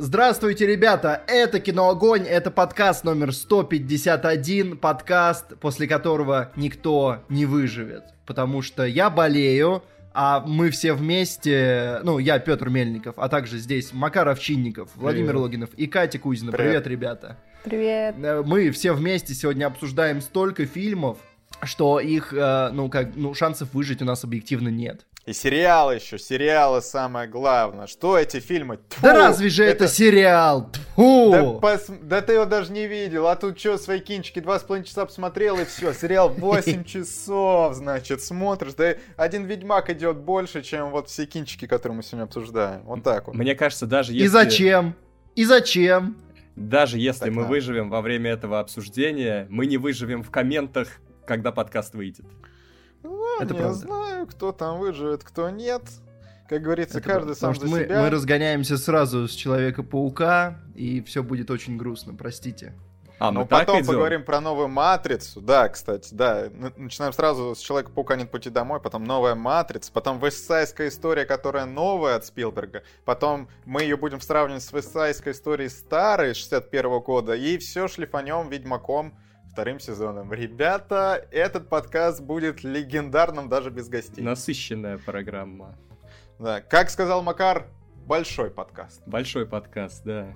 Здравствуйте, ребята! Это Кино Огонь, это подкаст номер 151, подкаст, после которого никто не выживет. Потому что я болею, а мы все вместе, ну, я Петр Мельников, а также здесь Макар Овчинников, Владимир Привет. Логинов и Катя Кузина. Привет. Привет, ребята! Привет. Э, Мы все вместе сегодня обсуждаем столько фильмов, что их, э, ну, как, ну, шансов выжить у нас объективно нет. И сериалы еще, сериалы самое главное. Что эти фильмы? Тьфу, да разве же это, сериал? Тьфу! Да, пос- да ты его даже не видел, а тут что, свои кинчики два с половиной часа посмотрел и все, сериал 8 часов, значит, смотришь, да один Ведьмак идет больше, чем вот все кинчики, которые мы сегодня обсуждаем, вот так вот. Мне кажется, даже если... И зачем? И зачем? Даже если Так мы надо. выживем во время этого обсуждения, мы не выживем в комментах, когда подкаст выйдет. Ну, Это не правда. знаю, кто там выживет, кто нет. Как говорится, Это каждый сам за мы, себя. мы разгоняемся сразу с Человека-паука, и все будет очень грустно, простите. А, Ну, мы так потом идем? поговорим про новую Матрицу. Да, кстати, да. Начинаем сразу с Человека-паука нет пути домой, потом новая Матрица, потом Вестсайская история, которая новая от Спилберга. Потом мы ее будем сравнивать с Вестсайской историей старой, 61 года. И все шлифанем Ведьмаком вторым сезоном. Ребята, этот подкаст будет легендарным даже без гостей. Насыщенная программа. Да. Как сказал Макар, большой подкаст. Большой подкаст, да.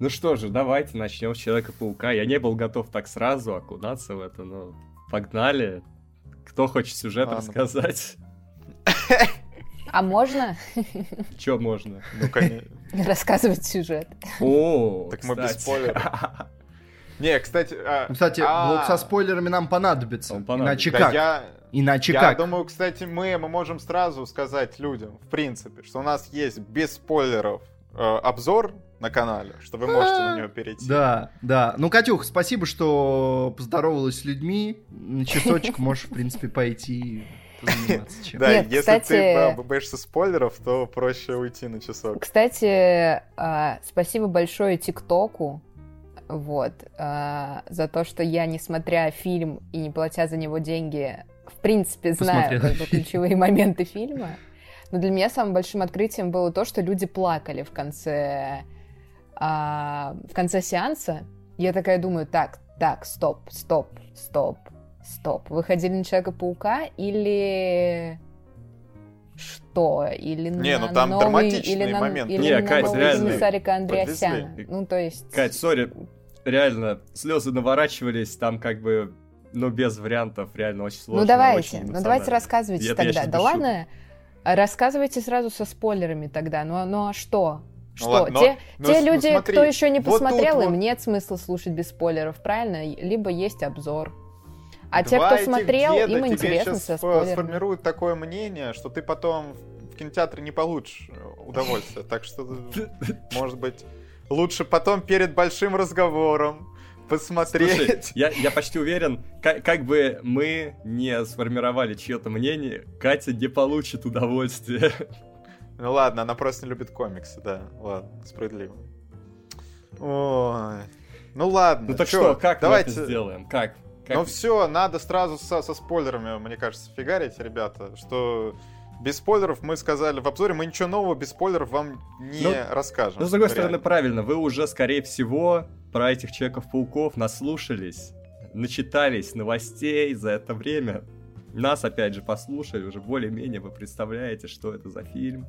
Ну что же, давайте начнем с Человека-паука. Я не был готов так сразу окунаться в это, но погнали. Кто хочет сюжет Ладно. рассказать? А можно Че можно? Ну, конечно. рассказывать сюжет? О, Так мы без спойлеров. Не, кстати... а, Ну, Кстати, а, блок со спойлерами нам понадобится. Он понадобится. Иначе да как? я- Иначе Я как? думаю, кстати, мы, мы можем сразу сказать людям, в принципе, что у нас есть без спойлеров э, обзор на канале, что вы можете на него перейти. Да, да. Ну, Катюх, спасибо, что поздоровалась с людьми. На часочек можешь, в принципе, пойти. Да, Нет, если кстати- ты боишься спойлеров, то проще уйти на часок. Кстати, а, спасибо большое ТикТоку, вот, а, за то, что я, не смотря фильм и не платя за него деньги, в принципе, знаю как бы, ключевые моменты фильма. Но для меня самым большим открытием было то, что люди плакали в конце, а, в конце сеанса. Я такая думаю, так, так, стоп, стоп, стоп, стоп. Вы ходили на Человека-паука или что? Или Не, на ну там новый, драматичные или на, моменты. Или Не, на Кать, новый реально. Андреасяна. Подвезли. Ну, то есть... Кать, сори, реально, слезы наворачивались, там как бы, ну, без вариантов, реально очень сложно. ну, давайте, очень ну, давайте рассказывайте я тогда. Да ладно, а рассказывайте сразу со спойлерами тогда. Ну, а- ну а что? Что? ладно, но- те но те с- ну, люди, смотри, кто еще не вот тут посмотрел, им вот- нет смысла слушать без спойлеров, правильно? Либо есть обзор. А те, Два кто этих смотрел, деда им тебе интересно со спойлерами. сформируют такое мнение, что ты потом в кинотеатре не получишь удовольствия. Так что, может быть, лучше потом перед большим разговором Слушай, посмотреть. я, я почти уверен, как, как бы мы не сформировали чье-то мнение, Катя не получит удовольствия. Ну ладно, она просто не любит комиксы, да. Ладно, справедливо. Ой. Ну ладно. Ну так чё, что, как давайте... мы это сделаем? Как? Как- Ну все, надо сразу со, со спойлерами, мне кажется, фигарить, ребята, что без спойлеров мы сказали в обзоре, мы ничего нового без спойлеров вам не Ну, расскажем. Ну, с другой Реально. стороны, правильно, вы уже, скорее всего, про этих Человеков-пауков наслушались, начитались новостей за это время. Нас, опять же, послушали, уже более-менее вы представляете, что это за фильм.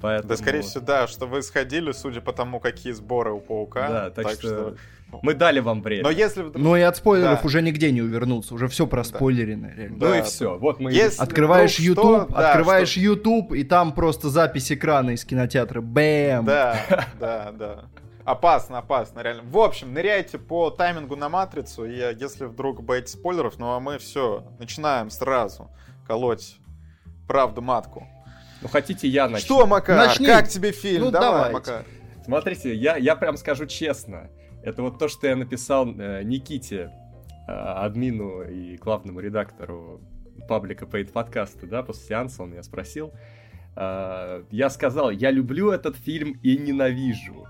Поэтому... Да, скорее всего, да, что вы сходили, судя по тому, какие сборы у Паука. Да, так, что... Мы дали вам время. Но если вдруг... Ну и от спойлеров Да. уже нигде не увернуться, уже все проспойлерено, реально. Ну Да, и все. Вот мы... Если- Открываешь вдруг что, YouTube, да, открываешь что- YouTube, и там просто запись экрана из кинотеатра. Бэм! Да, да, да. Опасно, опасно, реально. В общем, ныряйте по таймингу на матрицу, и э, если вдруг боитесь спойлеров, ну а мы все, начинаем сразу колоть правду матку. Ну, хотите, я начну? Что, Макар, Начни. как тебе фильм? Ну, давай, давайте. Макар. Смотрите, я, я прям скажу честно. Это вот то, что я написал э, Никите, э, админу и главному редактору паблика Paid подкаста, да, после сеанса он меня спросил. Э, я сказал, я люблю этот фильм и ненавижу.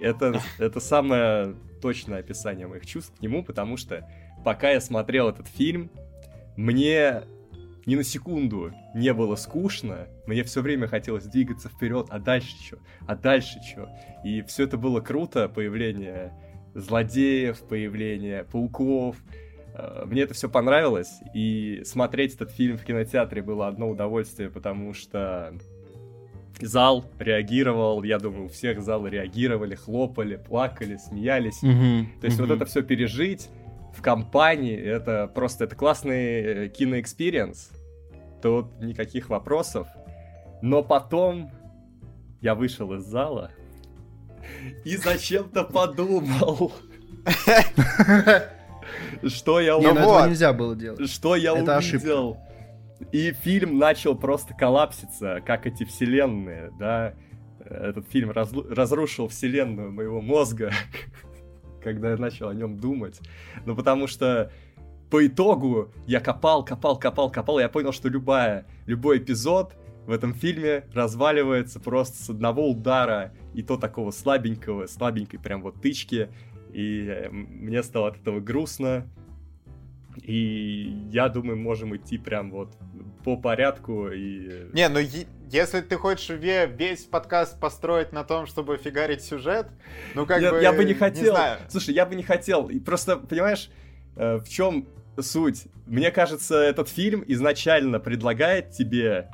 Это, это самое точное описание моих чувств к нему, потому что пока я смотрел этот фильм, мне ни на секунду не было скучно. Мне все время хотелось двигаться вперед, а дальше что? А дальше что? И все это было круто, появление злодеев, появление пауков. Э, мне это все понравилось, и смотреть этот фильм в кинотеатре было одно удовольствие, потому что зал реагировал, я думаю, у всех залы реагировали, хлопали, плакали, смеялись. Mm-hmm. То есть mm-hmm. вот это все пережить в компании, это просто это классный э, кино experience. Тут никаких вопросов. Но потом я вышел из зала и зачем-то подумал. Что я увидел? этого нельзя было делать. Что я увидел? И фильм начал просто коллапситься, как эти вселенные, да. Этот фильм разрушил вселенную моего мозга, когда я начал о нем думать. Ну, потому что по итогу я копал, копал, копал, копал, и я понял, что любая, любой эпизод в этом фильме разваливается просто с одного удара, и то такого слабенького, слабенькой прям вот тычки, и э, мне стало от этого грустно, и я думаю, можем идти прям вот по порядку и... Не, ну если ты хочешь весь подкаст построить на том, чтобы фигарить сюжет, ну как я, бы... Я бы не хотел. Не знаю. Слушай, я бы не хотел. И просто, понимаешь, э, в чем суть? Мне кажется, этот фильм изначально предлагает тебе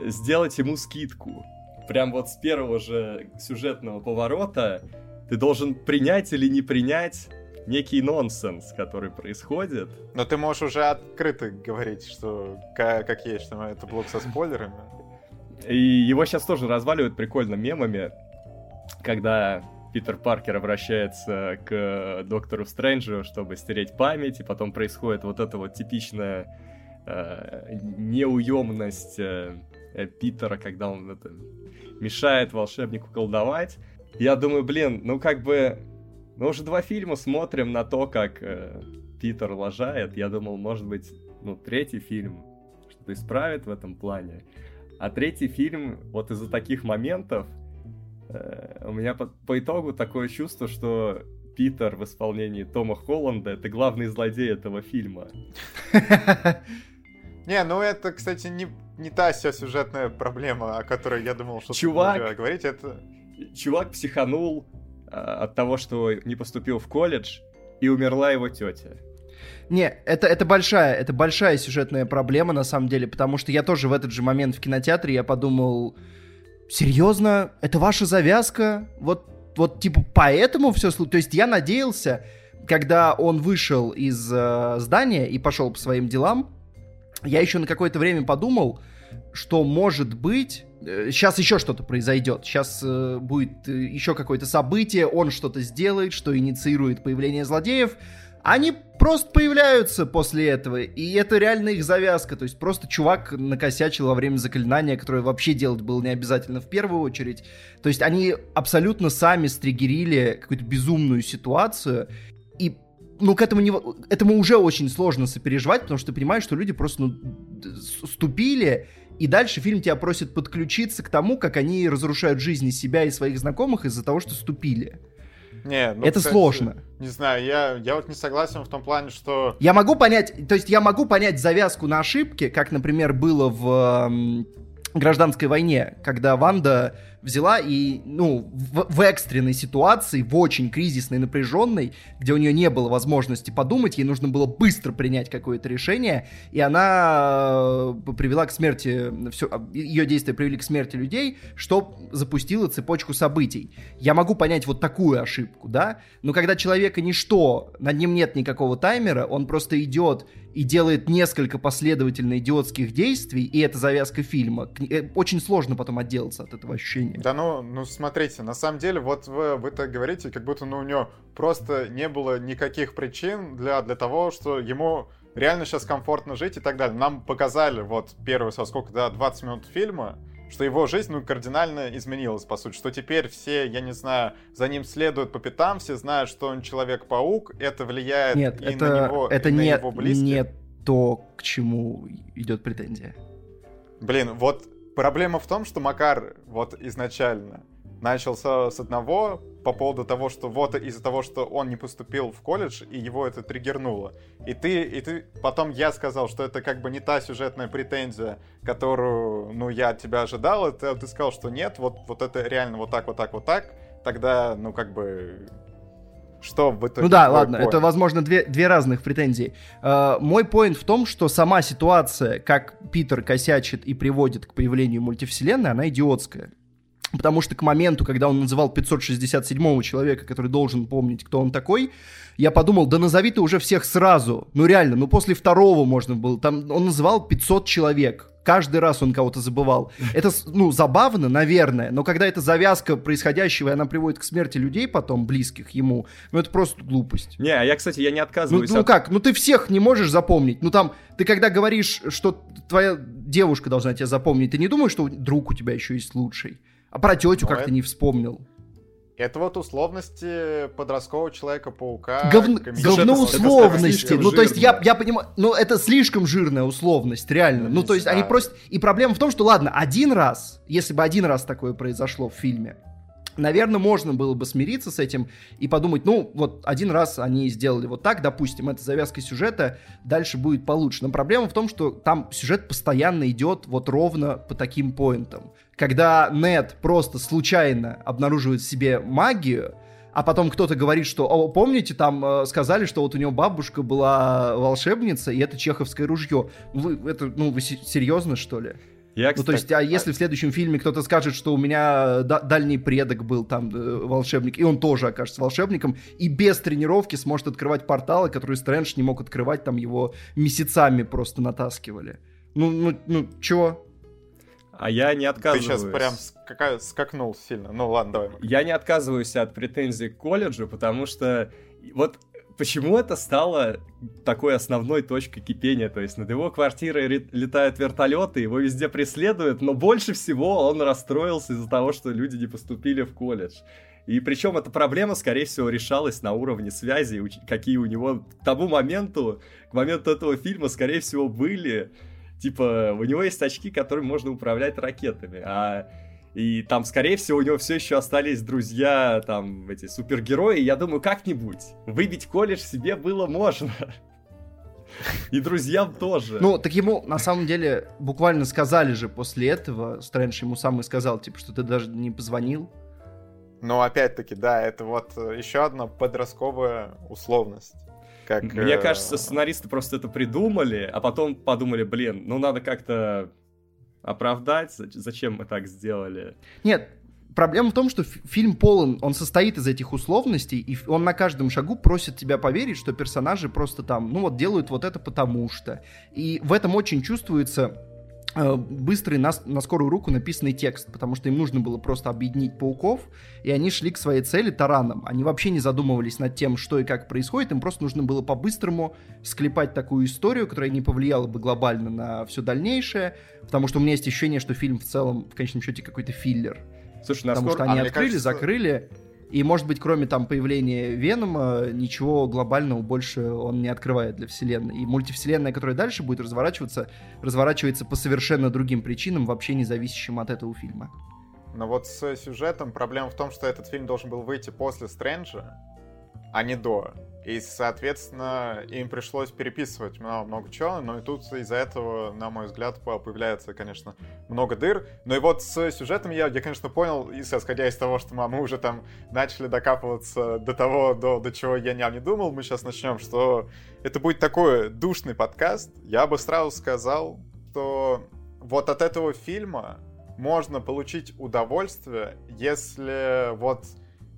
сделать ему скидку. Прям вот с первого же сюжетного поворота ты должен принять или не принять некий нонсенс, который происходит. Но ты можешь уже открыто говорить, что как, есть, что это блок со спойлерами. И его сейчас тоже разваливают прикольно мемами, когда Питер Паркер обращается к доктору Стрэнджу, чтобы стереть память, и потом происходит вот эта вот типичная э, неуемность э, Питера, когда он это, мешает волшебнику колдовать. Я думаю, блин, ну как бы мы уже два фильма смотрим на то, как э, Питер лажает. Я думал, может быть, ну, третий фильм что-то исправит в этом плане. А третий фильм, вот из-за таких моментов, э, у меня по, по итогу такое чувство, что Питер в исполнении Тома Холланда это главный злодей этого фильма. Не, ну это, кстати, не, не та вся сюжетная проблема, о которой я думал, что Чувак, говорить. Это... Чувак психанул, от того, что не поступил в колледж, и умерла его тетя. Не, это, это большая, это большая сюжетная проблема, на самом деле, потому что я тоже в этот же момент в кинотеатре, я подумал, серьезно, это ваша завязка? Вот, вот типа поэтому все... То есть я надеялся, когда он вышел из э, здания и пошел по своим делам, я еще на какое-то время подумал, что может быть сейчас э, еще что-то произойдет, сейчас э, будет э, еще какое-то событие, он что-то сделает, что инициирует появление злодеев, они просто появляются после этого, и это реально их завязка, то есть просто чувак накосячил во время заклинания, которое вообще делать было не обязательно в первую очередь, то есть они абсолютно сами стригерили какую-то безумную ситуацию, и ну, к этому, не, этому уже очень сложно сопереживать, потому что ты понимаешь, что люди просто ну, ступили и дальше фильм тебя просит подключиться к тому, как они разрушают жизни себя и своих знакомых из-за того, что ступили. Не, ну, это кстати, сложно. Не знаю, я, я вот не согласен в том плане, что... Я могу понять, то есть я могу понять завязку на ошибке, как, например, было в гражданской войне, когда Ванда взяла и, ну, в, в экстренной ситуации, в очень кризисной, напряженной, где у нее не было возможности подумать, ей нужно было быстро принять какое-то решение, и она э, привела к смерти, все, ее действия привели к смерти людей, что запустило цепочку событий. Я могу понять вот такую ошибку, да, но когда человека ничто, над ним нет никакого таймера, он просто идет и делает несколько последовательно идиотских действий, и это завязка фильма, э, очень сложно потом отделаться от этого ощущения. Да ну, ну смотрите, на самом деле, вот вы, вы так говорите, как будто ну, у него просто не было никаких причин для, для того, что ему реально сейчас комфортно жить и так далее. Нам показали вот первые, со сколько, да, 20 минут фильма, что его жизнь, ну, кардинально изменилась, по сути, что теперь все, я не знаю, за ним следуют по пятам, все знают, что он Человек-паук, это влияет Нет, и это, на него, это и не, на его близких. не то, к чему идет претензия. Блин, вот Проблема в том, что Макар вот изначально начал с, одного по поводу того, что вот из-за того, что он не поступил в колледж, и его это триггернуло. И ты, и ты, потом я сказал, что это как бы не та сюжетная претензия, которую, ну, я от тебя ожидал, это ты сказал, что нет, вот, вот это реально вот так, вот так, вот так, тогда, ну, как бы, что в итоге? Ну да, ладно, point? это, возможно, две, две разных претензии. Uh, мой поинт в том, что сама ситуация, как Питер косячит и приводит к появлению мультивселенной, она идиотская. Потому что к моменту, когда он называл 567-го человека, который должен помнить, кто он такой, я подумал, да назови ты уже всех сразу. Ну реально, ну после второго можно было. Там он называл 500 человек. Каждый раз он кого-то забывал. Это, ну, забавно, наверное, но когда эта завязка происходящего, и она приводит к смерти людей потом, близких ему, ну, это просто глупость. Не, а я, кстати, я не отказываюсь Ну, ну как, ну ты всех не можешь запомнить. Ну там, ты когда говоришь, что твоя девушка должна тебя запомнить, ты не думаешь, что друг у тебя еще есть лучший? А про тетю ну, как это... ты не вспомнил. Это вот условности подросткового Человека-паука. Говно, говно условности. Ну, то есть, я, я понимаю, ну, это слишком жирная условность, реально. Ну, ну то есть, они просят... И проблема в том, что, ладно, один раз, если бы один раз такое произошло в фильме, наверное, можно было бы смириться с этим и подумать, ну, вот один раз они сделали вот так, допустим, это завязка сюжета, дальше будет получше. Но проблема в том, что там сюжет постоянно идет вот ровно по таким поинтам. Когда Нед просто случайно обнаруживает в себе магию, а потом кто-то говорит, что, о, помните, там э, сказали, что вот у него бабушка была волшебница, и это чеховское ружье. Вы, это, ну, вы серьезно, что ли? Я, кстати, ну, то есть, а если в следующем фильме кто-то скажет, что у меня дальний предок был там э, волшебник, и он тоже окажется волшебником, и без тренировки сможет открывать порталы, которые Стрэндж не мог открывать, там его месяцами просто натаскивали. Ну, ну, ну, чего? А я не отказываюсь. Ты сейчас прям скака... скакнул сильно. Ну ладно, давай. Я не отказываюсь от претензий к колледжу, потому что вот почему это стало такой основной точкой кипения? То есть над его квартирой летают вертолеты, его везде преследуют, но больше всего он расстроился из-за того, что люди не поступили в колледж. И причем эта проблема, скорее всего, решалась на уровне связи, какие у него к тому моменту, к моменту этого фильма, скорее всего, были. Типа, у него есть очки, которыми можно управлять ракетами, а и там, скорее всего, у него все еще остались друзья, там, эти супергерои. Я думаю, как-нибудь выбить колледж себе было можно. И друзьям тоже. Ну, так ему, на самом деле, буквально сказали же после этого, Стрэндж ему сам и сказал, типа, что ты даже не позвонил. Ну, опять-таки, да, это вот э, еще одна подростковая условность. Как, Мне э... кажется, сценаристы просто это придумали, а потом подумали, блин, ну надо как-то оправдать, зачем мы так сделали. Нет, проблема в том, что фильм полон, он состоит из этих условностей, и он на каждом шагу просит тебя поверить, что персонажи просто там, ну вот делают вот это потому что. И в этом очень чувствуется быстрый на, на скорую руку написанный текст, потому что им нужно было просто объединить пауков, и они шли к своей цели тараном. Они вообще не задумывались над тем, что и как происходит, им просто нужно было по-быстрому склепать такую историю, которая не повлияла бы глобально на все дальнейшее, потому что у меня есть ощущение, что фильм в целом, в конечном счете, какой-то филлер. Слушай, потому скоро... что они а открыли, кажется... закрыли, и, может быть, кроме там появления Венома, ничего глобального больше он не открывает для вселенной. И мультивселенная, которая дальше будет разворачиваться, разворачивается по совершенно другим причинам, вообще не зависящим от этого фильма. Но вот с сюжетом проблема в том, что этот фильм должен был выйти после Стрэнджа, а не до. И, соответственно, им пришлось переписывать много, много чего, но и тут из-за этого, на мой взгляд, появляется, конечно, много дыр. Но и вот с сюжетом я, я конечно, понял, и исходя из того, что мы уже там начали докапываться до того, до, до чего я не, не думал, мы сейчас начнем, что это будет такой душный подкаст. Я бы сразу сказал, что вот от этого фильма можно получить удовольствие, если вот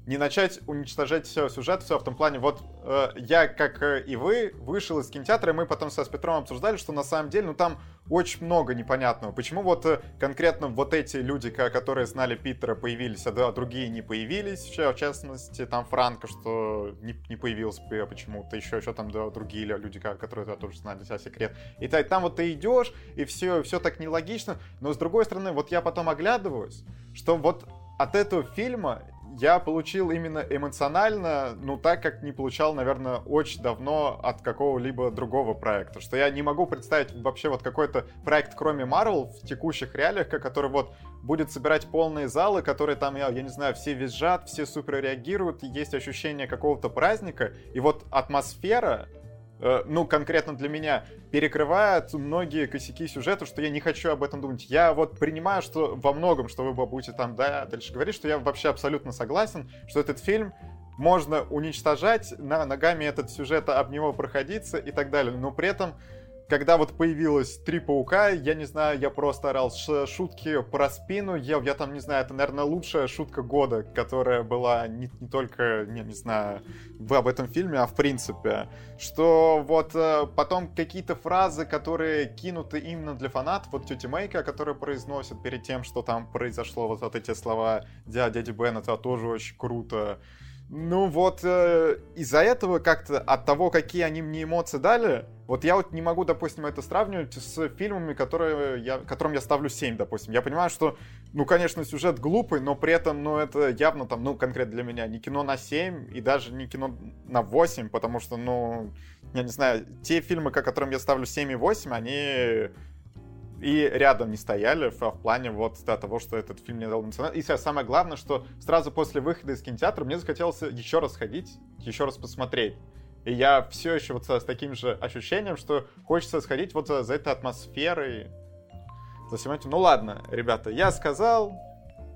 не начать уничтожать все сюжет, все в том плане, вот э, я, как э, и вы, вышел из кинотеатра, и мы потом со с Петром обсуждали, что на самом деле, ну там очень много непонятного. Почему вот э, конкретно вот эти люди, которые знали Питера, появились, а другие не появились, в частности, там Франко, что не, не появился почему-то, еще, еще там да, другие люди, которые да, тоже знали вся секрет. И так, там вот ты идешь, и все, все так нелогично, но с другой стороны, вот я потом оглядываюсь, что вот от этого фильма я получил именно эмоционально, ну, так, как не получал, наверное, очень давно от какого-либо другого проекта. Что я не могу представить вообще вот какой-то проект, кроме Marvel, в текущих реалиях, который вот будет собирать полные залы, которые там, я, я не знаю, все визжат, все супер реагируют, есть ощущение какого-то праздника, и вот атмосфера, ну, конкретно для меня, перекрывает многие косяки сюжета, что я не хочу об этом думать. Я вот принимаю, что во многом, что вы будете там да, дальше говорить, что я вообще абсолютно согласен, что этот фильм можно уничтожать, на ногами этот сюжет об него проходиться и так далее. Но при этом когда вот появилось три паука, я не знаю, я просто орал шутки про спину. Я, я там, не знаю, это, наверное, лучшая шутка года, которая была не, не только, не, не знаю, об этом фильме, а в принципе. Что вот э, потом какие-то фразы, которые кинуты именно для фанатов, вот тети Мейка, которая произносит перед тем, что там произошло, вот, вот эти слова дяди Бен, это тоже очень круто. Ну вот, э, из-за этого как-то от того, какие они мне эмоции дали, вот я вот не могу, допустим, это сравнивать с фильмами, которые я, которым я ставлю 7, допустим. Я понимаю, что, ну, конечно, сюжет глупый, но при этом, ну, это явно там, ну, конкретно для меня, не кино на 7 и даже не кино на 8, потому что, ну, я не знаю, те фильмы, которым я ставлю 7 и 8, они и рядом не стояли в, в плане вот да, того, что этот фильм не дал эмоционально. И самое главное, что сразу после выхода из кинотеатра мне захотелось еще раз ходить, еще раз посмотреть. И я все еще вот с таким же ощущением, что хочется сходить вот за, за этой атмосферой, за всем этим. Ну ладно, ребята, я сказал,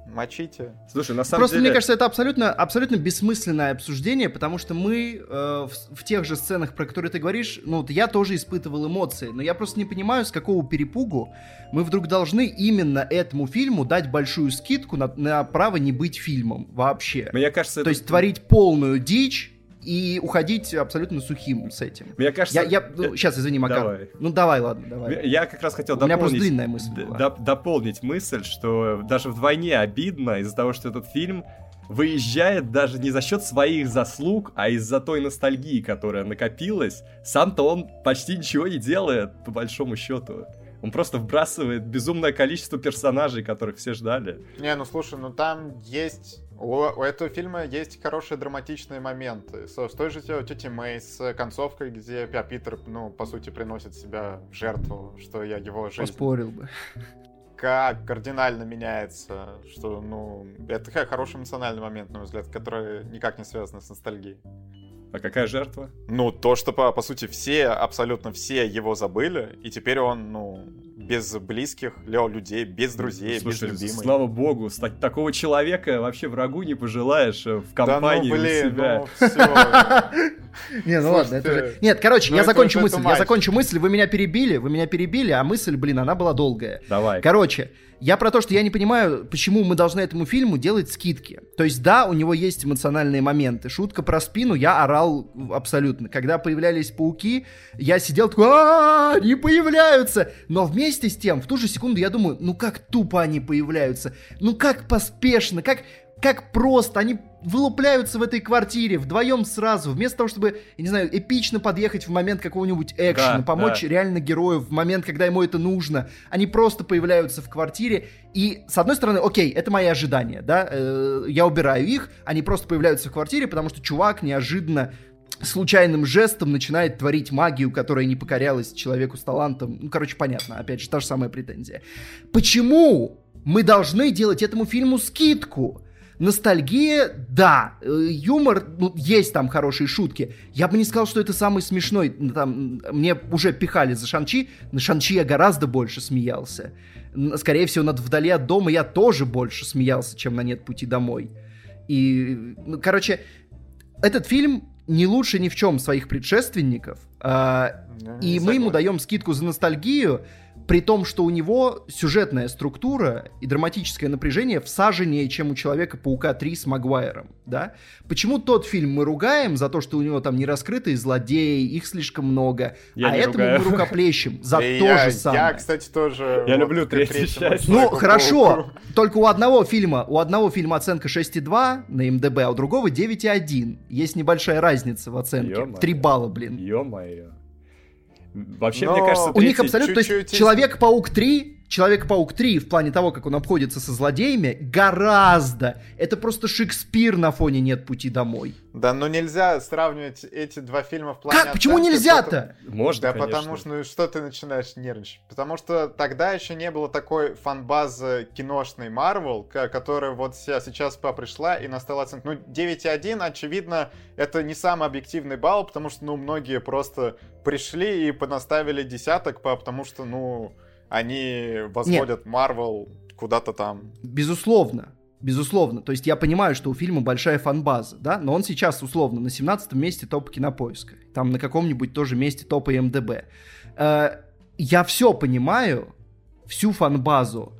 мочите. Слушай, на самом Просто деле... мне кажется, это абсолютно, абсолютно бессмысленное обсуждение, потому что мы э, в, в тех же сценах, про которые ты говоришь, ну, вот я тоже испытывал эмоции, но я просто не понимаю, с какого перепугу мы вдруг должны именно этому фильму дать большую скидку на, на право не быть фильмом вообще. Мне кажется, То это... есть творить полную дичь, и уходить абсолютно сухим с этим. Мне кажется... Я, я, ну, сейчас, извини, Макар. Давай. Ну, давай, ладно, давай. Я как раз хотел У дополнить... меня просто длинная мысль была. Доп дополнить мысль, что даже вдвойне обидно из-за того, что этот фильм выезжает даже не за счет своих заслуг, а из-за той ностальгии, которая накопилась. Сам-то он почти ничего не делает, по большому счету. Он просто вбрасывает безумное количество персонажей, которых все ждали. Не, ну слушай, ну там есть у, у этого фильма есть хорошие драматичные моменты. С, с той же тети Мэй, с концовкой, где Пя Питер, ну, по сути, приносит себя в жертву, что я его жизнь... Поспорил бы. Как кардинально меняется, что, ну, это такой хороший эмоциональный момент, на мой взгляд, который никак не связан с ностальгией. А какая жертва? Ну, то, что, по, по сути, все, абсолютно все его забыли, и теперь он, ну, без близких людей, без друзей, Слушай, без любимых. Слава богу, стать такого человека вообще врагу не пожелаешь э, в компании да ну, блин, себя. Ну, все. Не, ну ладно, это же... Нет, короче, ну, я закончу мысль, я закончу мысль, вы меня перебили, вы меня перебили, а мысль, блин, она была долгая. Давай. Короче, я про то, что я не понимаю, почему мы должны этому фильму делать скидки. То есть, да, у него есть эмоциональные моменты. Шутка про спину, я орал абсолютно. Когда появлялись пауки, я сидел такой, а они появляются! Но вместе с тем, в ту же секунду я думаю, ну как тупо они появляются, ну как поспешно, как как просто они вылупляются в этой квартире вдвоем сразу, вместо того, чтобы, я не знаю, эпично подъехать в момент какого-нибудь экшена, да, помочь да. реально герою в момент, когда ему это нужно. Они просто появляются в квартире. И, с одной стороны, окей, это мои ожидания, да, э, я убираю их, они просто появляются в квартире, потому что чувак неожиданно случайным жестом начинает творить магию, которая не покорялась человеку с талантом. Ну, короче, понятно, опять же, та же самая претензия. Почему мы должны делать этому фильму скидку? Ностальгия, да. Э, юмор, ну, есть там хорошие шутки. Я бы не сказал, что это самый смешной. Там, мне уже пихали за Шанчи. На Шанчи я гораздо больше смеялся. Скорее всего, над «Вдали от дома» я тоже больше смеялся, чем на «Нет пути домой». И, ну, короче, этот фильм не лучше ни в чем своих предшественников. А, ну, и мы ему даем скидку за ностальгию, при том, что у него сюжетная структура и драматическое напряжение всаженнее, чем у Человека-паука 3 с Магуайром, да? Почему тот фильм мы ругаем за то, что у него там не раскрытые злодеи, их слишком много, Я а этому ругаю. мы рукоплещем за то я, же самое. Я, кстати, тоже... Я вот, люблю третью часть. Ну, хорошо, только у одного фильма, у одного фильма оценка 6,2 на МДБ, а у другого 9,1. Есть небольшая разница в оценке. Три балла, блин. Ё-моё. Вообще, Но мне кажется, у них абсолютно... То есть Человек-паук 3 Человек-паук 3 в плане того, как он обходится со злодеями, гораздо. Это просто Шекспир на фоне «Нет пути домой». Да, но нельзя сравнивать эти два фильма в плане... Как? Почему нельзя-то? Можно, Да, конечно. потому что, ну что ты начинаешь нервничать? Потому что тогда еще не было такой фан-базы киношной Marvel, которая вот ся- сейчас пришла и настала оценка. Ну, 9,1, очевидно, это не самый объективный балл, потому что, ну, многие просто пришли и понаставили десяток, потому что, ну, они возводят Marvel куда-то там. Безусловно. Безусловно. То есть я понимаю, что у фильма большая фанбаза, да, но он сейчас условно на 17 месте топа кинопоиска. Там на каком-нибудь тоже месте топа МДБ. Э, я все понимаю, всю фанбазу,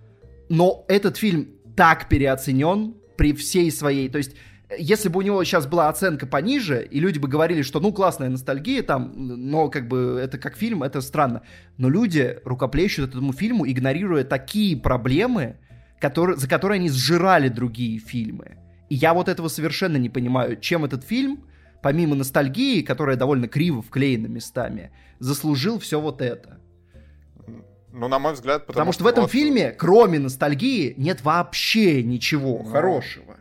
но этот фильм так переоценен при всей своей... То есть если бы у него сейчас была оценка пониже, и люди бы говорили, что ну классная ностальгия там, но как бы это как фильм, это странно. Но люди рукоплещут этому фильму, игнорируя такие проблемы, которые, за которые они сжирали другие фильмы. И я вот этого совершенно не понимаю, чем этот фильм, помимо ностальгии, которая довольно криво вклеена местами, заслужил все вот это. Ну, на мой взгляд, потому, Потому, что в этом вот- фильме, кроме ностальгии, нет вообще ничего Ну, хорошего.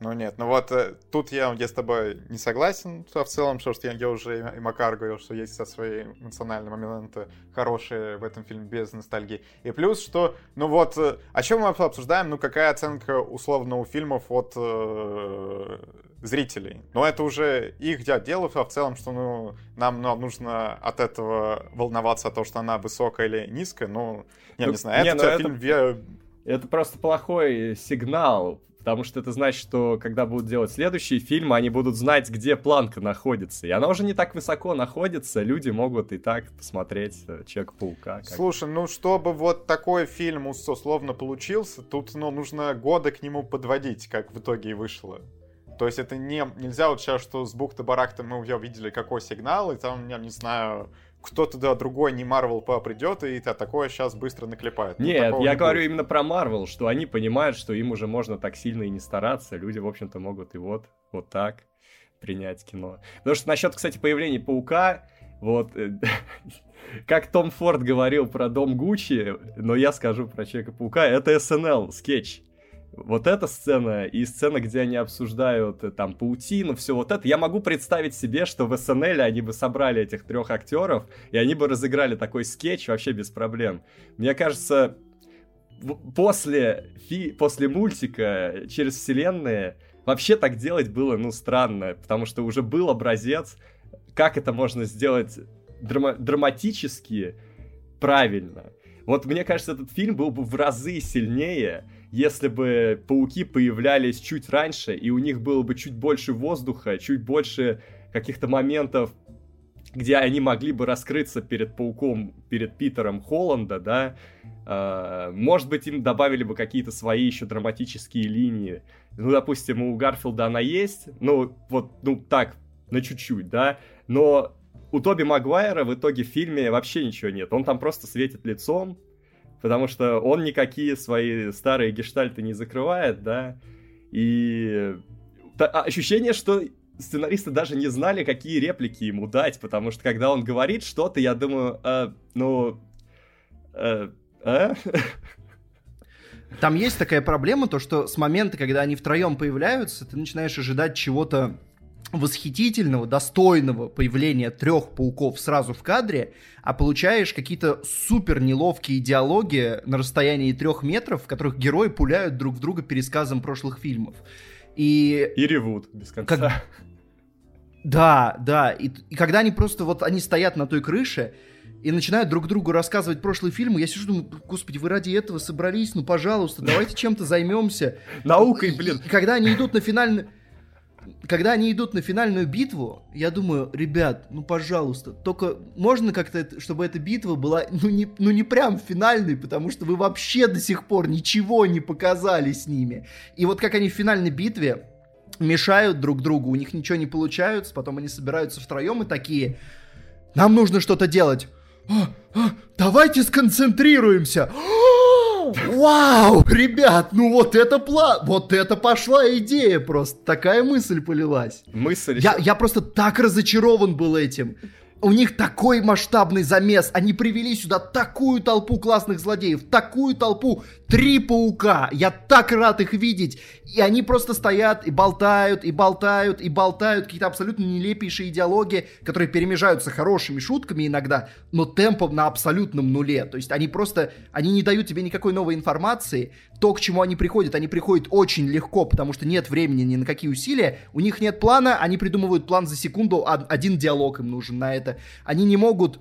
Ну нет, ну вот э, тут я, я с тобой не согласен в целом, что что я, я уже и Макар говорил, что есть со свои эмоциональные моменты хорошие в этом фильме без ностальгии. И плюс, что, ну вот, э, о чем мы обсуждаем, ну какая оценка условно у фильмов от э, зрителей. Но это уже их дело, а в целом, что ну, нам, нам нужно от этого волноваться, то, что она высокая или низкая, ну, я Ну, не знаю, не, это, ну это- фильм Это просто плохой сигнал, потому что это значит, что когда будут делать следующие фильмы, они будут знать, где планка находится. И она уже не так высоко находится, люди могут и так посмотреть э, Человека-паука. Слушай, ну чтобы вот такой фильм ус- условно получился, тут ну, нужно годы к нему подводить, как в итоге и вышло. То есть это не, нельзя вот сейчас, что с бухты-барахта мы уже видели какой сигнал, и там, я не знаю, кто-то да, другой, не Марвел придет, и та- такое сейчас быстро наклепает. Ну, Нет, я не говорю будет. именно про Марвел, что они понимают, что им уже можно так сильно и не стараться. Люди, в общем-то, могут и вот, вот так принять кино. Потому что насчет, кстати, появления Паука, вот, э, как Том Форд говорил про Дом Гуччи, но я скажу про Человека-паука, это SNL, скетч. Вот эта сцена и сцена, где они обсуждают э, там паутину, все вот это, я могу представить себе, что в SNL они бы собрали этих трех актеров, и они бы разыграли такой скетч вообще без проблем. Мне кажется, после, фи- после мультика через вселенные вообще так делать было, ну, странно, потому что уже был образец, как это можно сделать драма- драматически правильно. Вот мне кажется, этот фильм был бы в разы сильнее, если бы пауки появлялись чуть раньше, и у них было бы чуть больше воздуха, чуть больше каких-то моментов, где они могли бы раскрыться перед пауком, перед Питером Холланда, да, А, может быть, им добавили бы какие-то свои еще драматические линии. Ну, допустим, у Гарфилда она есть, ну, вот, ну, так, на чуть-чуть, да, но у Тоби Магуайра в итоге в фильме вообще ничего нет. Он там просто светит лицом, потому что он никакие свои старые гештальты не закрывает, да, и та- а, ощущение, что сценаристы даже не знали, какие реплики ему дать, потому что когда он говорит что-то, я думаю, «А, ну, э, а? Там есть такая проблема, то что с момента, когда они втроем появляются, ты начинаешь ожидать чего-то восхитительного, достойного появления трех пауков сразу в кадре, а получаешь какие-то супер неловкие диалоги на расстоянии трех метров, в которых герои пуляют друг в друга пересказом прошлых фильмов. И И ревут без конца. Как- да, да. И, и когда они просто вот они стоят на той крыше и начинают друг другу рассказывать прошлые фильмы, я сижу, думаю, господи, вы ради этого собрались, ну пожалуйста, давайте чем-то займемся. Наукой, блин. И когда они идут на финальную... Когда они идут на финальную битву, я думаю, ребят, ну пожалуйста, только можно как-то, чтобы эта битва была, ну не, ну не прям финальной, потому что вы вообще до сих пор ничего не показали с ними. И вот как они в финальной битве мешают друг другу, у них ничего не получается, потом они собираются втроем и такие, нам нужно что-то делать. «А, а, давайте сконцентрируемся. А, Вау, ребят, ну вот это план, вот это пошла идея просто, такая мысль полилась. Мысль... Я, я просто так разочарован был этим. У них такой масштабный замес. Они привели сюда такую толпу классных злодеев, такую толпу три паука. Я так рад их видеть. И они просто стоят и болтают, и болтают, и болтают. Какие-то абсолютно нелепейшие идеологии, которые перемежаются хорошими шутками иногда, но темпом на абсолютном нуле. То есть они просто, они не дают тебе никакой новой информации. То, к чему они приходят, они приходят очень легко, потому что нет времени ни на какие усилия. У них нет плана, они придумывают план за секунду, один диалог им нужен на это. Они не могут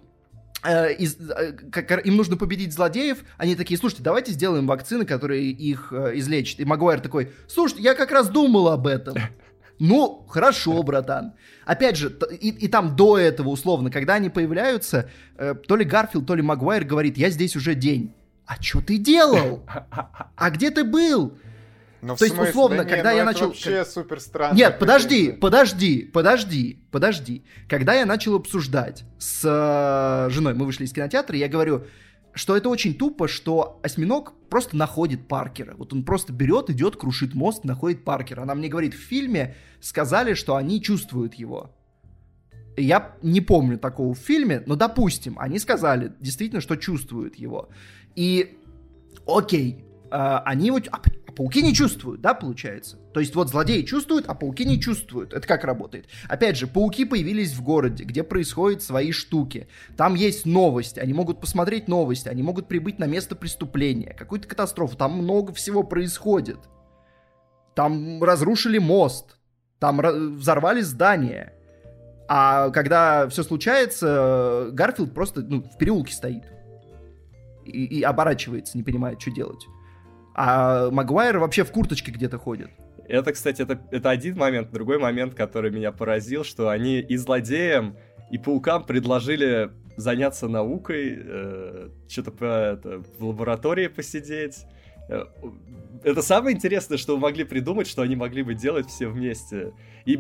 Э, из, э, как, им нужно победить злодеев, они такие, слушайте, давайте сделаем вакцины, которые их э, излечат. И Магуайр такой, слушайте, я как раз думал об этом. Ну, хорошо, братан. Опять же, и, и там до этого, условно, когда они появляются, э, то ли Гарфилд, то ли Магуайр говорит, я здесь уже день. А что ты делал? А где ты был? Ну, То есть, условно, да когда не, я ну начал... вообще супер странно. Нет, подожди, подожди, подожди, подожди. Когда я начал обсуждать с э, женой, мы вышли из кинотеатра, я говорю, что это очень тупо, что осьминог просто находит Паркера. Вот он просто берет, идет, крушит мост, находит Паркера. Она мне говорит, в фильме сказали, что они чувствуют его. Я не помню такого в фильме, но допустим, они сказали действительно, что чувствуют его. И окей, э, они вот... А, а пауки не чувствуют, да, получается? То есть вот злодеи чувствуют, а пауки не чувствуют. Это как работает? Опять же, пауки появились в городе, где происходят свои штуки. Там есть новости, они могут посмотреть новости, они могут прибыть на место преступления, какую-то катастрофу. Там много всего происходит. Там разрушили мост, там взорвали здание. А когда все случается, Гарфилд просто ну, в переулке стоит. И, и оборачивается, не понимает, что делать. А Магуайр вообще в курточке где-то ходит. Это, кстати, это, это один момент. Другой момент, который меня поразил, что они и злодеям, и паукам предложили заняться наукой, э, что-то по, это, в лаборатории посидеть. Э, это самое интересное, что вы могли придумать, что они могли бы делать все вместе. И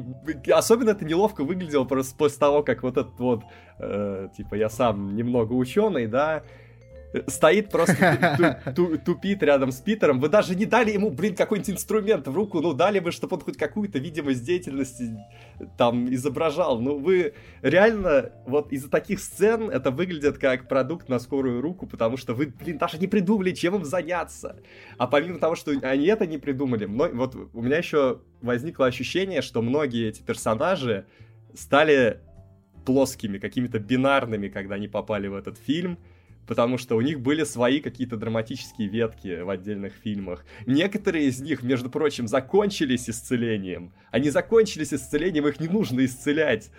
особенно это неловко выглядело просто после того, как вот этот вот, э, типа, я сам немного ученый, да, стоит просто тупит рядом с Питером. Вы даже не дали ему, блин, какой-нибудь инструмент в руку, ну дали бы, чтобы он хоть какую-то видимость деятельности там изображал. Ну вы реально, вот из-за таких сцен это выглядит как продукт на скорую руку, потому что вы, блин, даже не придумали, чем им заняться. А помимо того, что они это не придумали, вот у меня еще возникло ощущение, что многие эти персонажи стали плоскими, какими-то бинарными, когда они попали в этот фильм потому что у них были свои какие-то драматические ветки в отдельных фильмах. Некоторые из них, между прочим, закончились исцелением. Они закончились исцелением, их не нужно исцелять.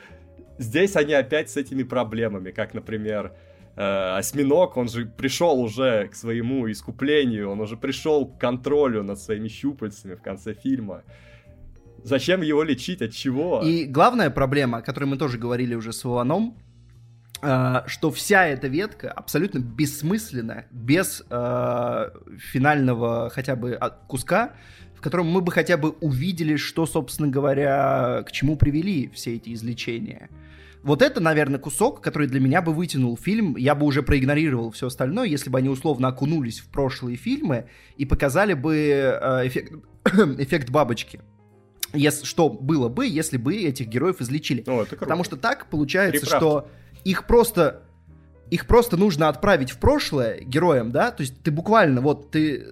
Здесь они опять с этими проблемами, как, например, э, осьминог, он же пришел уже к своему искуплению, он уже пришел к контролю над своими щупальцами в конце фильма. Зачем его лечить? От чего? И главная проблема, о которой мы тоже говорили уже с Иваном, Uh, что вся эта ветка абсолютно бессмысленна, без uh, финального хотя бы куска, в котором мы бы хотя бы увидели, что, собственно говоря, к чему привели все эти излечения. Вот это, наверное, кусок, который для меня бы вытянул фильм. Я бы уже проигнорировал все остальное, если бы они условно окунулись в прошлые фильмы и показали бы uh, эффект, эффект бабочки. Если, что было бы, если бы этих героев излечили. О, Потому что так получается, Приправки. что их просто их просто нужно отправить в прошлое героям, да, то есть ты буквально, вот, ты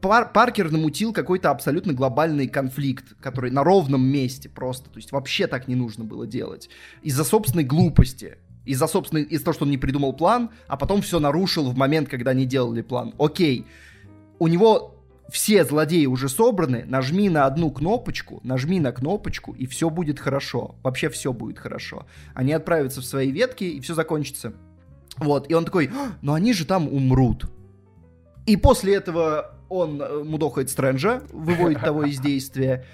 Пар Паркер намутил какой-то абсолютно глобальный конфликт, который на ровном месте просто, то есть вообще так не нужно было делать, из-за собственной глупости, из-за собственной, из-за того, что он не придумал план, а потом все нарушил в момент, когда не делали план. Окей, у него все злодеи уже собраны, нажми на одну кнопочку, нажми на кнопочку, и все будет хорошо. Вообще все будет хорошо. Они отправятся в свои ветки, и все закончится. Вот, и он такой, «А, но они же там умрут. И после этого он э, мудохает Стрэнджа, выводит того из действия,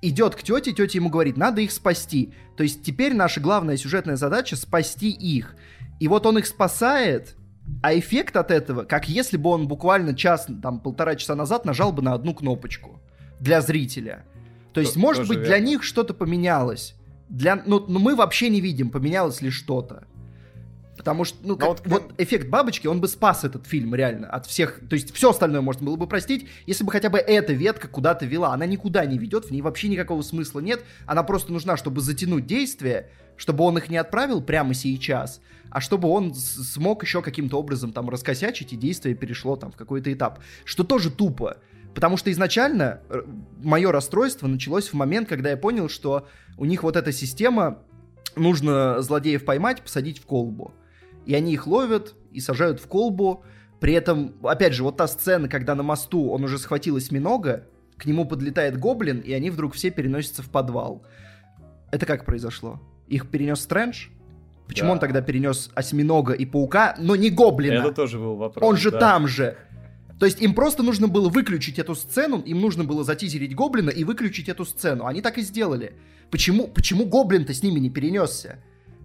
идет к тете, тетя ему говорит, надо их спасти. То есть теперь наша главная сюжетная задача спасти их. И вот он их спасает, а эффект от этого, как если бы он буквально час, там, полтора часа назад нажал бы на одну кнопочку для зрителя. То есть, Т- может быть, верно. для них что-то поменялось. Для, ну, ну, мы вообще не видим, поменялось ли что-то. Потому что, ну, Но как- вот вот, эффект бабочки, он бы спас этот фильм реально от всех. То есть все остальное можно было бы простить, если бы хотя бы эта ветка куда-то вела. Она никуда не ведет, в ней вообще никакого смысла нет. Она просто нужна, чтобы затянуть действие, чтобы он их не отправил прямо сейчас, а чтобы он смог еще каким-то образом там раскосячить, и действие перешло там в какой-то этап. Что тоже тупо. Потому что изначально мое расстройство началось в момент, когда я понял, что у них вот эта система нужно злодеев поймать, посадить в колбу. И они их ловят и сажают в колбу. При этом, опять же, вот та сцена, когда на мосту он уже схватил осьминога, к нему подлетает гоблин, и они вдруг все переносятся в подвал. Это как произошло? Их перенес Стрэндж? Почему Да. он тогда перенес осьминога и паука, но не гоблина? Это тоже был вопрос. Он же да. там же. То есть им просто нужно было выключить эту сцену, им нужно было затизерить гоблина и выключить эту сцену. Они так и сделали. Почему, почему гоблин-то с ними не перенесся?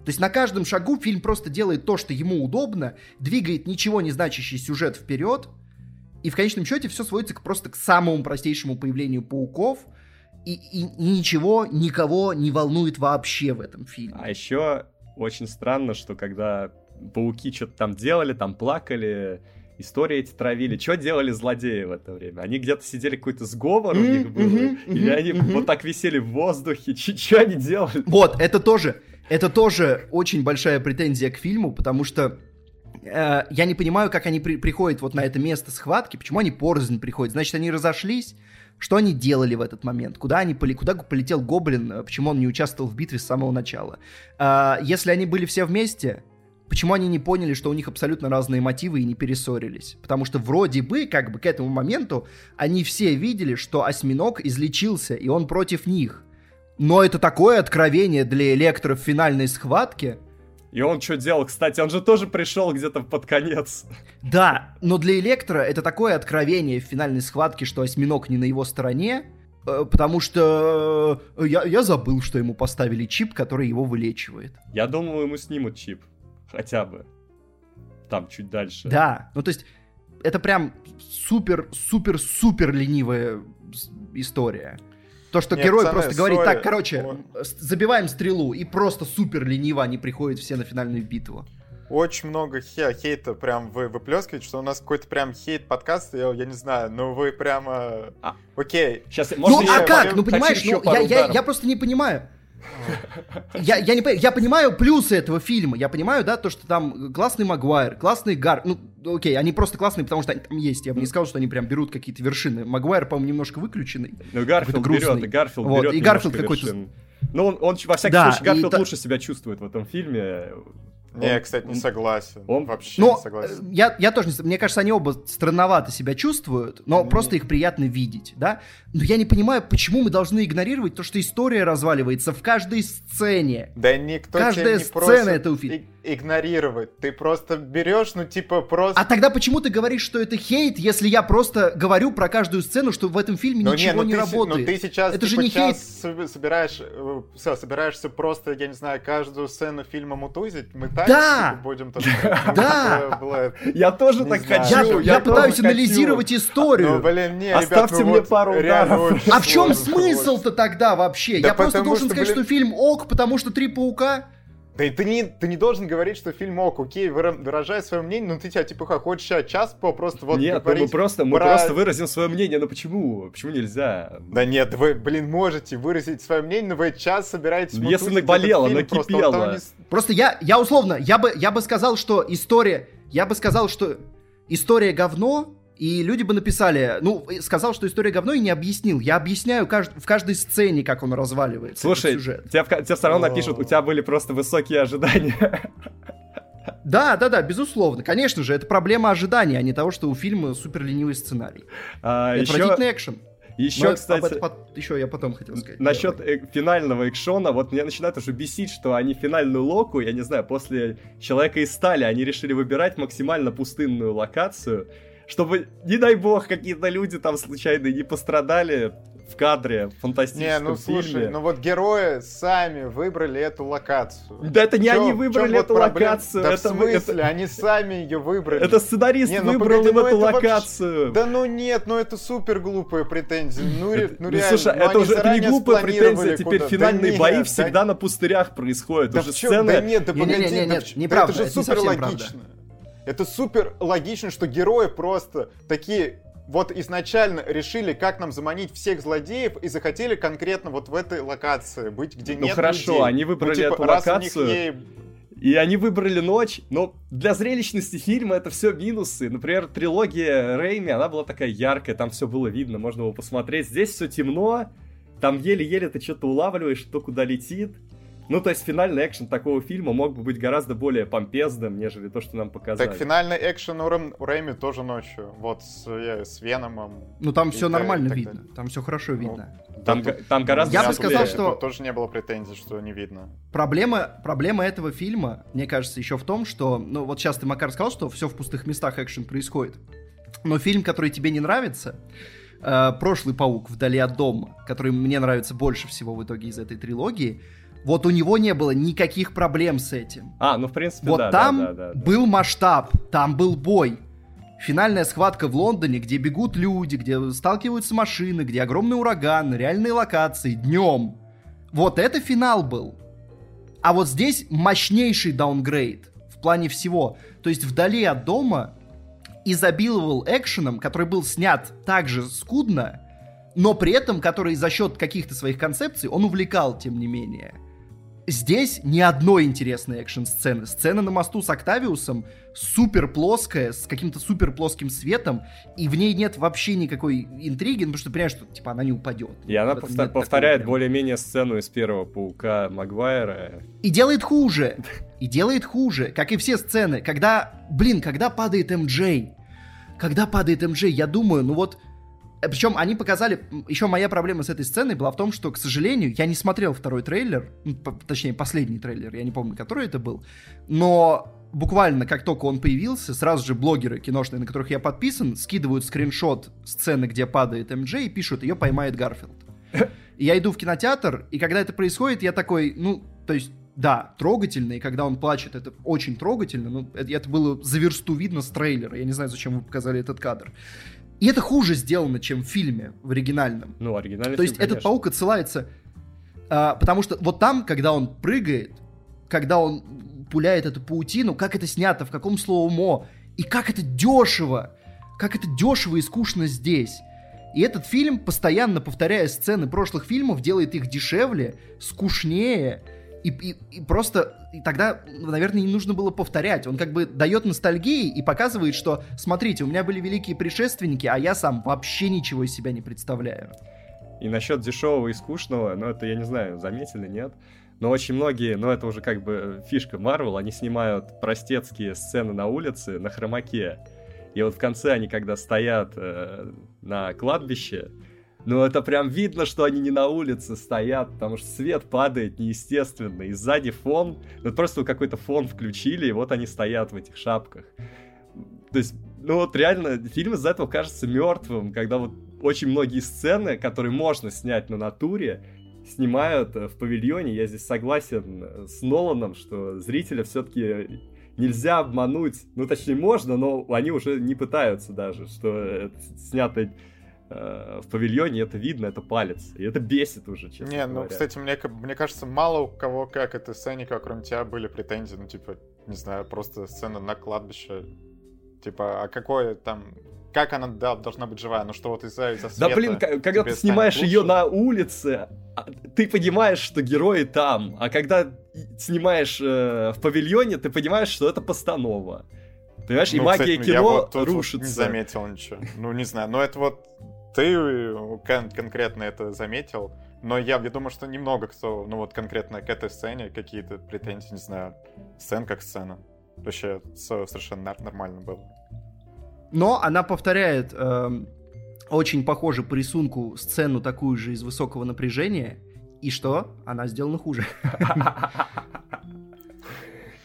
То есть на каждом шагу фильм просто делает то, что ему удобно, двигает ничего не значащий сюжет вперед, и в конечном счете все сводится к, просто к самому простейшему появлению пауков, и, и- и ничего никого не волнует вообще в этом фильме. А еще очень странно, что когда пауки что-то там делали, там плакали, истории эти травили, что делали злодеи в это время? Они где-то сидели, какой-то сговор у них был, или они вот так висели в воздухе, что они делали? Вот, это тоже, это тоже очень большая претензия к фильму, потому что э, я не понимаю, как они при- приходят вот на это место схватки, почему они порознь приходят. Значит, они разошлись. Что они делали в этот момент? Куда они куда полетел Гоблин? Э, Почему он не участвовал в битве с самого начала? А, если они были все вместе, почему они не поняли, что у них абсолютно разные мотивы и не перессорились? Потому что вроде бы, как бы к этому моменту, они все видели, что осьминог излечился, и он против них. Но это такое откровение для Электро в финальной схватке. И он что делал, кстати, он же тоже пришел где-то под конец. Да, но для Электро это такое откровение в финальной схватке, что осьминог не на его стороне, э, потому что э, я, я забыл, что ему поставили чип, который его вылечивает. Я думал, ему снимут чип. Хотя бы. Там, чуть дальше. Да, ну то есть это прям супер-супер-супер ленивая история. То, что Не, герой пацаны, просто говорит, так, короче, забиваем стрелу, и просто супер лениво они приходят все на финальную битву. Очень много хе- хейта прям вы выплескиваете, что у нас какой-то прям хейт подкаст, я, я не знаю, ну вы прямо... А. Окей. Сейчас, ну, а как? Ну, понимаешь, еще я, я, я просто не понимаю. Я, я не я понимаю плюсы этого фильма, я понимаю, да, то, что там классный Магуайр, классный Гар, ну, окей, они просто классные, потому что они там есть, я бы не сказал, что они прям берут какие-то вершины. Магуайр, по-моему, немножко выключенный. Ну, Гарфилд берет, и Гарфилд Вот, берет и Гарфилд какой-то-. Ну, он, он, во всяком Да, случае, Гарфилд и та- лучше себя чувствует в этом фильме. Не, Он- кстати, не согласен. он- Вообще Но не согласен. э, я, я тоже не Мне кажется, они оба странновато себя чувствуют, но Не. просто их приятно видеть, да? Но я не понимаю, почему мы должны игнорировать то, что история разваливается в каждой сцене. Да никто каждая тебя не сцена просит этого фильма. Игнорировать. Ты просто берешь, ну типа просто... А тогда почему ты говоришь, что это хейт, если я просто говорю про каждую сцену, что в этом фильме Ну ничего ну не ты, се- работает? Ну ты сейчас Это же типа, не час с- собираешь, э, всё, собираешься просто, я не знаю, каждую сцену фильма мутузить, мы так Да! типа, будем. Ну, Да! было- Я тоже Не так хочу. я тоже пытаюсь анализировать историю. Ну, блин, не, Оставьте ну мне пару ударов. а в чем смысл-то тогда вообще? Я просто должен сказать, что фильм ок, потому что три паука. Да и ты не, ты не должен говорить, что фильм ок, окей, выра- выражай свое мнение, но ты тебя типа ха, хочешь сейчас час по просто вот Нет, ну, мы говорить просто, мы про- просто выразим свое мнение. Ну почему? Почему нельзя? Да нет, вы, блин, можете выразить свое мнение, но вы час собираетесь Ну, если наболело, фильм, просто накипело. вот там не Просто я, я условно, я бы, я бы сказал, что история, я бы сказал, что история говно, и люди бы написали, ну, сказал, что история говно, и не объяснил. Я объясняю кажд- в каждой сцене, как он разваливается. Слушай, этот сюжет. ка- тебе все равно напишут, у тебя были просто высокие ожидания. Да, да, да, безусловно. Конечно же, это проблема ожидания, а не того, что у фильма супер ленивый сценарий. А, И еще, Отвратительный экшен. еще, Но об кстати, этом пот- еще я потом хотел сказать. насчет э, финального экшона, вот меня начинает уже бесить, что они финальную локу, я не знаю, после Человека из стали они решили выбирать максимально пустынную локацию, чтобы, не дай бог, какие-то люди там случайно не пострадали в кадре в фантастическом Не, ну слушай, фильме. ну вот герои сами выбрали эту локацию. Да это не Чё- они выбрали вот эту проблема? локацию. Да это, в смысле? это, Они сами ее выбрали. это сценарист Не, ну выбрал погоди, им ну эту это вообще- локацию. Да ну нет, ну это супер глупые претензии. Ну, ре- ну Ну, реально, слушай, ну, это уже это не глупая претензия, теперь куда. финальные Да бои нет, всегда да- на пустырях происходят. Да уже сцены... Да нет, да погоди, да нет, в- неправда, да это же это не супер логично. Это супер логично, что герои просто такие вот изначально решили, как нам заманить всех злодеев, и захотели конкретно вот в этой локации быть, где Ну нет хорошо, людей. они выбрали ну, типа, эту локацию. ей- И они выбрали ночь, но для зрелищности фильма это все минусы. Например, трилогия Рейми, она была такая яркая, там все было видно, можно было посмотреть. Здесь все темно, там еле-еле ты что-то улавливаешь, что куда летит. Ну, то есть финальный экшен такого фильма мог бы быть гораздо более помпезным, нежели то, что нам показали. Так финальный экшен у, Рэм- у Рэми тоже ночью. Вот с, э, с Веномом. Ну там все нормально видно, далее. там все хорошо Ну, видно. Там, Да там гораздо Я бы сказал, тут что- Тоже не было претензий, что не видно. Проблема, проблема этого фильма, мне кажется, еще в том, что, ну вот сейчас ты, Макар, сказал, что все в пустых местах экшен происходит. Но фильм, который тебе не нравится, э, прошлый паук вдали от дома, который мне нравится больше всего в итоге из этой трилогии, вот у него не было никаких проблем с этим. А, ну в принципе, Вот да, там да, да, да, да. был масштаб, там был бой. Финальная схватка в Лондоне, где бегут люди, где сталкиваются машины, где огромный ураган, реальные локации, днем. Вот это финал был. А вот здесь мощнейший даунгрейд в плане всего. То есть вдали от дома изобиловал экшеном, который был снят также скудно, но при этом, который за счет каких-то своих концепций он увлекал, тем не менее. Здесь ни одной интересной экшн-сцены. Сцена на мосту с Октавиусом супер плоская, с каким-то супер плоским светом, и в ней нет вообще никакой интриги, ну, потому что ты понимаешь, что типа она не упадет. И она повтор- такого повторяет более-менее сцену из первого паука Магуайра. И делает хуже. И делает хуже, как и все сцены. Когда, блин, когда падает МД, когда падает МД, я думаю, ну вот... Причем они показали... Еще моя проблема с этой сценой была в том, что, к сожалению, я не смотрел второй трейлер, точнее, последний трейлер, я не помню, который это был, но буквально как только он появился, сразу же блогеры киношные, на которых я подписан, скидывают скриншот сцены, где падает МД, и пишут, ее поймает Гарфилд. И я иду в кинотеатр, и когда это происходит, я такой, ну, то есть, да, трогательно, и когда он плачет, это очень трогательно, ну, это, это было за версту видно с трейлера, я не знаю, зачем вы показали этот кадр. И это хуже сделано, чем в фильме, в оригинальном. Ну, оригинальный То есть фильм, этот конечно. паук отсылается, а, потому что вот там, когда он прыгает, когда он пуляет эту паутину, как это снято, в каком слоумо, и как это дешево, как это дешево и скучно здесь. И этот фильм, постоянно повторяя сцены прошлых фильмов, делает их дешевле, скучнее, и, и- и просто и тогда, наверное, не нужно было повторять. Он как бы дает ностальгии и показывает, что, смотрите, у меня были великие предшественники, а я сам вообще ничего из себя не представляю. И насчет дешевого и скучного, ну это, я не знаю, заметили, нет? Но очень многие, ну это уже как бы фишка Марвел, они снимают простецкие сцены на улице на хромаке. И вот в конце они, когда стоят э, на кладбище, ну это прям видно, что они не на улице стоят, потому что свет падает неестественно, и сзади фон, ну просто какой-то фон включили, и вот они стоят в этих шапках. То есть, ну вот реально, фильм из-за этого кажется мертвым, когда вот очень многие сцены, которые можно снять на натуре, снимают э, в павильоне. Я здесь согласен э, с Ноланом, что зрителя все-таки нельзя обмануть. Ну, точнее, можно, но они уже не пытаются даже, что это снято э, в павильоне, это видно, это палец. И это бесит уже, честно Не, ну, говоря. кстати, мне, мне кажется, мало у кого как этой сценика, кроме тебя, были претензии. Ну, типа, не знаю, просто сцена на кладбище. Типа, а какое там... Как она да, должна быть живая? Ну что вот из-за из Да света блин, к- когда ты снимаешь станет ее лучше? на улице, а, ты понимаешь, что герои там, а когда и- снимаешь э, в павильоне, ты понимаешь, что это постанова. Понимаешь, и Ну, магия кстати, я кино вот тут вот рушится. не заметил ничего. Ну, не знаю, но это вот ты э, кон- конкретно это заметил, но я, я думаю, что немного кто, ну вот конкретно к этой сцене какие-то претензии, не знаю, сцен как сцена. Вообще всё совершенно нормально было. Но она повторяет эм, очень похоже по рисунку сцену такую же из высокого напряжения. И что? Она сделана хуже.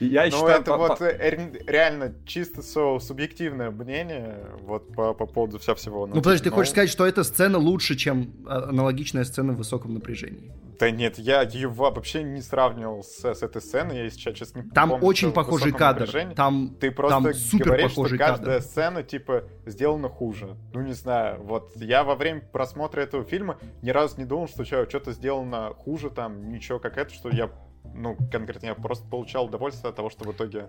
Я ну, считаю, это по, вот реально чисто субъективное мнение вот по, по поводу вся всего. Ну, подожди, ты ну... хочешь сказать, что эта сцена лучше, чем а, аналогичная сцена в высоком напряжении? Да нет, я ее вообще не сравнивал с, с этой сценой, я сейчас честно Там помню, очень похожий кадр. Там, ты просто там супер говоришь, похожий что каждая кадр. сцена, типа, сделана хуже. Ну, не знаю, вот я во время просмотра этого фильма ни разу не думал, что что-то сделано хуже, там, ничего как это, что я ну, конкретно я просто получал удовольствие от того, что в итоге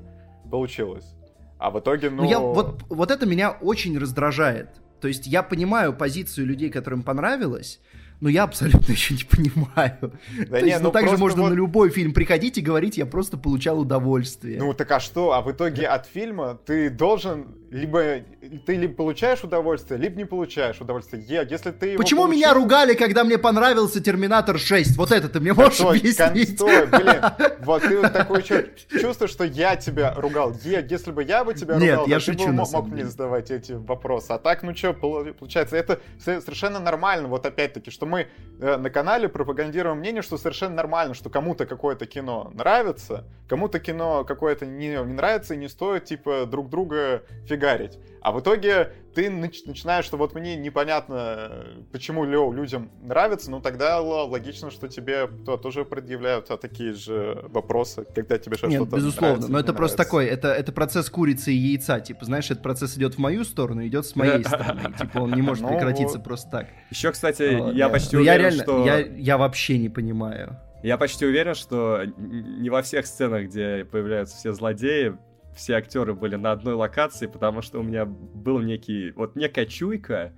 получилось. А в итоге, ну... ну я, вот, вот это меня очень раздражает. То есть я понимаю позицию людей, которым понравилось, но я абсолютно еще не понимаю. Да То не, есть, ну, ну также можно вот... на любой фильм приходить и говорить, я просто получал удовольствие. Ну так а что? А в итоге от фильма ты должен либо ты либо получаешь удовольствие, либо не получаешь удовольствие. Я, если ты Почему получил... меня ругали, когда мне понравился Терминатор 6? Вот это ты мне можешь Стой, объяснить? Стой, блин. Вот ты вот такое чувство, что я тебя ругал. Е, если бы я бы тебя Нет, ругал, я шучу, ты бы мог мне задавать эти вопросы. А так, ну что, получается, это совершенно нормально. Вот опять-таки, что мы э, на канале пропагандируем мнение, что совершенно нормально, что кому-то какое-то кино нравится, кому-то кино какое-то не, не нравится и не стоит, типа, друг друга фигарить. А в итоге ты начинаешь, что вот мне непонятно, почему Лео людям нравится, ну тогда логично, что тебе то, тоже предъявляют а такие же вопросы, когда тебе что-то Нет, безусловно, нравится, но это нравится. просто такой, это, это процесс курицы и яйца, типа, знаешь, этот процесс идет в мою сторону, идет с моей стороны, типа, он не может ну прекратиться просто так. Еще, кстати, я почти уверен, я реально, что... Я вообще не понимаю. Я почти уверен, что не во всех сценах, где появляются все злодеи, все актеры были на одной локации, потому что у меня был некий, вот некая чуйка,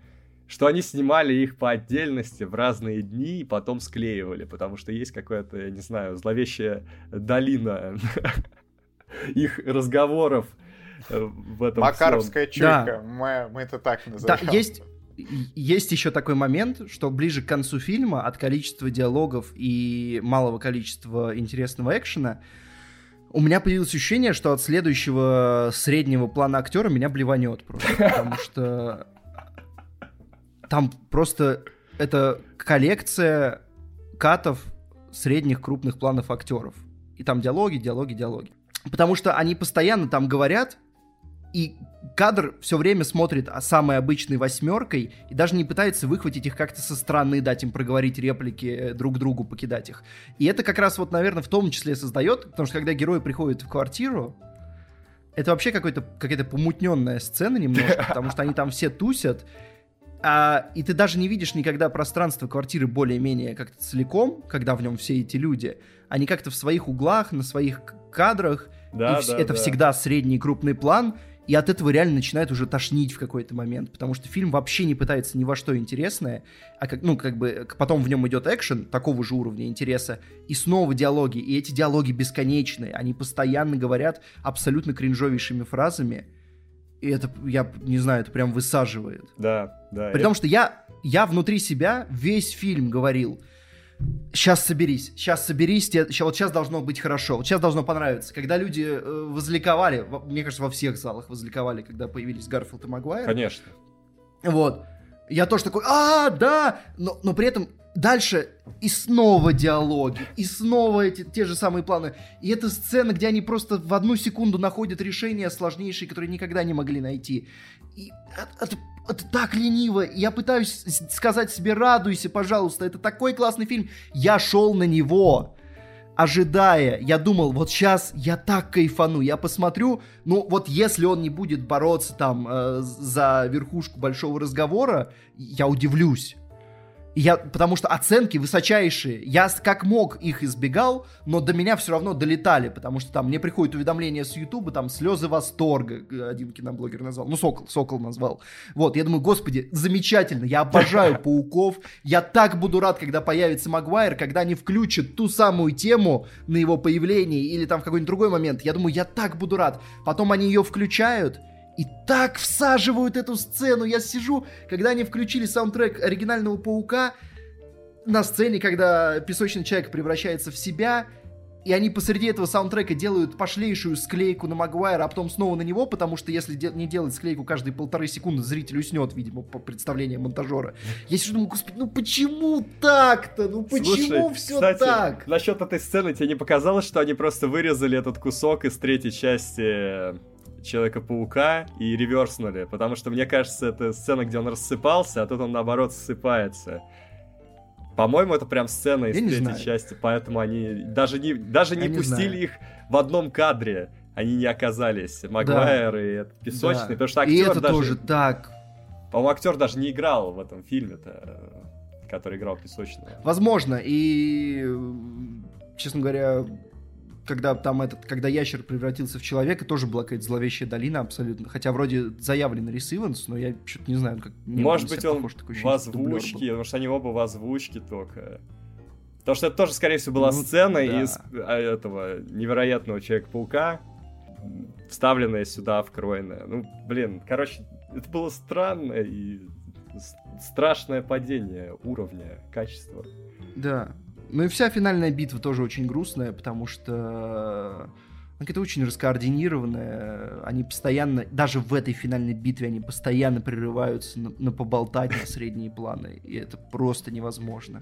что они снимали их по отдельности в разные дни и потом склеивали, потому что есть какая-то, я не знаю, зловещая долина их разговоров э, в этом Макаровская чуйка, мы, мы это так называем. Да, есть, есть еще такой момент, что ближе к концу фильма от количества диалогов и малого количества интересного экшена у меня появилось ощущение, что от следующего среднего плана актера меня блеванет просто. Потому что там просто это коллекция катов средних крупных планов актеров. И там диалоги, диалоги, диалоги. Потому что они постоянно там говорят, и кадр все время смотрит самой обычной восьмеркой и даже не пытается выхватить их как-то со стороны, дать им проговорить реплики э, друг другу, покидать их. И это как раз вот, наверное, в том числе создает, потому что когда герои приходят в квартиру, это вообще какой-то, какая-то помутненная сцена немножко, потому что они там все тусят, а, и ты даже не видишь никогда пространство квартиры более-менее как-то целиком, когда в нем все эти люди. Они как-то в своих углах, на своих кадрах, да, и да, это да. всегда средний крупный план, и от этого реально начинает уже тошнить в какой-то момент, потому что фильм вообще не пытается ни во что интересное, а как, ну, как бы потом в нем идет экшен такого же уровня интереса, и снова диалоги, и эти диалоги бесконечные, они постоянно говорят абсолютно кринжовейшими фразами, и это, я не знаю, это прям высаживает. Да, да. При это... том, что я, я внутри себя весь фильм говорил – Сейчас соберись, сейчас соберись, тебе, вот сейчас должно быть хорошо, вот сейчас должно понравиться. Когда люди э, возликовали, мне кажется, во всех залах возликовали, когда появились Гарфилд и Магуайр. Конечно. Вот. Я тоже такой, а, да, но, но при этом дальше и снова диалоги, и снова эти те же самые планы. И это сцена, где они просто в одну секунду находят решения сложнейшие, которые никогда не могли найти. И это, это так лениво. Я пытаюсь сказать себе, радуйся, пожалуйста, это такой классный фильм. Я шел на него, ожидая. Я думал, вот сейчас я так кайфану. Я посмотрю, ну вот если он не будет бороться там э, за верхушку большого разговора, я удивлюсь. Я, потому что оценки высочайшие. Я как мог их избегал, но до меня все равно долетали, потому что там мне приходит уведомление с Ютуба, там слезы восторга, один киноблогер назвал, ну Сокол, Сокол назвал. Вот, я думаю, господи, замечательно, я обожаю пауков, я так буду рад, когда появится Магуайр, когда они включат ту самую тему на его появление или там в какой-нибудь другой момент. Я думаю, я так буду рад. Потом они ее включают, и так всаживают эту сцену. Я сижу, когда они включили саундтрек оригинального Паука на сцене, когда песочный человек превращается в себя, и они посреди этого саундтрека делают пошлейшую склейку на Магуайра, а потом снова на него, потому что если де- не делать склейку каждые полторы секунды, зритель уснет, видимо, по представлению монтажера. Я сижу думаю, господи, ну почему так-то? Ну почему все кстати, так? Насчет этой сцены тебе не показалось, что они просто вырезали этот кусок из третьей части Человека-паука и реверснули? Потому что мне кажется, это сцена, где он рассыпался, а тут он наоборот ссыпается. По-моему, это прям сцена из Я третьей части, поэтому они даже не, даже не Я не пустили знаю. их в одном кадре. Они не оказались. Магуайр и этот песочный, Да. потому что И актер это даже... тоже так. По-моему, актер даже не играл в этом фильме-то, который играл песочного. Возможно, и, честно говоря, когда там этот, когда ящер превратился в человека, тоже была какая-то зловещая долина абсолютно. Хотя вроде заявлен Рис Иванс, но я что-то не знаю, как... не Может быть, он похож, такое в озвучке, потому что они оба в озвучке только. Потому что это тоже, скорее всего, была Ну, сцена да. из а, этого невероятного Человека-паука, вставленная сюда, вкроенная. Ну, блин, короче, это было странно и страшное падение уровня, качества. Да. Ну и вся финальная битва тоже очень грустная, потому что она какая-то очень раскоординированная. Они постоянно, даже в этой финальной битве, они постоянно прерываются на, на поболтать на средние планы. И это просто невозможно.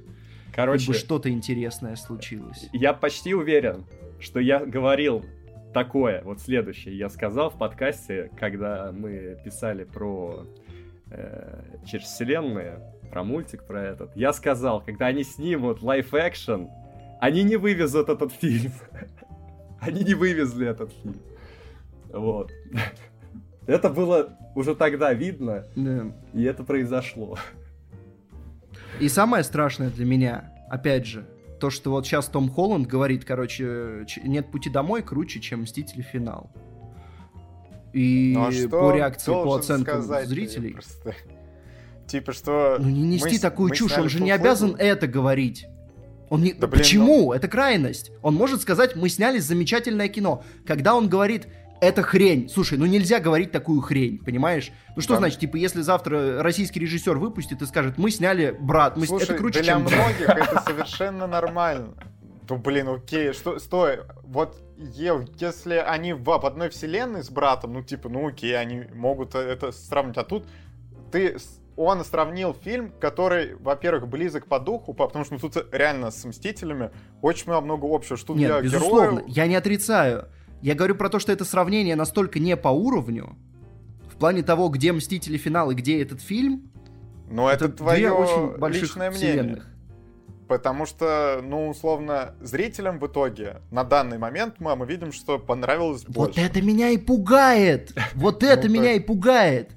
Короче, бы что-то интересное случилось. я почти уверен, что я говорил такое, вот следующее, я сказал в подкасте, когда мы писали про э, через вселенные, про мультик про этот, я сказал, когда они снимут лайф-экшен, они не вывезут этот фильм. Они не вывезли этот фильм. Вот. Это было уже тогда видно, Да. и это произошло. И самое страшное для меня, опять же, то, что вот сейчас Том Холланд говорит, короче, нет пути домой круче, чем Мстители финал. И Ну, а что по реакции, по оценкам сказать зрителей. просто? Типа, что... Ну не нести мы такую мы чушь, он же не обязан это говорить. Он не... Да, блин, Почему? Это крайность. Он может сказать, мы сняли замечательное кино. Когда он говорит, это хрень. Слушай, ну нельзя говорить такую хрень, понимаешь? Ну что Да. значит, типа, если завтра российский режиссер выпустит и скажет, мы сняли брат, мы... с- Слушай, это круче, для чем многих это совершенно нормально. Ну, блин, окей, что, стой, вот если они в, одной вселенной с братом, ну, типа, ну, окей, они могут это сравнить, а тут ты, он сравнил фильм, который, во-первых, близок по духу, по- потому что ну, тут реально с Мстителями очень много общего, что Нет, для безусловно, героев... я не отрицаю. Я говорю про то, что это сравнение настолько не по уровню, в плане того, где Мстители финал и где этот фильм, Но это, две твое очень больших личное мнение. вселенных. Потому что, ну, условно, зрителям в итоге на данный момент мы, мы видим, что понравилось Вот больше. это меня и пугает! Вот это Ну, меня так. и пугает!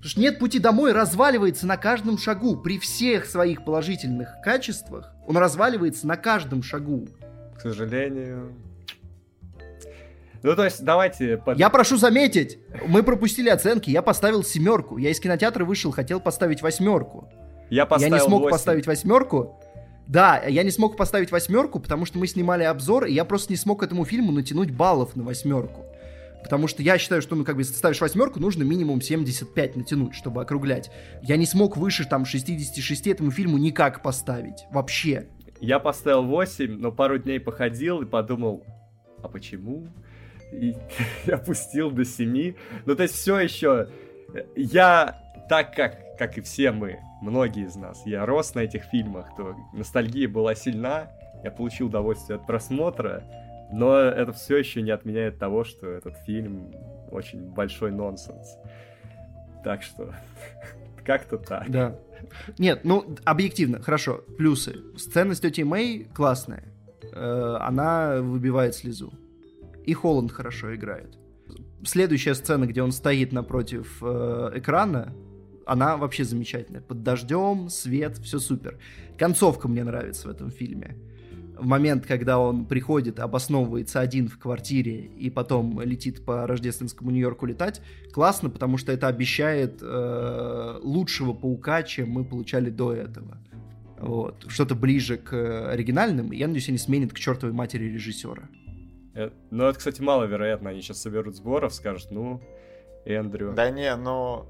Потому что нет пути домой разваливается на каждом шагу. При всех своих положительных качествах он разваливается на каждом шагу. К сожалению. Ну, то есть, давайте... под- Я прошу заметить, мы пропустили оценки, я поставил семерку. Я из кинотеатра вышел, хотел поставить восьмерку. Я поставил я не смог 8. поставить восьмерку. Да, я не смог поставить восьмерку, потому что мы снимали обзор, и я просто не смог этому фильму натянуть баллов на восьмерку. Потому что я считаю, что, ну, как бы, если ты ставишь восьмерку, нужно минимум 75 натянуть, чтобы округлять. Я не смог выше, там, 66 этому фильму никак поставить. Вообще. Я поставил 8, но пару дней походил и подумал, а почему? И опустил до 7. Ну, то есть все еще... Я, так как, как и все мы, многие из нас, я рос на этих фильмах, то ностальгия была сильна, я получил удовольствие от просмотра, но это все еще не отменяет того, что этот фильм очень большой нонсенс. Так что, как-то так. Да. Нет, ну, объективно, хорошо. Плюсы. Сцена с тетей Мэй классная. Э, она выбивает слезу. И Холланд хорошо играет. Следующая сцена, где он стоит напротив э, экрана, она вообще замечательная. Под дождем, свет, все супер. Концовка мне нравится в этом фильме. В момент, когда он приходит, обосновывается один в квартире и потом летит по рождественскому Нью-Йорку летать, классно, потому что это обещает э, лучшего паука, чем мы получали до этого. Вот. Что-то ближе к оригинальным, и я надеюсь, они сменят к чертовой матери режиссера. Э, Ну, это, кстати, маловероятно. Они сейчас соберут сборов, скажут, ну, Эндрю. Да не, ну...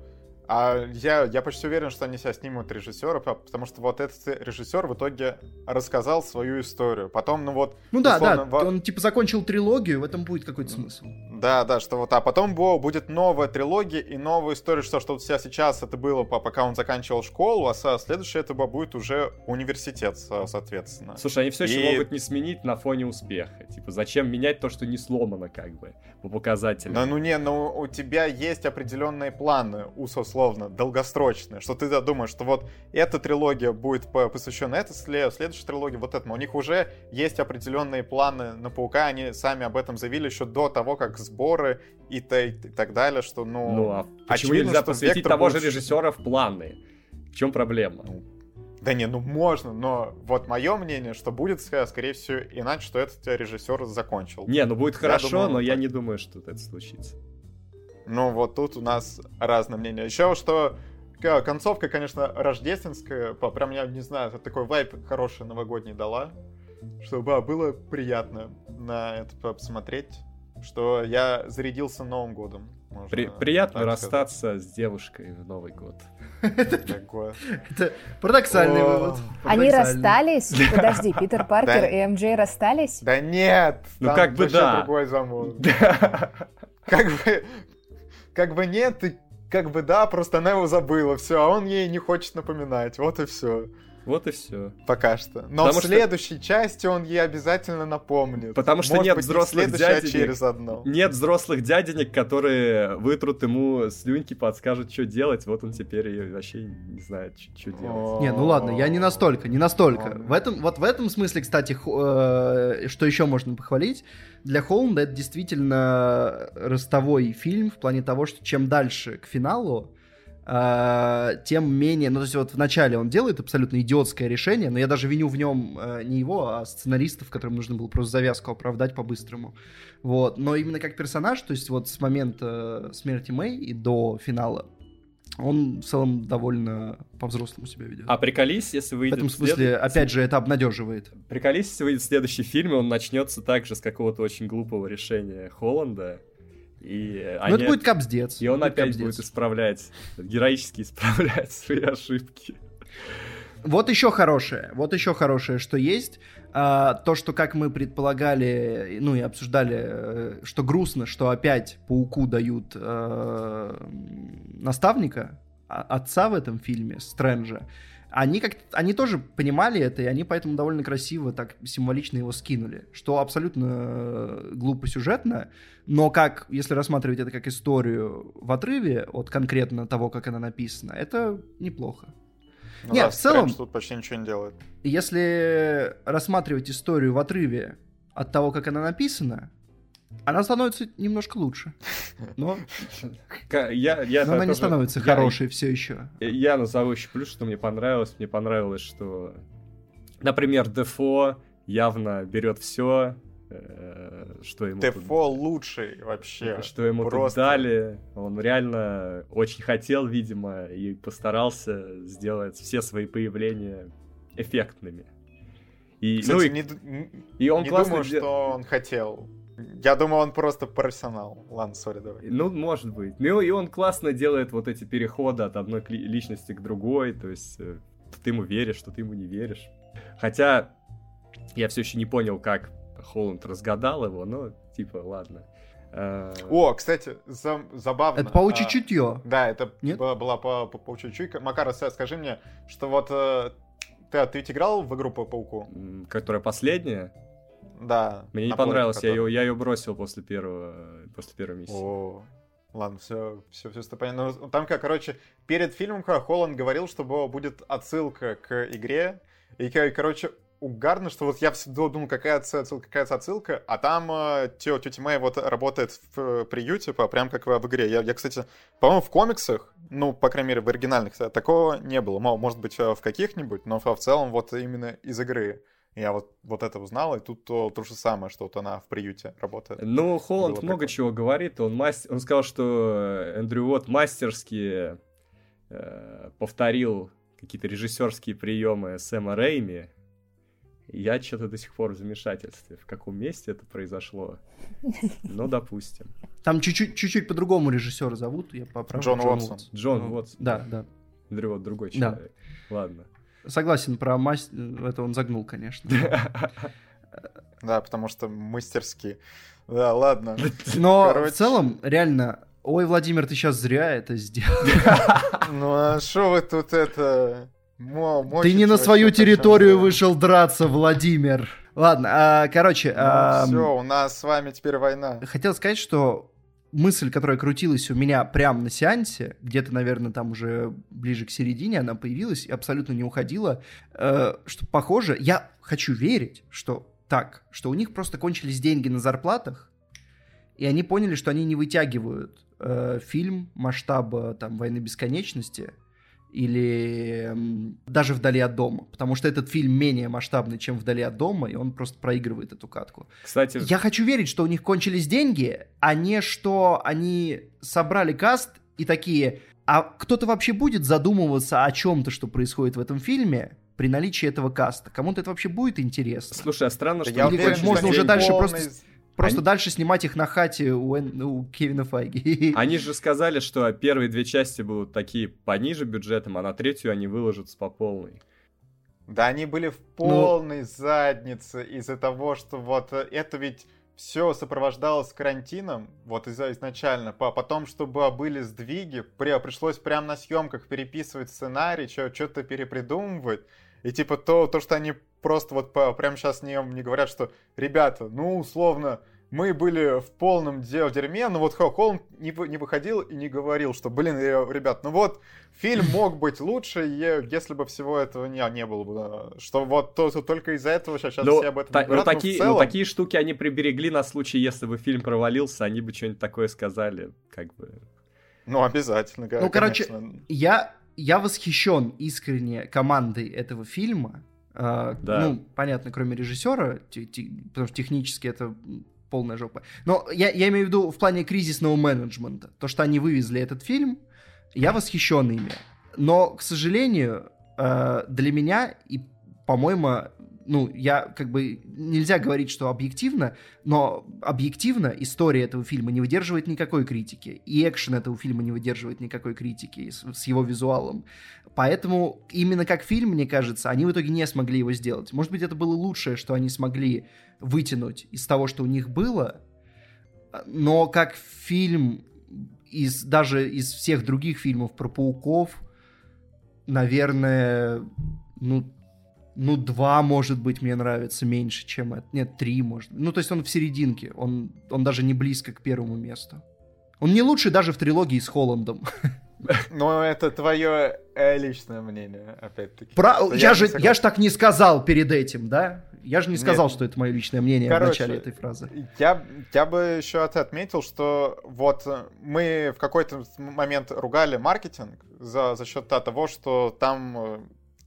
А я, я почти уверен, что они себя снимут режиссера, потому что вот этот режиссер в итоге рассказал свою историю. Потом, ну вот... Ну да, условно, да, он типа закончил трилогию, в этом будет какой-то смысл. Да, да, что вот, а потом будет новая трилогия и новая история, что, что вот сейчас это было, пока он заканчивал школу, а следующее это будет уже университет, соответственно. Слушай, они все и... еще могут не сменить на фоне успеха. Типа, зачем менять то, что не сломано, как бы, по показателям? Ну, ну не, ну у тебя есть определенные планы, условно, долгосрочные, что ты думаешь, что вот эта трилогия будет посвящена этой, следующая трилогия вот этому. У них уже есть определенные планы на Паука, они сами об этом заявили еще до того, как сборы и, т- и так далее, что, ну... Ну, а почему очевидно, нельзя посвятить того будет... же режиссера в планы? В чем проблема? Ну, да не, ну можно, но вот мое мнение, что будет, скорее всего, иначе, что этот режиссер закончил. Не, ну будет я хорошо, думаю, но так... я не думаю, что это случится. Ну вот тут у нас разное мнение. Еще что концовка, конечно, рождественская, прям, я не знаю, такой вайп хороший новогодний дала, чтобы было приятно на это посмотреть что я зарядился Новым годом. При, приятно расстаться сказать. с девушкой в Новый год. Это парадоксальный вывод. Они расстались? Подожди, Питер Паркер и МД расстались? Да нет! Ну как бы да. другой замуж. Как бы... Как бы нет, и как бы да, просто она его забыла, все, а он ей не хочет напоминать, вот и все. Вот и все. Пока что. Но Потому в следующей что... части он ей обязательно напомнит. Потому что Может нет быть, взрослых дяденек. через одно. Нет взрослых дяденек, которые вытрут ему слюньки, подскажут, что делать. Вот он теперь и вообще не знает, что делать. Не, ну ладно, я не настолько, не настолько. В этом, вот в этом смысле, кстати, э, что еще можно похвалить, для Холмда это действительно ростовой фильм в плане того, что чем дальше к финалу, а, тем менее, ну, то есть вот в начале он делает абсолютно идиотское решение, но я даже виню в нем э, не его, а сценаристов, которым нужно было просто завязку оправдать по-быстрому. Вот, но именно как персонаж, то есть вот с момента э, смерти Мэй и до финала, он в целом довольно по-взрослому себя ведет. А приколись, если выйдет... В этом смысле, след... опять же, это обнадеживает. Приколись, если выйдет следующий фильм, и он начнется также с какого-то очень глупого решения Холланда, и ну, они... это будет капздец. И он будет опять капздец. будет исправлять, героически исправлять свои ошибки. Вот еще хорошее, вот еще хорошее, что есть. А, то, что, как мы предполагали, ну и обсуждали, э, что грустно, что опять пауку дают э, наставника, а, отца в этом фильме, Стрэнджа они как они тоже понимали это, и они поэтому довольно красиво так символично его скинули, что абсолютно э, глупо сюжетно, но как, если рассматривать это как историю в отрыве от конкретно того, как она написана, это неплохо. Ну, Нет, да, в целом... тут почти ничего не делает. Если рассматривать историю в отрыве от того, как она написана, она становится немножко лучше. Но, я, я но она не становится я, хорошей все еще. Я назову еще плюс, что мне понравилось. Мне понравилось, что, например, Дефо явно берет все, э, что ему Дефо тут... лучший вообще. Что ему Просто... тут дали. Он реально очень хотел, видимо, и постарался сделать все свои появления эффектными. И, Кстати, ну, и, не, и он не классно думаю, что он хотел. Я думаю, он просто профессионал. Ладно, сори, давай. Ну, может быть. Ну, и он классно делает вот эти переходы от одной личности к другой. То есть э, ты ему веришь, что ты ему не веришь. Хотя я все еще не понял, как Холланд разгадал его, но типа, ладно. Э, О, кстати, за, забавно. Это паучье а, чутье. Да, это Нет? была по, по паучье чутье. Макар, скажи мне, что вот э, ты, а ты ведь играл в игру по пауку? Которая последняя? Да. Мне не понравилось, который... я, ее, я ее бросил после первого, после первой миссии. О, ладно, все, все, все, понятно. Ну, там как, короче, перед фильмом Холланд говорил, что будет отсылка к игре, и, короче, угарно, что вот я всегда думал, какая отсылка, какая отсылка, а там э, тетя Мэй вот работает в э, приюте, по, прям как в, в игре. Я, я, кстати, по-моему, в комиксах, ну, по крайней мере, в оригинальных, такого не было. Может быть, э, в каких-нибудь, но в целом вот именно из игры. Я вот, вот это узнал, и тут то, то же самое, что вот она в приюте работает. Ну, Холланд Было много чего говорит. Он, мастер, он сказал, что Эндрю Уотт мастерски э, повторил какие-то режиссерские приемы Сэма Рейми. Я что-то до сих пор в замешательстве. В каком месте это произошло? Ну, допустим. Там чуть-чуть, чуть-чуть по-другому режиссера зовут, я поправлю. Джон Уотсон. Джон Ну, Уотсон. Да, да. Др- Вот другой Да. человек. Ладно. Согласен, про мастер... Это он загнул, конечно. Да, потому что мастерски. Да, ладно. Но Короче. в целом, реально, ой, Владимир, ты сейчас зря это сделал. Ну а что вы тут это... Ты не на свою территорию вышел драться, Владимир. Ладно, а, короче, ам, все, у нас с вами теперь война. хотел сказать, что мысль, которая крутилась у меня прямо на сеансе, где-то, наверное, там уже ближе к середине она появилась и абсолютно не уходила, э, что похоже, я хочу верить, что так, что у них просто кончились деньги на зарплатах, и они поняли, что они не вытягивают э, фильм масштаба там «Войны бесконечности», или даже «Вдали от дома», потому что этот фильм менее масштабный, чем «Вдали от дома», и он просто проигрывает эту катку. Кстати, Я хочу верить, что у них кончились деньги, а не что они собрали каст и такие, а кто-то вообще будет задумываться о чем-то, что происходит в этом фильме при наличии этого каста? Кому-то это вообще будет интересно? слушай, а странно, что... Я Или уверен, можно уже дальше полный- просто- Просто Они- дальше снимать их на хате у, Эн- у Кевина Файги. Они же сказали, что первые две части будут такие пониже бюджетом, а на третью они выложатся по полной. Да они были в Ну- полной заднице из-за того, что вот э, это ведь все сопровождалось карантином, вот из изначально, по потом, чтобы были сдвиги, при- пришлось прямо на съемках переписывать сценарий, что-то перепридумывать, и типа то, то, что они просто вот по- прямо сейчас не, не говорят, что ребята, ну условно, мы были в полном де- дерьме, но вот Хо- Холм не, не выходил и не говорил, что, блин, э, ребят, ну вот, фильм мог быть лучше, если бы всего этого не, не было бы. да. Что вот то, то только из-за этого сейчас, Ну, все об этом та- ну, говорят, но в такие, целом- ну, такие штуки они приберегли на случай, если бы фильм провалился, они бы что-нибудь такое сказали, как бы. Ну, обязательно, Ну, короче, конечно. Я, я восхищен искренне командой этого фильма. А, Да. Ну, понятно, кроме режиссера, те- те- потому что технически это полная жопа. Но я, я имею в виду в плане кризисного менеджмента. То, что они вывезли этот фильм, я восхищен ими. Но, к сожалению, э, для меня и, по-моему, ну, я как бы нельзя говорить, что объективно, но объективно история этого фильма не выдерживает никакой критики. И экшен этого фильма не выдерживает никакой критики с, с его визуалом. Поэтому именно как фильм, мне кажется, они в итоге не смогли его сделать. Может быть, это было лучшее, что они смогли вытянуть из того, что у них было. Но как фильм из даже из всех других фильмов про пауков, наверное, ну, ну, два, может быть, мне нравится меньше, чем это. Нет, три, может. Ну, то есть он в серединке. Он, он даже не близко к первому месту. Он не лучший даже в трилогии с Холландом. Но это твое э, личное мнение, опять-таки. Про... Я, не же, я же так не сказал перед этим, да? Я же не сказал, Нет. что это мое личное мнение в Короче, начале этой фразы. Я, я бы еще от- отметил, что вот э, мы в какой-то момент ругали маркетинг за, за счет того, что там э,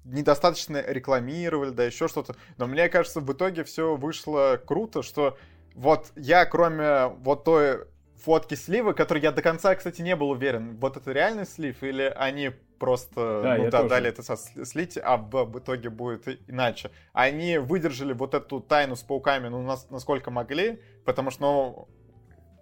недостаточно рекламировали, да еще что-то. Но мне кажется, в итоге все вышло круто, что вот я, кроме вот той фотки слива, которой я до конца, кстати, не был уверен, вот это реальный слив или они просто Да, ну, да, тоже. дали это слить, а в, в итоге будет иначе. Они выдержали вот эту тайну с пауками, ну, нас- насколько могли, потому что, ну,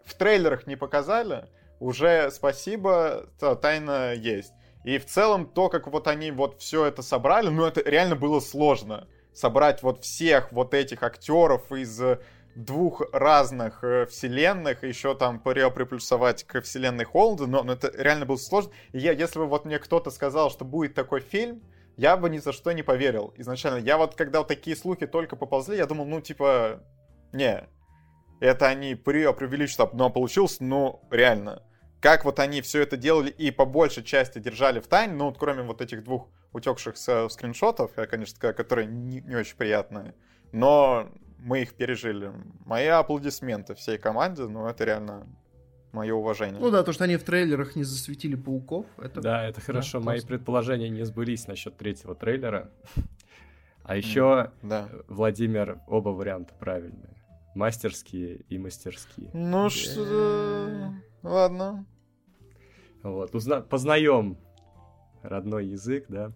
в трейлерах не показали, уже спасибо, та- тайна есть. И в целом то, как вот они вот все это собрали, ну, это реально было сложно. Собрать вот всех вот этих актеров из двух разных э, вселенных, еще там при- приплюсовать к вселенной Холда, но, но это реально было сложно. И я, если бы вот мне кто-то сказал, что будет такой фильм, я бы ни за что не поверил изначально. Я вот, когда вот такие слухи только поползли, я думал, ну, типа, не, это они при преувеличивают, но получилось, ну, реально. Как вот они все это делали и по большей части держали в тайне, ну, вот кроме вот этих двух утекших с- скриншотов, э, конечно, которые не, не очень приятные, но мы их пережили. Мои аплодисменты всей команде, ну, это реально мое уважение. Ну да, то, что они в трейлерах не засветили пауков, это... Да, это хорошо. Мои классно. предположения не сбылись насчет третьего трейлера. А еще, Да. Владимир, оба варианта правильные. Мастерские и мастерские. Ну что... Ладно. Вот, узна... познаем родной язык, да,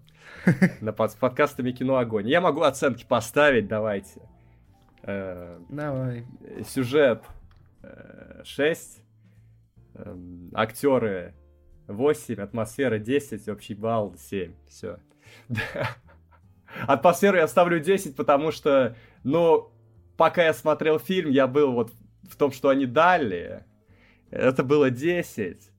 на под, с подкастами «Кино Огонь». Я могу оценки поставить, давайте. Э, Давай. Сюжет 6, э, эм, актеры 8, атмосфера 10, общий балл 7. Все. Атмосферу я ставлю 10, потому что, ну, пока я смотрел фильм, я был вот в том, что они дали. Это было 10.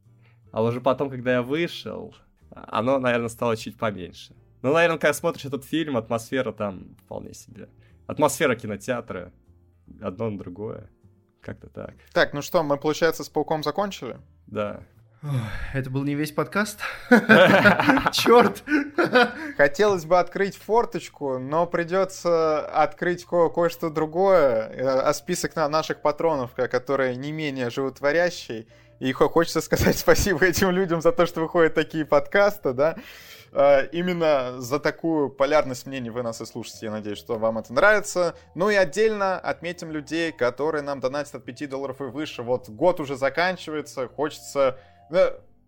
А уже потом, когда я вышел, оно, наверное, стало чуть поменьше. Ну, наверное, когда смотришь этот фильм, атмосфера там вполне себе. Атмосфера кинотеатра одно на другое. Как-то так. Так, ну что, мы, получается, с пауком закончили? Да. Это был не весь подкаст. Черт! Хотелось бы открыть форточку, но придется открыть ко- кое-что другое. Э, а список на наших патронов, которые не менее животворящие. И хочется сказать спасибо этим людям за то, что выходят такие подкасты, да. Э, именно за такую полярность мнений вы нас и слушаете. Я надеюсь, что вам это нравится. Ну и отдельно отметим людей, которые нам донатят от 5 долларов и выше. Вот год уже заканчивается, хочется...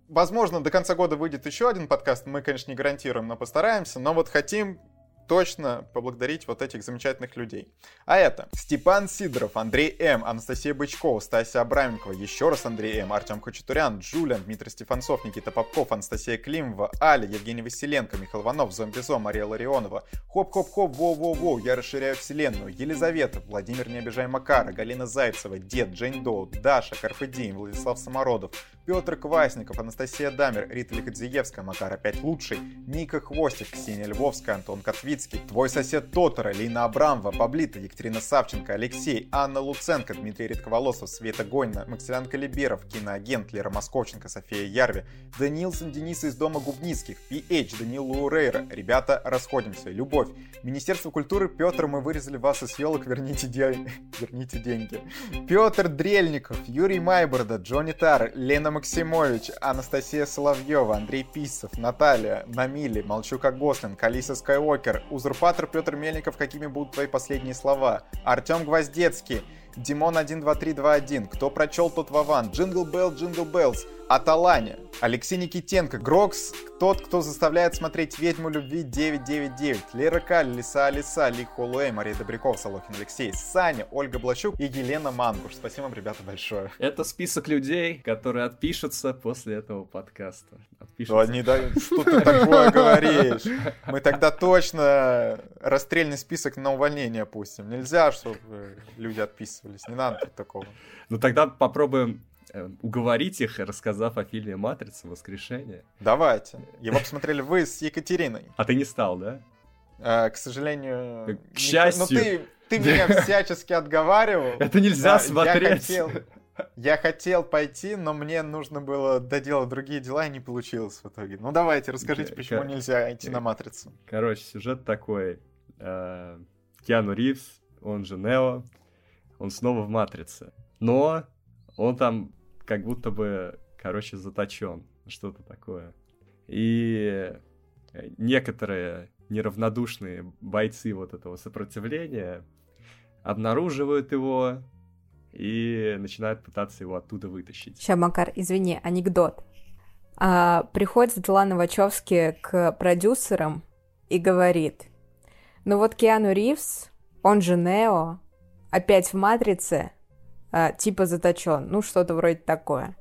Возможно, до конца года выйдет еще один подкаст. Мы, конечно, не гарантируем, но постараемся. Но вот хотим точно поблагодарить вот этих замечательных людей. А это Степан Сидоров, Андрей М, Анастасия Бычкова, Стасия Абраменкова, еще раз Андрей М, Артем Кочетурян, Джулиан, Дмитрий Стефанцов, Никита Попков, Анастасия Климова, Аля, Евгений Василенко, Михаил Иванов, Зомбизо, Мария Ларионова, Хоп-хоп-хоп, воу-воу-воу, я расширяю вселенную, Елизавета, Владимир Не обижай Макара, Галина Зайцева, Дед, Джейн Доу, Даша, Карпедин, Владислав Самородов, Петр Квасников, Анастасия Дамер, Рита Лиходзиевская, Макар опять лучший, Ника Хвостик, Ксения Львовская, Антон Котвицкий, твой сосед Тотора, Лина Абрамова, Паблита, Екатерина Савченко, Алексей, Анна Луценко, Дмитрий Редковолосов, Света Гонина, Максилян Калиберов, киноагент Лера Московченко, София Ярви, Данилсон Денис из Дома Губницких, PH, Данил Лурейра, ребята, расходимся, Любовь, Министерство культуры, Петр, мы вырезали вас из елок, верните, де... верните деньги, Петр Дрельников, Юрий Майборда, Джонни Тар, Лена Максимович, Анастасия Соловьева, Андрей Писов, Наталья, Намили, Молчука Гослин, Калиса Скайуокер, Узурпатор Петр Мельников, какими будут твои последние слова? Артем Гвоздецкий, Димон 12321, кто прочел тот Вован, Джингл Белл, Джингл Беллс, Аталане, Алексей Никитенко, Грокс, тот, кто заставляет смотреть «Ведьму любви» 999, Лера Каль, Лиса Лиса, Ли Холуэй, Мария Добряков, Солохин Алексей, Саня, Ольга Блащук и Елена Мангуш. Спасибо вам, ребята, большое. Это список людей, которые отпишутся после этого подкаста. Отпишутся. Ну, они, да, что ты такое говоришь? Мы тогда точно расстрельный список на увольнение пустим. Нельзя, чтобы люди отписывались. Не надо такого. Ну тогда попробуем уговорить их, рассказав о фильме «Матрица. Воскрешение». Давайте. Его посмотрели вы с Екатериной. А ты не стал, да? А, к сожалению... К счастью. Ну ты, ты меня всячески отговаривал. Это нельзя да, смотреть. Я хотел, я хотел пойти, но мне нужно было доделать другие дела, и не получилось в итоге. Ну давайте, расскажите, почему нельзя идти на «Матрицу». Короче, сюжет такой. Э, Киану Ривз, он же Нео, он снова в «Матрице». Но он там как будто бы, короче, заточен, что-то такое. И э, некоторые неравнодушные бойцы вот этого сопротивления обнаруживают его и начинают пытаться его оттуда вытащить. Сейчас, Макар, извини, анекдот. А, приходит Светлана Вачовски к продюсерам и говорит, ну вот Киану Ривз, он же Нео, опять в «Матрице», а, типа заточен. Ну, что-то вроде такое.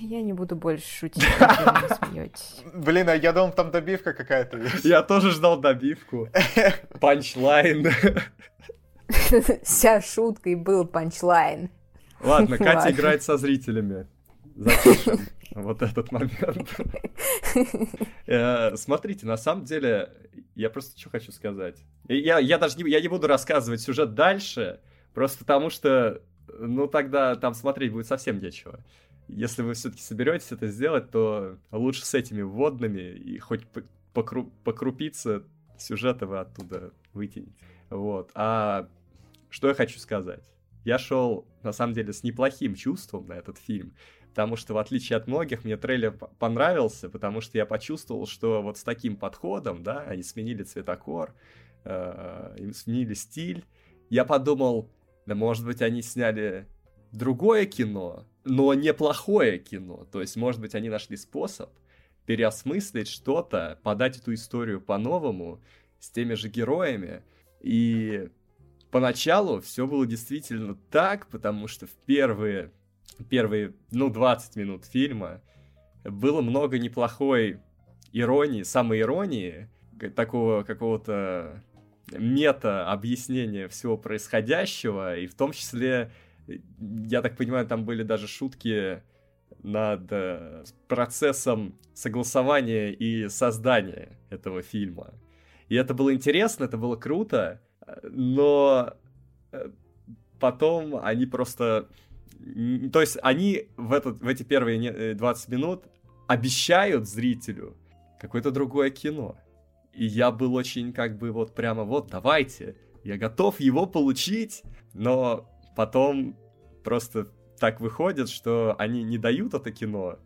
Я не буду больше шутить, вы Блин, а я думал, там добивка какая-то есть. Я тоже ждал добивку. Панчлайн. Вся шутка и был панчлайн. Ладно, Катя играет со зрителями. Запишем вот этот момент. Э, смотрите, на самом деле, я просто что хочу сказать. Я, я даже не, я не буду рассказывать сюжет дальше, Просто потому что, ну, тогда там смотреть будет совсем нечего. Если вы все-таки соберетесь это сделать, то лучше с этими вводными и хоть покру покрупиться сюжета вы оттуда вытянете. Вот. А что я хочу сказать? Я шел, на самом деле, с неплохим чувством на этот фильм, потому что, в отличие от многих, мне трейлер понравился, потому что я почувствовал, что вот с таким подходом, да, они сменили цветокор, э, сменили стиль, я подумал, да, может быть, они сняли другое кино, но неплохое кино. То есть, может быть, они нашли способ переосмыслить что-то, подать эту историю по-новому, с теми же героями. И поначалу все было действительно так, потому что в первые, первые, ну, 20 минут фильма было много неплохой иронии, самой иронии, такого какого-то мета-объяснения всего происходящего, и в том числе, я так понимаю, там были даже шутки над э, процессом согласования и создания этого фильма. И это было интересно, это было круто, но э, потом они просто... То есть они в, этот, в эти первые 20 э, минут обещают зрителю какое-то другое кино. И я был очень как бы вот прямо вот, давайте, я готов его получить, но потом просто так выходит, что они не дают это кино.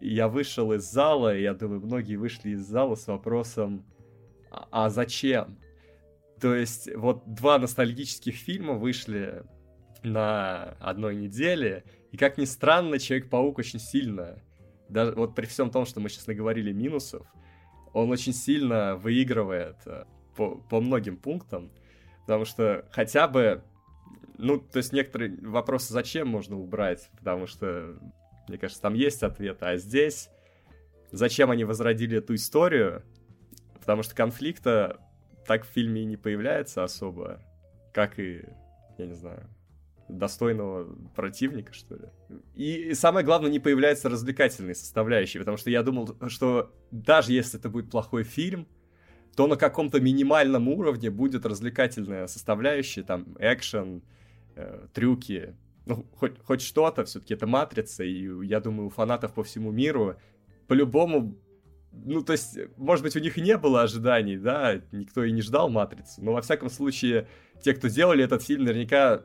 Я вышел из зала, и я думаю, многие вышли из зала с вопросом, а, а зачем? То есть вот два ностальгических фильма вышли на одной неделе, и как ни странно, Человек-паук очень сильно, даже вот при всем том, что мы сейчас наговорили минусов, он очень сильно выигрывает э, по, по многим пунктам, потому что хотя бы, ну, то есть некоторые вопросы зачем можно убрать, потому что, мне кажется, там есть ответ, а здесь зачем они возродили эту историю, потому что конфликта так в фильме и не появляется особо, как и, я не знаю, достойного противника, что ли. И самое главное, не появляется развлекательной составляющей, потому что я думал, что даже если это будет плохой фильм, то на каком-то минимальном уровне будет развлекательная составляющая, там, экшен, э, трюки, ну, хоть, хоть что-то, все-таки это матрица, и я думаю, у фанатов по всему миру по-любому ну, то есть, может быть, у них не было ожиданий, да, никто и не ждал «Матрицу», но, во всяком случае, те, кто делали этот фильм, наверняка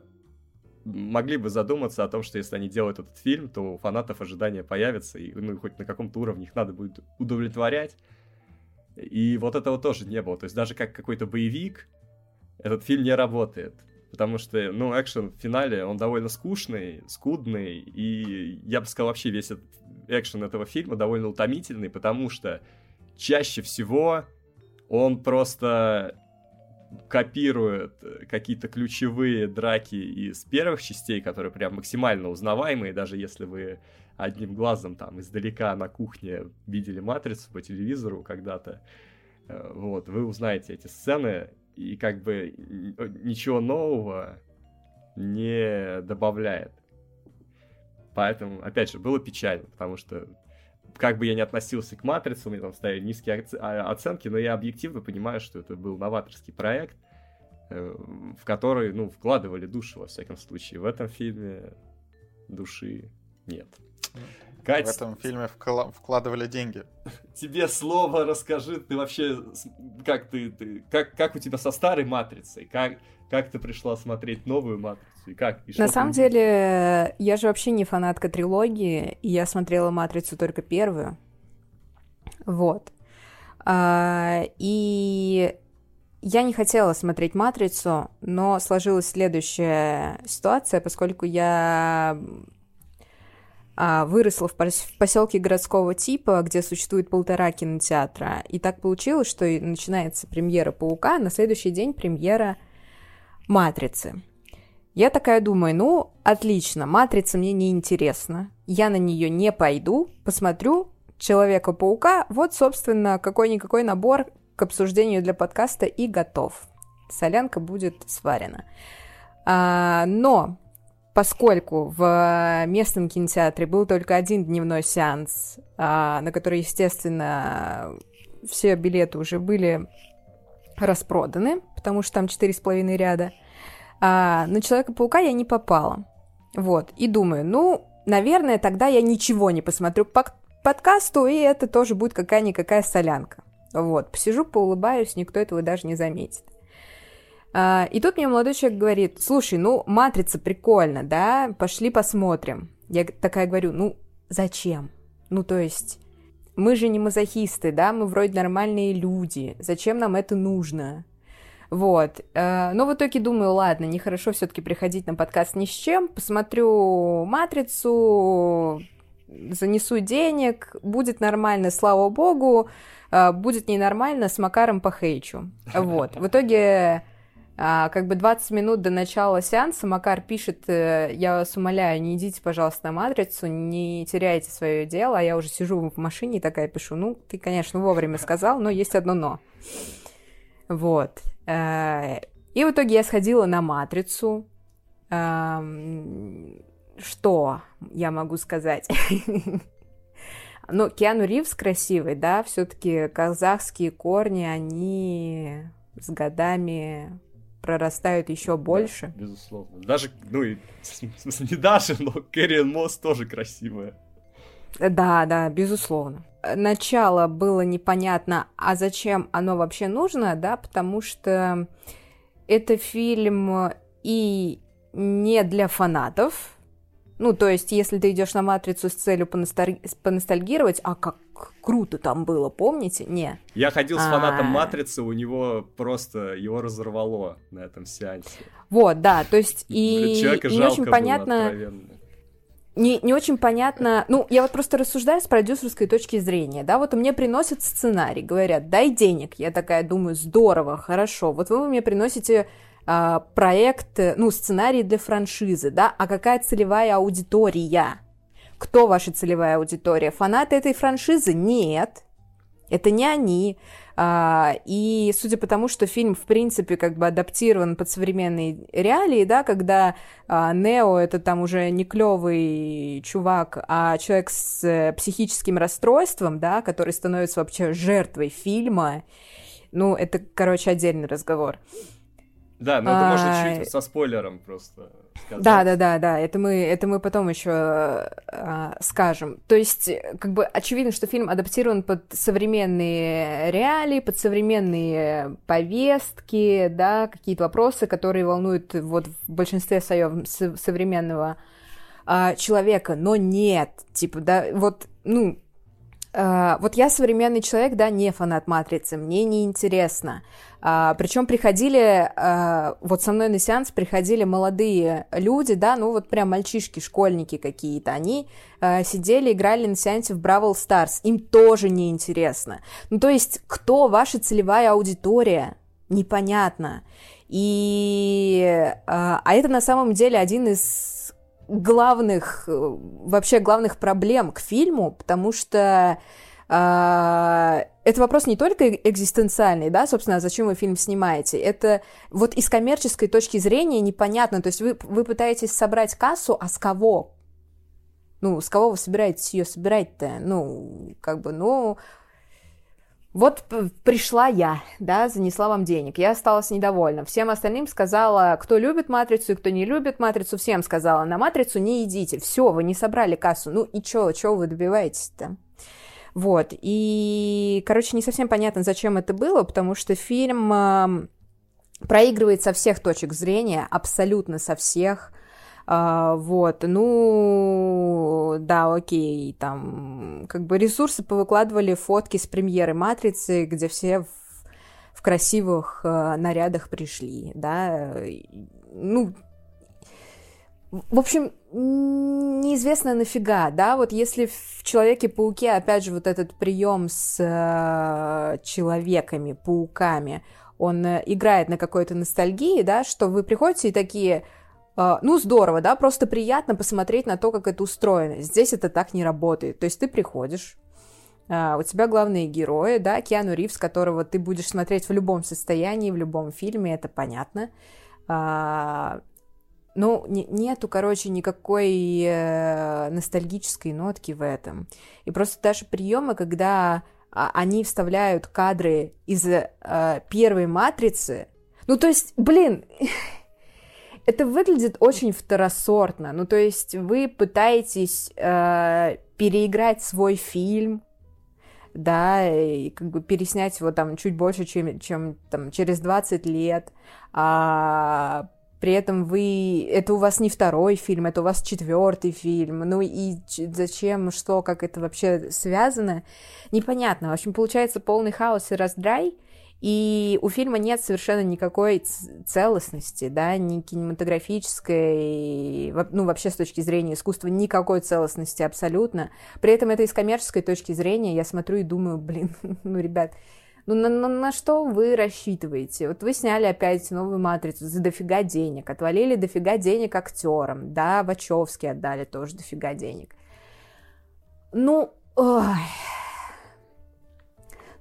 могли бы задуматься о том, что если они делают этот фильм, то у фанатов ожидания появятся, и ну, хоть на каком-то уровне их надо будет удовлетворять. И вот этого тоже не было. То есть даже как какой-то боевик, этот фильм не работает. Потому что, ну, экшен в финале, он довольно скучный, скудный, и я бы сказал, вообще весь этот экшен этого фильма довольно утомительный, потому что чаще всего он просто копирует э, какие-то ключевые драки из первых частей, которые прям максимально узнаваемые, даже если вы одним глазом там издалека на кухне видели «Матрицу» по телевизору когда-то, э, вот, вы узнаете эти сцены, и как бы ничего нового не добавляет. Поэтому, опять же, было печально, потому что как бы я не относился к «Матрице», мне там ставили низкие а, оценки, но я объективно понимаю, что это был новаторский проект, э, в который, ну, вкладывали душу, во всяком случае. В этом фильме души нет. Кать, в этом фильме вкла- вкладывали деньги. Тебе слово расскажи, ты вообще, как ты, ты как, как у тебя со старой матрицей, как, как ты пришла смотреть новую матрицу? И как? И На самом ты... деле, я же вообще не фанатка трилогии, и я смотрела матрицу только первую. Вот. А, и я не хотела смотреть «Матрицу», но сложилась следующая ситуация, поскольку я а, выросла в, в поселке городского типа, где существует полтора кинотеатра. И так получилось, что начинается премьера «Паука», на следующий день премьера «Матрицы». Я такая думаю, ну, отлично, «Матрица» мне не интересна, я на нее не пойду, посмотрю Человека-паука, вот, собственно, какой-никакой набор к обсуждению для подкаста и готов. Солянка будет сварена. А, но поскольку в местном кинотеатре был только один дневной сеанс, а, на который, естественно, все билеты уже были распроданы, потому что там четыре с половиной ряда, а, на Человека-паука я не попала. Вот, и думаю, ну, наверное, тогда я ничего не посмотрю по подкасту, и это тоже будет какая-никакая солянка. Вот, посижу, поулыбаюсь, никто этого даже не заметит. А, и тут мне молодой человек говорит, слушай, ну, матрица прикольно, да, пошли посмотрим. Я такая говорю, ну, зачем? Ну, то есть, мы же не мазохисты, да, мы вроде нормальные люди, зачем нам это нужно? Вот. Э, но в итоге думаю, ладно, нехорошо все-таки приходить на подкаст ни с чем. Посмотрю «Матрицу», занесу денег, будет нормально, слава богу, а, будет ненормально, с Макаром похейчу. Вот. В итоге а, как бы 20 минут до начала сеанса Макар пишет, э, я вас умоляю, не идите, пожалуйста, на матрицу, не теряйте свое дело, а я уже сижу в машине и такая пишу, ну, ты, конечно, вовремя сказал, но есть одно но. Вот. Э, и в итоге я сходила на матрицу. Что я могу сказать? Ну, Киану Ривз красивый, да, все-таки казахские корни, они с годами прорастают еще больше. Да, безусловно. Даже, ну и, в смысле, не даже, но Кэррион Мосс тоже красивая. Да, да, безусловно. Начало было непонятно, а зачем оно вообще нужно, да, потому что это фильм и не для фанатов, ну, то есть, если ты идешь на матрицу с целью поносталь... поностальгировать, а как круто там было, помните? Не. Я ходил с фанатом а. матрицы, у него просто его разорвало на этом сеансе. Вот, да, то есть и не очень понятно. Не, не очень понятно. Ну, я вот просто рассуждаю с продюсерской точки зрения, да, вот мне приносят сценарий, говорят, дай денег. Я такая думаю, здорово, хорошо. Вот вы мне приносите а, проект, ну, сценарий для франшизы, да, а какая целевая аудитория? Кто ваша целевая аудитория? Фанаты этой франшизы? Нет. Это не они. А, и судя по тому, что фильм, в принципе, как бы адаптирован под современные реалии, да, когда а, Нео это там уже не клевый чувак, а человек с э, психическим расстройством, да, который становится вообще жертвой фильма, ну, это, короче, отдельный разговор. Да, но это а... можно чуть со спойлером просто сказать. Да, да, да, да, это мы, это мы потом еще а, скажем. То есть, как бы очевидно, что фильм адаптирован под современные реалии, под современные повестки, да, какие-то вопросы, которые волнуют вот в большинстве своем современного а, человека, но нет, типа, да, вот, ну, Uh, вот я современный человек, да, не фанат матрицы, мне не интересно. Uh, причем приходили, uh, вот со мной на сеанс приходили молодые люди, да, ну вот прям мальчишки, школьники какие-то, они сидели, играли на сеансе в Бравл Старс, им тоже не интересно. Ну то есть, кто ваша целевая аудитория? Непонятно. И, а это на самом деле один из главных, э, вообще главных проблем к фильму, потому что э, это вопрос не только экзистенциальный, да, собственно, а зачем вы фильм снимаете. Это вот из коммерческой точки зрения непонятно. То есть вы, вы пытаетесь собрать кассу, а с кого? Ну, с кого вы собираетесь ее собирать-то? Ну, как бы, ну, вот пришла я, да, занесла вам денег, я осталась недовольна. Всем остальным сказала, кто любит матрицу и кто не любит матрицу, всем сказала, на матрицу не идите, все, вы не собрали кассу, ну и чё, чё вы добиваетесь-то? Вот, и, короче, не совсем понятно, зачем это было, потому что фильм э, проигрывает со всех точек зрения, абсолютно со всех, а, вот, ну, да, окей, там, как бы ресурсы повыкладывали фотки с премьеры «Матрицы», где все в, в красивых э, нарядах пришли, да, ну, в общем, неизвестно нафига, да, вот если в Человеке-пауке, опять же, вот этот прием с э, человеками, пауками, он э, играет на какой-то ностальгии, да, что вы приходите и такие, ну, здорово, да, просто приятно посмотреть на то, как это устроено. Здесь это так не работает. То есть ты приходишь, а, у тебя главные герои, да, Киану Ривз, которого ты будешь смотреть в любом состоянии, в любом фильме, это понятно. А, ну, не, нету, короче, никакой э, ностальгической нотки в этом. И просто даже приемы, когда они вставляют кадры из э, первой матрицы, ну, то есть, блин, это выглядит очень второсортно. Ну, то есть вы пытаетесь э, переиграть свой фильм, да, и как бы переснять его там чуть больше, чем, чем там через 20 лет, а при этом вы, это у вас не второй фильм, это у вас четвертый фильм, ну и зачем, что, как это вообще связано, непонятно. В общем, получается полный хаос и раздрай, И у фильма нет совершенно никакой целостности, да, ни кинематографической, ну, вообще с точки зрения искусства, никакой целостности абсолютно. При этом это из коммерческой точки зрения я смотрю и думаю, блин, ну, ребят, ну на, на, на что вы рассчитываете? Вот вы сняли опять новую матрицу за дофига денег, отвалили дофига денег актерам, да, Вачовски отдали тоже дофига денег. Ну, ой.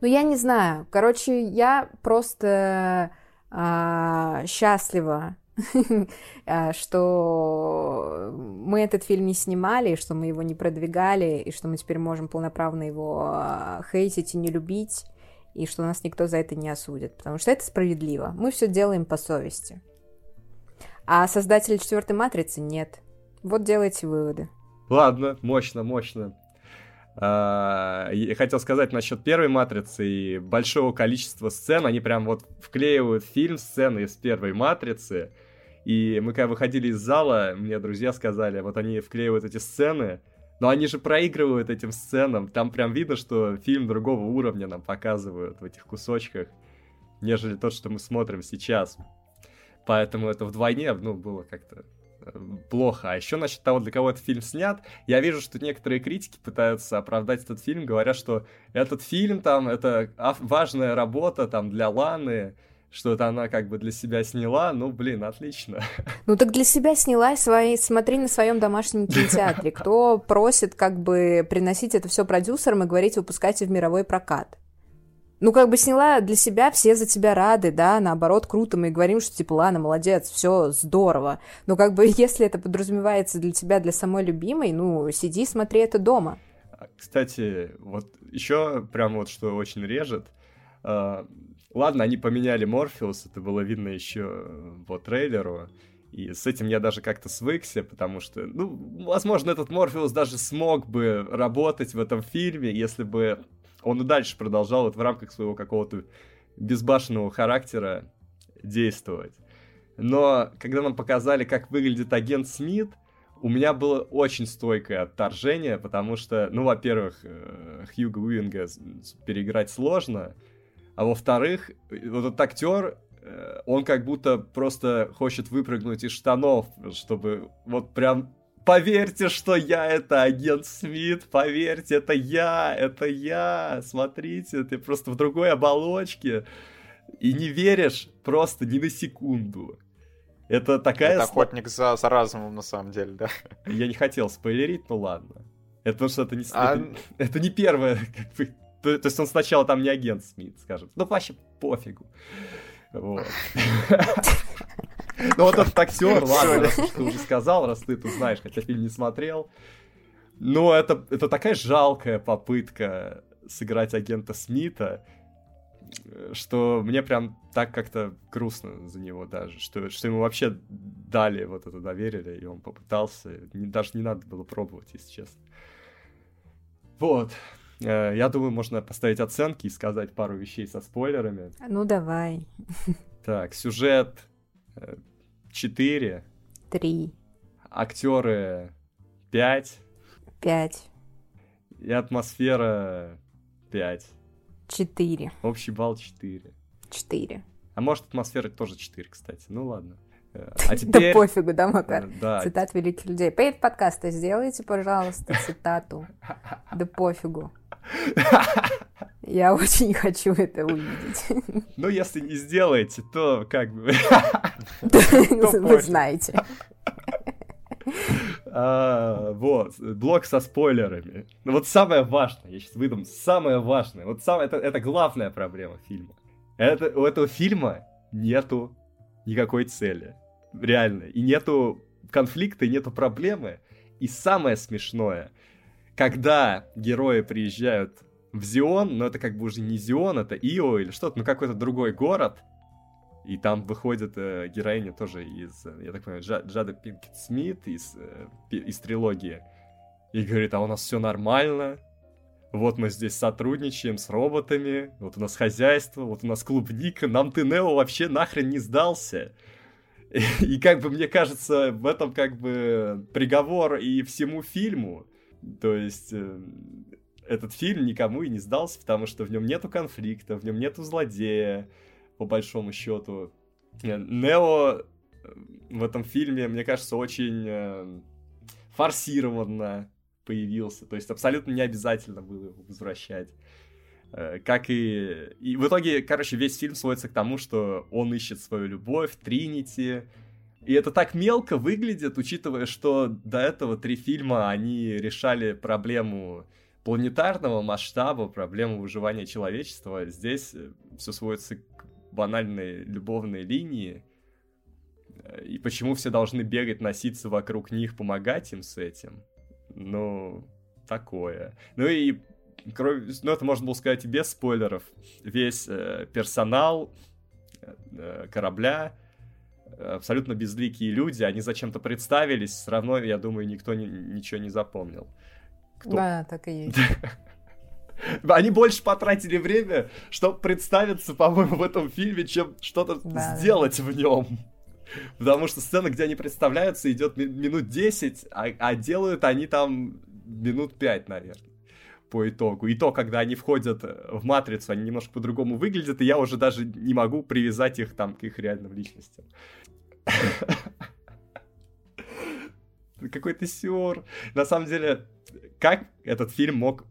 Ну, я не знаю. Короче, я просто а, счастлива, а, что мы этот фильм не снимали, что мы его не продвигали, и что мы теперь можем полноправно его а, хейтить и не любить, и что нас никто за это не осудит, потому что это справедливо. Мы все делаем по совести. А создатели четвертой матрицы нет. Вот делайте выводы. Ладно, мощно, мощно. А, я хотел сказать насчет первой матрицы и большого количества сцен. Они прям вот вклеивают фильм сцены из первой матрицы. И мы когда выходили из зала, мне друзья сказали, вот они вклеивают эти сцены, но они же проигрывают этим сценам. Там прям видно, что фильм другого уровня нам показывают в этих кусочках, нежели тот, что мы смотрим сейчас. Поэтому это вдвойне, ну, было как-то плохо. А еще насчет того, для кого этот фильм снят, я вижу, что некоторые критики пытаются оправдать этот фильм, говоря, что этот фильм там, это важная работа там для Ланы, что это она как бы для себя сняла, ну, блин, отлично. Ну, так для себя сняла, свои, смотри на своем домашнем кинотеатре. Кто просит как бы приносить это все продюсерам и говорить, выпускайте в мировой прокат? Ну, как бы сняла для себя, все за тебя рады, да, наоборот, круто, мы говорим, что, типа, ладно, молодец, все здорово, но, как бы, если это подразумевается для тебя, для самой любимой, ну, сиди, смотри это дома. А, кстати, вот еще прям вот что очень режет, uh, ладно, они поменяли Морфеус, это было видно еще по трейлеру, и с этим я даже как-то свыкся, потому что, ну, возможно, этот Морфеус даже смог бы работать в этом фильме, если бы он и дальше продолжал вот в рамках своего какого-то безбашенного характера действовать. Но когда нам показали, как выглядит агент Смит, у меня было очень стойкое отторжение, потому что, ну, во-первых, э, Хьюга Уинга переиграть сложно, а во-вторых, вот этот актер, э, он как будто просто хочет выпрыгнуть из штанов, чтобы вот прям Поверьте, что я это агент Смит, поверьте, это я, это я, смотрите, ты просто в другой оболочке. И не веришь просто ни на секунду. Это такая... Это охотник за, за разумом, на самом деле, да? Я не хотел спойлерить, ну ладно. Это потому что это не, а... это, это не первое, как бы... То, то есть он сначала там не агент Смит, скажем. Ну вообще пофигу. Вот. Ну вот этот актер, ладно, раз ты уже сказал, раз ты это знаешь, хотя фильм не смотрел. Но это, это такая жалкая попытка сыграть агента Смита, что мне прям так как-то грустно за него даже, что, что ему вообще дали вот это доверие, и он попытался. Не, даже не надо было пробовать, если честно. Вот. Э, я думаю, можно поставить оценки и сказать пару вещей со спойлерами. Ну, давай. Так, сюжет э, 4. 3. Актеры 5. 5. И атмосфера 5. 4. Общий балл 4. 4. А может атмосфера тоже 4, кстати. Ну ладно. Э, а теперь... Да пофигу, да, Макар? Э, да. Цитат великих людей. Перед подкаста сделайте, пожалуйста, цитату. Да пофигу. Я очень хочу это увидеть. Ну, если не сделаете, то как бы... Вы знаете. А, вот, блок со спойлерами. Ну вот самое важное, я сейчас выдам, самое важное, вот самое, это, это главная проблема фильма. Это, у этого фильма нету никакой цели. Реально. И нету конфликта, и нету проблемы. И самое смешное, когда герои приезжают в Зион, но это как бы уже не Зион, это Ио или что-то, ну какой-то другой город. И там выходит э, героиня тоже из, э, я так понимаю, Джа, Джада Пинкет Смит из, э, из трилогии. И говорит, а у нас все нормально, вот мы здесь сотрудничаем с роботами, вот у нас хозяйство, вот у нас клубника, нам ты, Нео, вообще нахрен не сдался. И, и как бы мне кажется, в этом как бы приговор и всему фильму. То есть э, этот фильм никому и не сдался, потому что в нем нету конфликта, в нем нету злодея, по большому счету. Нео в этом фильме, мне кажется, очень э, форсированно появился. То есть абсолютно не обязательно было его возвращать. Э, как и... И в итоге, короче, весь фильм сводится к тому, что он ищет свою любовь, Тринити. И это так мелко выглядит, учитывая, что до этого три фильма, они решали проблему планетарного масштаба, проблему выживания человечества. Здесь э, все сводится к банальной любовной линии. И почему все должны бегать, носиться вокруг них, помогать им с этим? Ну, такое. Ну и ну это можно было сказать и без спойлеров. Весь э, персонал э, корабля, абсолютно безликие люди, они зачем-то представились, все равно, я думаю, никто ни, ничего не запомнил. Кто... Да, так и есть. Они больше потратили время, чтобы представиться, по-моему, в этом фильме, чем что-то да, сделать в нем. Потому что сцена, где они представляются, идет минут 10, а, а делают они там минут 5, наверное по итогу. И то, когда они входят в матрицу, они немножко по-другому выглядят, и я уже даже не могу привязать их там к их реальным личностям. Какой-то сюр. На самом деле, как этот фильм мог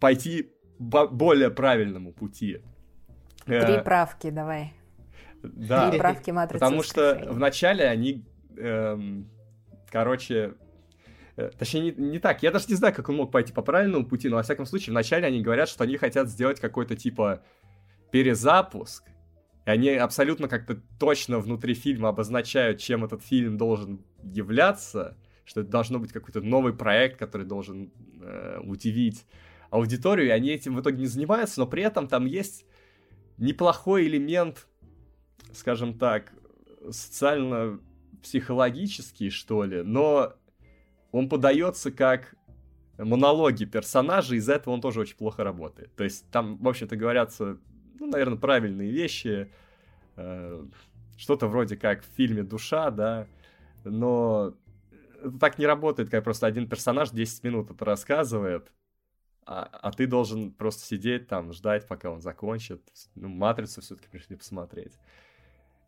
пойти более правильному пути? Три э, правки, давай. Да, Три правки матрицы. Потому что вначале они, эм, короче, э, Точнее, не, не так. Я даже не знаю, как он мог пойти по правильному пути, но, во всяком случае, вначале они говорят, что они хотят сделать какой-то, типа, перезапуск. И они абсолютно как-то точно внутри фильма обозначают, чем этот фильм должен являться, что это должно быть какой-то новый проект, который должен э, удивить аудиторию, и они этим в итоге не занимаются, но при этом там есть неплохой элемент скажем так, социально-психологический, что ли, но он подается как монологи персонажей, из-за этого он тоже очень плохо работает. То есть там, в общем-то, говорятся, ну, наверное, правильные вещи, э, что-то вроде как в фильме «Душа», да, но так не работает, как просто один персонаж 10 минут это рассказывает, а, а ты должен просто сидеть там, ждать, пока он закончит. Ну, «Матрицу» все-таки пришли посмотреть.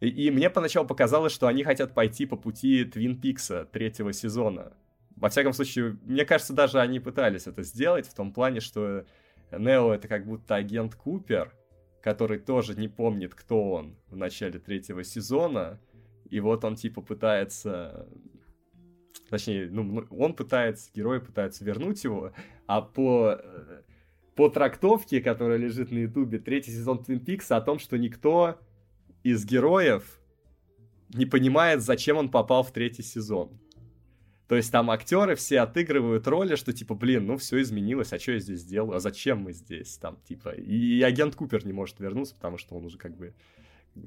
И, и мне поначалу показалось, что они хотят пойти по пути Твин Пикса третьего сезона. Во всяком случае, мне кажется, даже они пытались это сделать в том плане, что Нео это как будто агент Купер, который тоже не помнит, кто он в начале третьего сезона, и вот он типа пытается точнее, ну, он пытается, герои пытаются вернуть его, а по, по трактовке, которая лежит на ютубе, третий сезон Твин Пикса о том, что никто из героев не понимает, зачем он попал в третий сезон. То есть там актеры все отыгрывают роли, что типа, блин, ну все изменилось, а что я здесь делаю, а зачем мы здесь, там, типа. И, и агент Купер не может вернуться, потому что он уже как бы,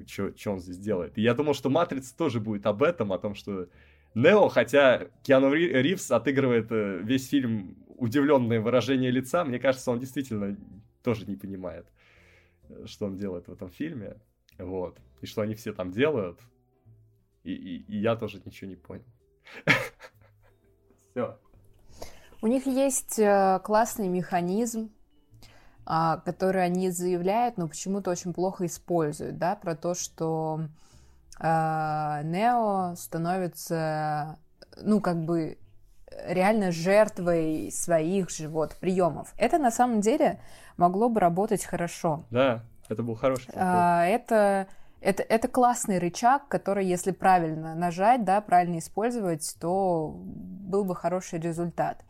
что он здесь делает. И я думал, что Матрица тоже будет об этом, о том, что Нео, хотя Киану Ривз отыгрывает э, весь фильм удивленное выражение лица, мне кажется, он действительно тоже не понимает, э, что он делает в этом фильме. Вот. И что они все там делают. И, и, и я тоже ничего не понял. Все. У них есть э, классный механизм, а, который они заявляют, но почему-то очень плохо используют, да, про то, что Нео становится, ну, как бы реально жертвой своих же вот приемов. Это на самом деле могло бы работать хорошо. Да, это был хороший. А, это, это, это классный рычаг, который, если правильно нажать, да, правильно использовать, то был бы хороший результат.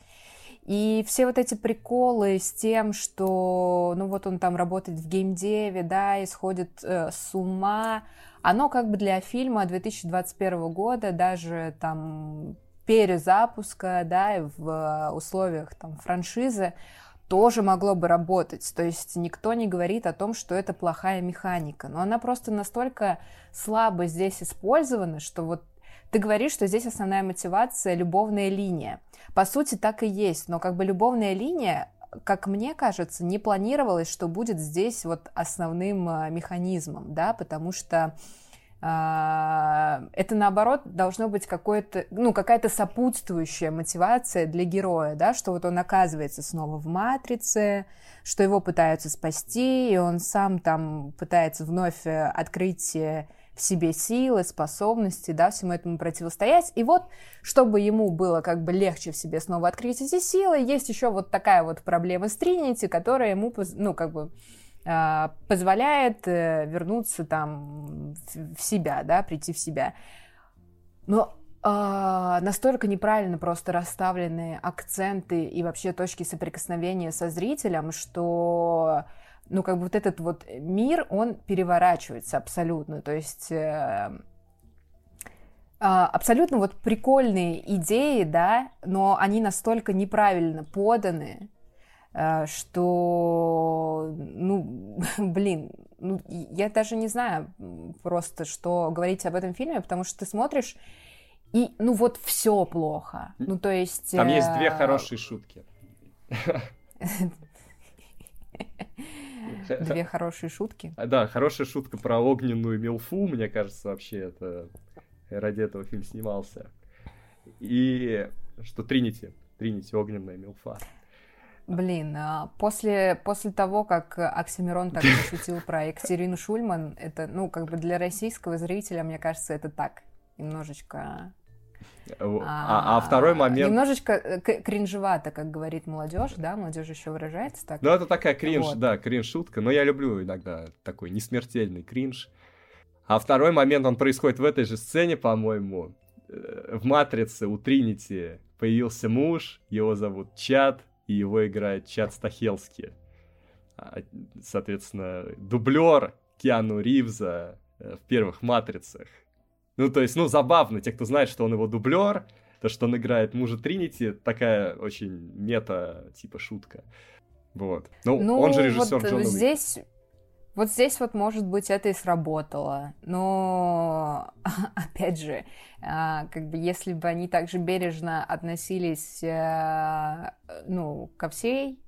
И все вот эти приколы с тем, что, ну вот он там работает в геймдеве, да, и сходит э, с ума, оно как бы для фильма 2021 года, даже там перезапуска, да, в условиях там франшизы, тоже могло бы работать. То есть никто не говорит о том, что это плохая механика. Но она просто настолько слабо здесь использована, что вот ты говоришь, что здесь основная мотивация — любовная линия. По сути, так и есть, но как бы любовная линия, как мне кажется, не планировалось, что будет здесь вот основным э, механизмом, да, потому что а, это наоборот должно быть какое-то, ну, какая-то сопутствующая мотивация для героя, да, что вот он оказывается снова в матрице, что его пытаются спасти, и он сам там пытается вновь э, открыть э, в себе силы, способности, да, всему этому противостоять. И вот, чтобы ему было как бы легче в себе снова открыть эти силы, есть еще вот такая вот проблема с Тринити, которая ему, ну, как бы а, позволяет э, вернуться там в себя, да, прийти в себя. Но э, настолько неправильно просто расставлены акценты и вообще точки соприкосновения со зрителем, что ну, как бы вот этот вот мир, он переворачивается абсолютно. То есть э, абсолютно вот прикольные идеи, да, но они настолько неправильно поданы, Э, что, ну, блин, ну, я даже не знаю просто, что говорить об этом фильме, потому что ты смотришь, и, ну, вот все плохо. Ну, то есть... Там есть две э, хорошие шутки. Две хорошие шутки. Да, хорошая шутка про огненную милфу, мне кажется, вообще это ради этого фильм снимался. И что Тринити, Тринити огненная милфа. Блин, а после, после того, как Оксимирон так пошутил про Екатерину Шульман, это, ну, как бы для российского зрителя, мне кажется, это так, немножечко... А, а, а второй момент... Немножечко э, кринжевато, как говорит молодежь, да, молодежь еще выражается так. Ну, это такая кринж, вот. да, кринж-шутка, но я люблю иногда такой несмертельный кринж. А второй момент, он происходит в этой же сцене, по-моему. Э, в «Матрице» у Тринити появился муж, его зовут Чад, и его играет Чад Стахелский. А, соответственно, дублер Киану Ривза э, в первых «Матрицах». Ну, то есть, ну, забавно, те, кто знает, что он его дублер, то, что он играет мужа Тринити, такая очень мета, типа, шутка. Вот. Ну, ну он же режиссер вот Джона здесь... Вот здесь вот, может быть, это и сработало. Но, опять же, а, как бы если бы они также бережно относились, э, ну, ко всей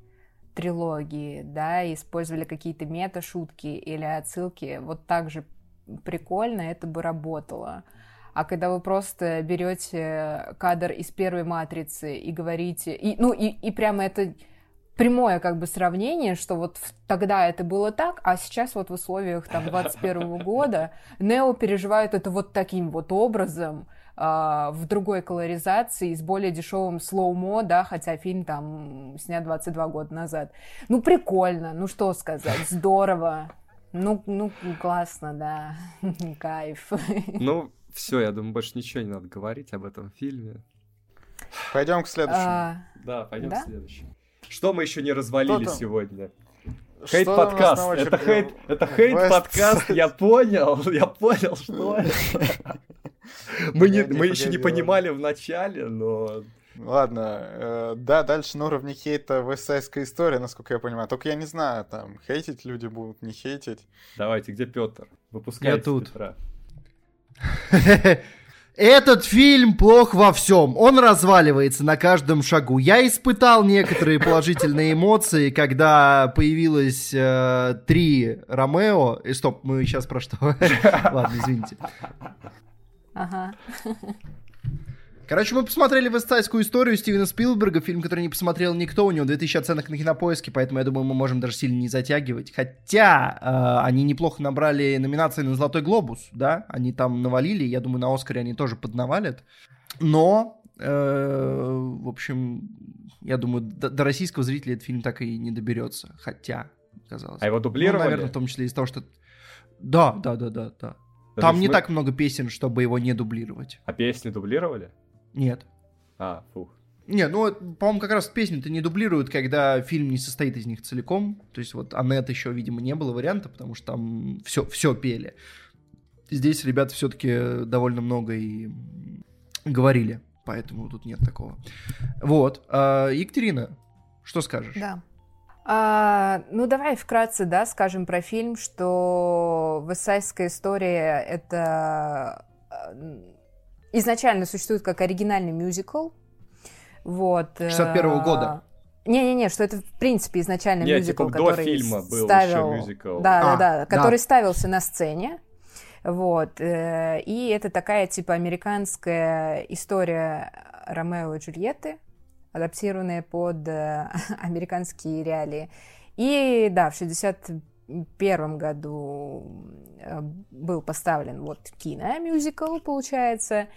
трилогии, да, использовали какие-то мета-шутки или отсылки, вот так же прикольно это бы работало. А когда вы просто берете кадр из первой матрицы и говорите, и, ну и, и прямо это прямое как бы сравнение, что вот тогда это было так, а сейчас вот в условиях там 21 года Нео переживает это вот таким вот образом, Uh, в другой колоризации, с более дешевым слоумо, да, хотя фильм там снят 22 года назад. Ну, прикольно, ну что сказать, здорово. Ну, ну, классно, да, кайф. Ну, все, я думаю, больше ничего не надо говорить об этом фильме. Пойдем к следующему. А, да, пойдем да? к следующему. Что мы еще не развалили сегодня? Хейт подкаст. Это хейт, это хейт подкаст. Я понял, я понял, что мы не, мы еще не понимали в начале, но Ладно, э, да, дальше на уровне хейта вестсайдская история, насколько я понимаю. Только я не знаю, там, хейтить люди будут, не хейтить. Давайте, где Петр? Выпускайте я тут. Петра. Этот фильм плох во всем. Он разваливается на каждом шагу. Я испытал некоторые положительные эмоции, когда появилось э, три Ромео. И стоп, мы сейчас про что? Ладно, извините. Ага. Короче, мы посмотрели «Вестсайдскую историю» Стивена Спилберга, фильм, который не посмотрел никто, у него 2000 оценок на кинопоиске, поэтому я думаю, мы можем даже сильно не затягивать. Хотя э, они неплохо набрали номинации на «Золотой глобус», да, они там навалили, я думаю, на «Оскаре» они тоже поднавалят. Но, э, в общем, я думаю, до, до российского зрителя этот фильм так и не доберется, хотя, казалось. А его дублировали? Ну, наверное, в том числе из-за того, что... Да, да, да, да, да. Даже Там не мы... так много песен, чтобы его не дублировать. А песни дублировали? Нет. А, фух. Не, ну, по-моему, как раз песни-то не дублируют, когда фильм не состоит из них целиком. То есть вот Аннет еще, видимо, не было варианта, потому что там все, все пели. Здесь ребята все-таки довольно много и говорили, поэтому тут нет такого. Вот. А, Екатерина, что скажешь? Да. А, ну, давай вкратце, да, скажем про фильм, что «Высайская история» — это изначально существует как оригинальный мюзикл. Вот. 61 -го года. Не-не-не, что это в принципе изначально Нет, мюзикл, типа, который до фильма был ставил, еще мюзикл. Да, а, да, да, который да. ставился на сцене. Вот. э, И это такая, типа, американская история Ромео и Джульетты, адаптированная под э, американские реалии. И да, в 61 году э, был поставлен вот киномюзикл, получается.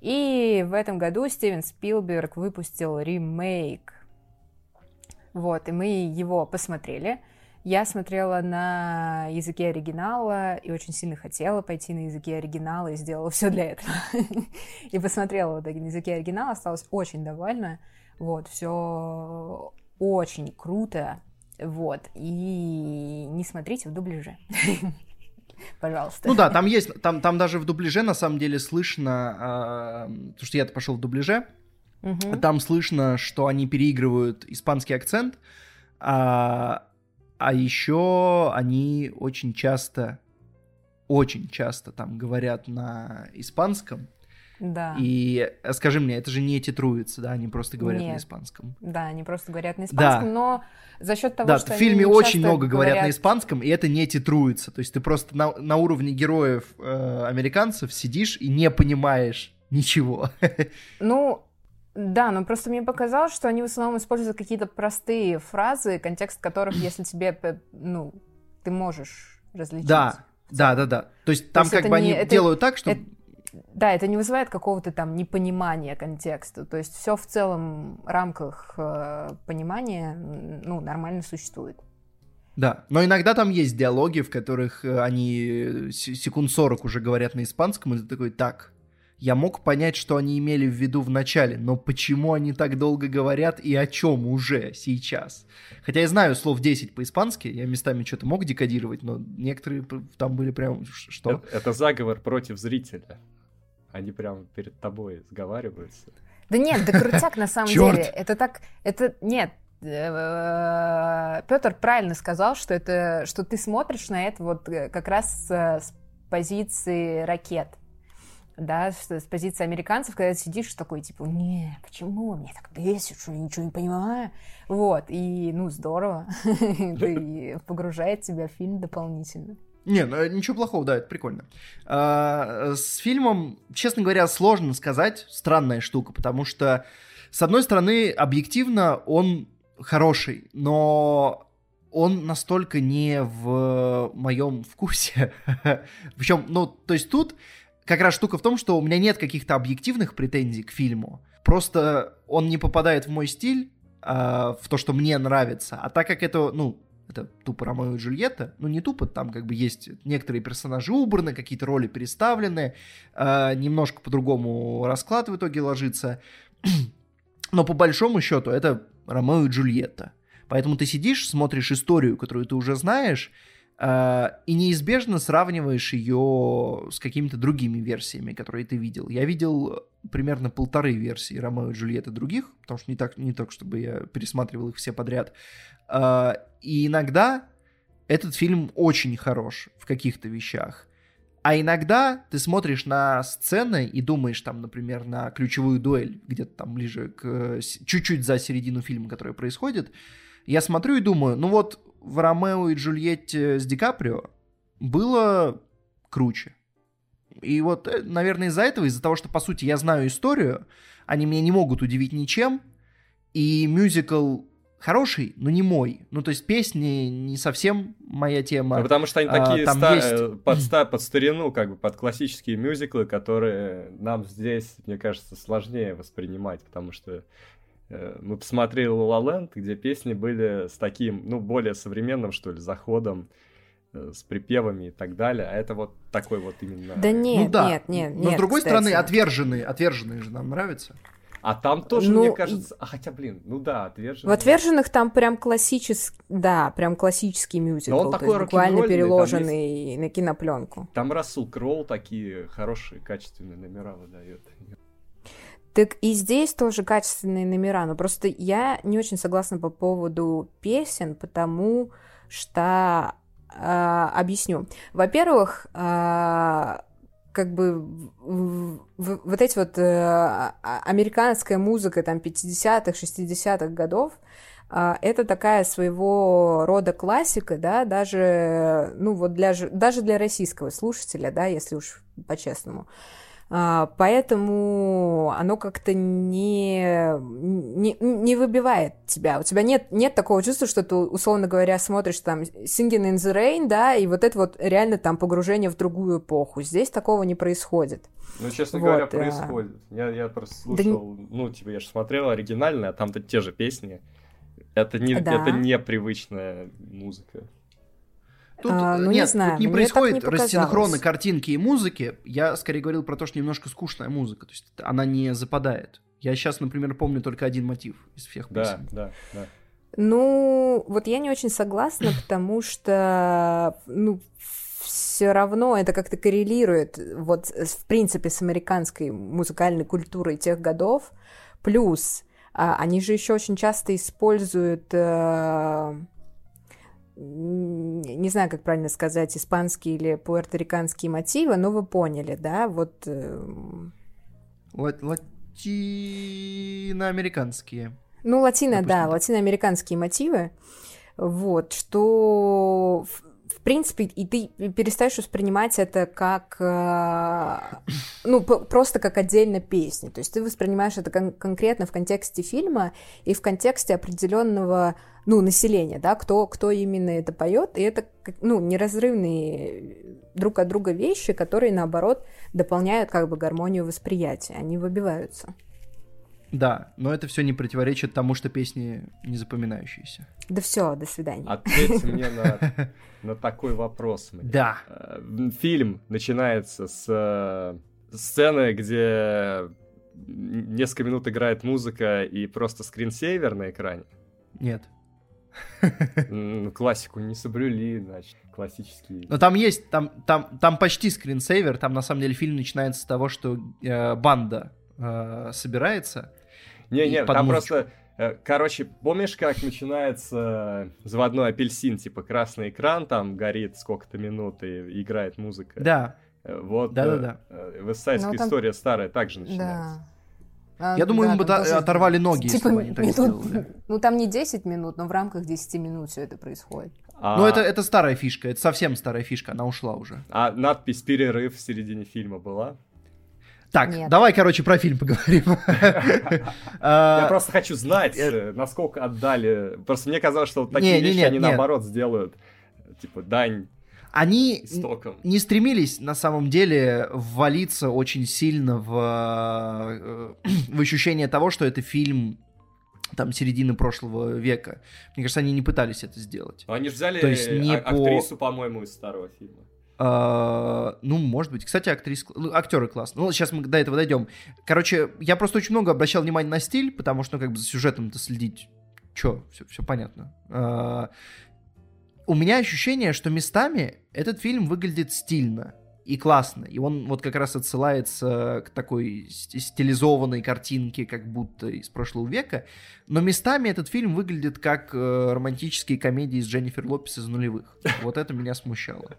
И в этом году Стивен Спилберг выпустил ремейк. Вот, и мы его посмотрели. Я смотрела на языке оригинала и очень сильно хотела пойти на языке оригинала и сделала все для этого. И посмотрела вот на языке оригинала, осталась очень довольна. Вот, все очень круто. Вот, и не смотрите в дубляже. Пожалуйста. Ну да, там есть, там, там даже в дубляже на самом деле слышно, а, потому что я-то пошел в дубляже, там слышно, что они переигрывают испанский акцент, а, а еще они очень часто, очень часто там говорят на испанском. Да. И э, скажи мне, это же не титруется, да, они просто говорят на Нет. испанском. Да, они просто говорят на испанском, но за счет того, да, что в фильме очень много говорят, на испанском, и это не титруется. То есть ты просто на, на уровне героев э, американцев сидишь и не понимаешь ничего. Ну, да, но просто мне показалось, что они в основном используют какие-то простые фразы, контекст которых, если тебе, ну, ты можешь различить. Да, да, да, да. То есть там есть как бы не- они это- делают так, что... это- Да, это не вызывает какого-то там непонимания контекста. То есть все в целом рамках э, понимания, ну, нормально существует. Да, но иногда там есть диалоги, в которых э, они с- секунд 40 уже говорят на испанском, и ты такой, так, я мог понять, что они имели в виду в начале, но почему они так долго говорят и о чем уже сейчас? Хотя я знаю слов 10 по-испански, я местами что-то мог декодировать, но некоторые там были прям, что? Это, это заговор против зрителя. Они прямо перед тобой сговариваются. Да нет, да крутяк на самом деле. Это так, это нет. Петр правильно сказал, что это, что ты смотришь на это вот э, как раз с, позиции ракет, да, с, с позиции американцев, когда ты сидишь такой типа, не, почему меня так бесит, что я ничего не понимаю, вот и ну здорово, погружает тебя в фильм дополнительно. Не, ну ничего плохого, да, это прикольно. А, с фильмом, честно говоря, сложно сказать, странная штука, потому что, с одной стороны, объективно он хороший, но он настолько не в моем вкусе. Причем, ну, то есть тут как раз штука в том, что у меня нет каких-то объективных претензий к фильму. Просто он не попадает в мой стиль, а, в то, что мне нравится. А так как это, ну, это тупо Ромео и Джульетта, ну не тупо, там как бы есть некоторые персонажи убраны, какие-то роли переставлены, э, немножко по-другому расклад в итоге ложится, но по большому счету это Ромео и Джульетта. Поэтому ты сидишь, смотришь историю, которую ты уже знаешь, э, и неизбежно сравниваешь ее с какими-то другими версиями, которые ты видел. Я видел примерно полторы версии Ромео и Джульетты других, потому что не так, не так, чтобы я пересматривал их все подряд. Э, и иногда этот фильм очень хорош в каких-то вещах. А иногда ты смотришь на сцены и думаешь там, например, на ключевую дуэль, где-то там ближе к... чуть-чуть за середину фильма, которая происходит. Я смотрю и думаю, ну вот в Ромео и Джульетте с Ди Каприо было круче. И вот, э, наверное, из-за этого, из-за того, что, по сути, я знаю историю, они меня не могут удивить ничем, и мюзикл хороший, но не мой. Ну, то есть песни не совсем моя тема. Ну, потому что они а, такие там ста- есть- э, под, ста- под старину, как бы под классические мюзиклы, которые нам здесь, мне кажется, сложнее воспринимать, потому что э, мы посмотрели La La Land, где песни были с таким, ну, более современным, что ли, заходом, с припевами и так далее, а это вот такой вот именно... Да нет, ну да. нет, нет, Но нет, с другой кстати. стороны, отверженные, отверженные же нам нравятся. А там тоже, Ну, мне кажется... А хотя, блин, ну да, отверженные. В «Отверженных» там прям классический, да, прям классический мюзикл, Но он то такой есть буквально переложенный на кинопленку. Там Рассел Кроу такие хорошие, качественные номера выдает. Так и здесь тоже качественные номера, но просто я не очень согласна по поводу песен, потому что объясню. Во-первых, а, как бы вот эти вот э, а- американская музыка там 50-х, 60-х годов, а, это такая своего рода классика, да, даже, ну вот для, даже для российского слушателя, да, если уж по-честному. А, поэтому оно как-то не, не, не выбивает тебя. У тебя нет, нет такого чувства, что ты, условно говоря, смотришь там Singing in the Rain, да, и вот это вот реально там погружение в другую эпоху. Здесь такого не происходит. Ну, честно вот, говоря, происходит. А... Я, я просто слушал, да... ну, типа, я же смотрел оригинальное, а там-то те же песни. Это не, да. это непривычная музыка. Тут, а, ну, нет, не знаю, тут не происходит не рассинхрона картинки и музыки. Я скорее говорил про то, что немножко скучная музыка. То есть она не западает. Я сейчас, например, помню только один мотив из всех песен. Да, да, да. Ну, вот я не очень согласна, потому что, ну, все равно это как-то коррелирует вот в принципе с американской музыкальной культурой тех годов. Плюс а, они же еще очень часто используют э, не знаю, как правильно сказать, испанские или пуэрториканские мотивы, но вы поняли, да, вот... Э, латиноамериканские. Ну, латино, Допустим. да, латиноамериканские мотивы, вот, что в принципе, и ты перестаешь воспринимать это как, э, ну, просто как отдельно песни. То есть ты воспринимаешь это кон- конкретно в контексте фильма и в контексте определенного, ну, населения, да, кто, кто именно это поет. И это, ну, неразрывные друг от друга вещи, которые, наоборот, дополняют как бы гармонию восприятия. Они выбиваются. Да, но это все не противоречит тому, что песни не запоминающиеся. Да все, до свидания. Ответь мне на, на такой вопрос. Мне. Да. Э, фильм начинается с э, сцены, где несколько минут играет музыка и просто скринсейвер на экране. Нет. Классику не соблюли, значит, классический. Но там есть, там, там, там почти скринсейвер, там на самом деле фильм начинается с того, что э, банда э, собирается, не-не, там просто... Э, короче, помнишь, как начинается заводной апельсин, типа красный экран, там горит сколько-то минут и играет музыка? Да. Э, вот да, да, да. Вестсайдская там... история старая также начинается. Да. Я думаю, да, им бы тоже... оторвали ноги, типа, если бы они так минут... сделали. Ну, там не 10 минут, но в рамках 10 минут все это происходит. А... Ну, это, это старая фишка, это совсем старая фишка, она ушла уже. А надпись «Перерыв» в середине фильма была? Так, Нет. давай, короче, про фильм поговорим. Я просто хочу знать, э, насколько отдали. Просто мне казалось, что такие вещи они наоборот сделают. Типа, дань они не стремились на самом деле ввалиться очень сильно в, э, в ощущение того, что это фильм там середины прошлого века. Мне кажется, они не пытались это сделать. Они же взяли То есть не а- актрису, по... по-моему, из старого фильма. Uh, ну, может быть. Кстати, актрис... ну, актеры классные. Ну, сейчас мы до этого дойдем. Короче, я просто очень много обращал внимание на стиль, потому что, ну, как бы за сюжетом-то следить. Чё, все, все понятно. Uh, у меня ощущение, что местами этот фильм выглядит стильно и классно. И он вот как раз отсылается к такой стилизованной картинке, как будто из прошлого века. Но местами этот фильм выглядит как э, романтические комедии с Дженнифер Лопес из нулевых. Вот это меня смущало.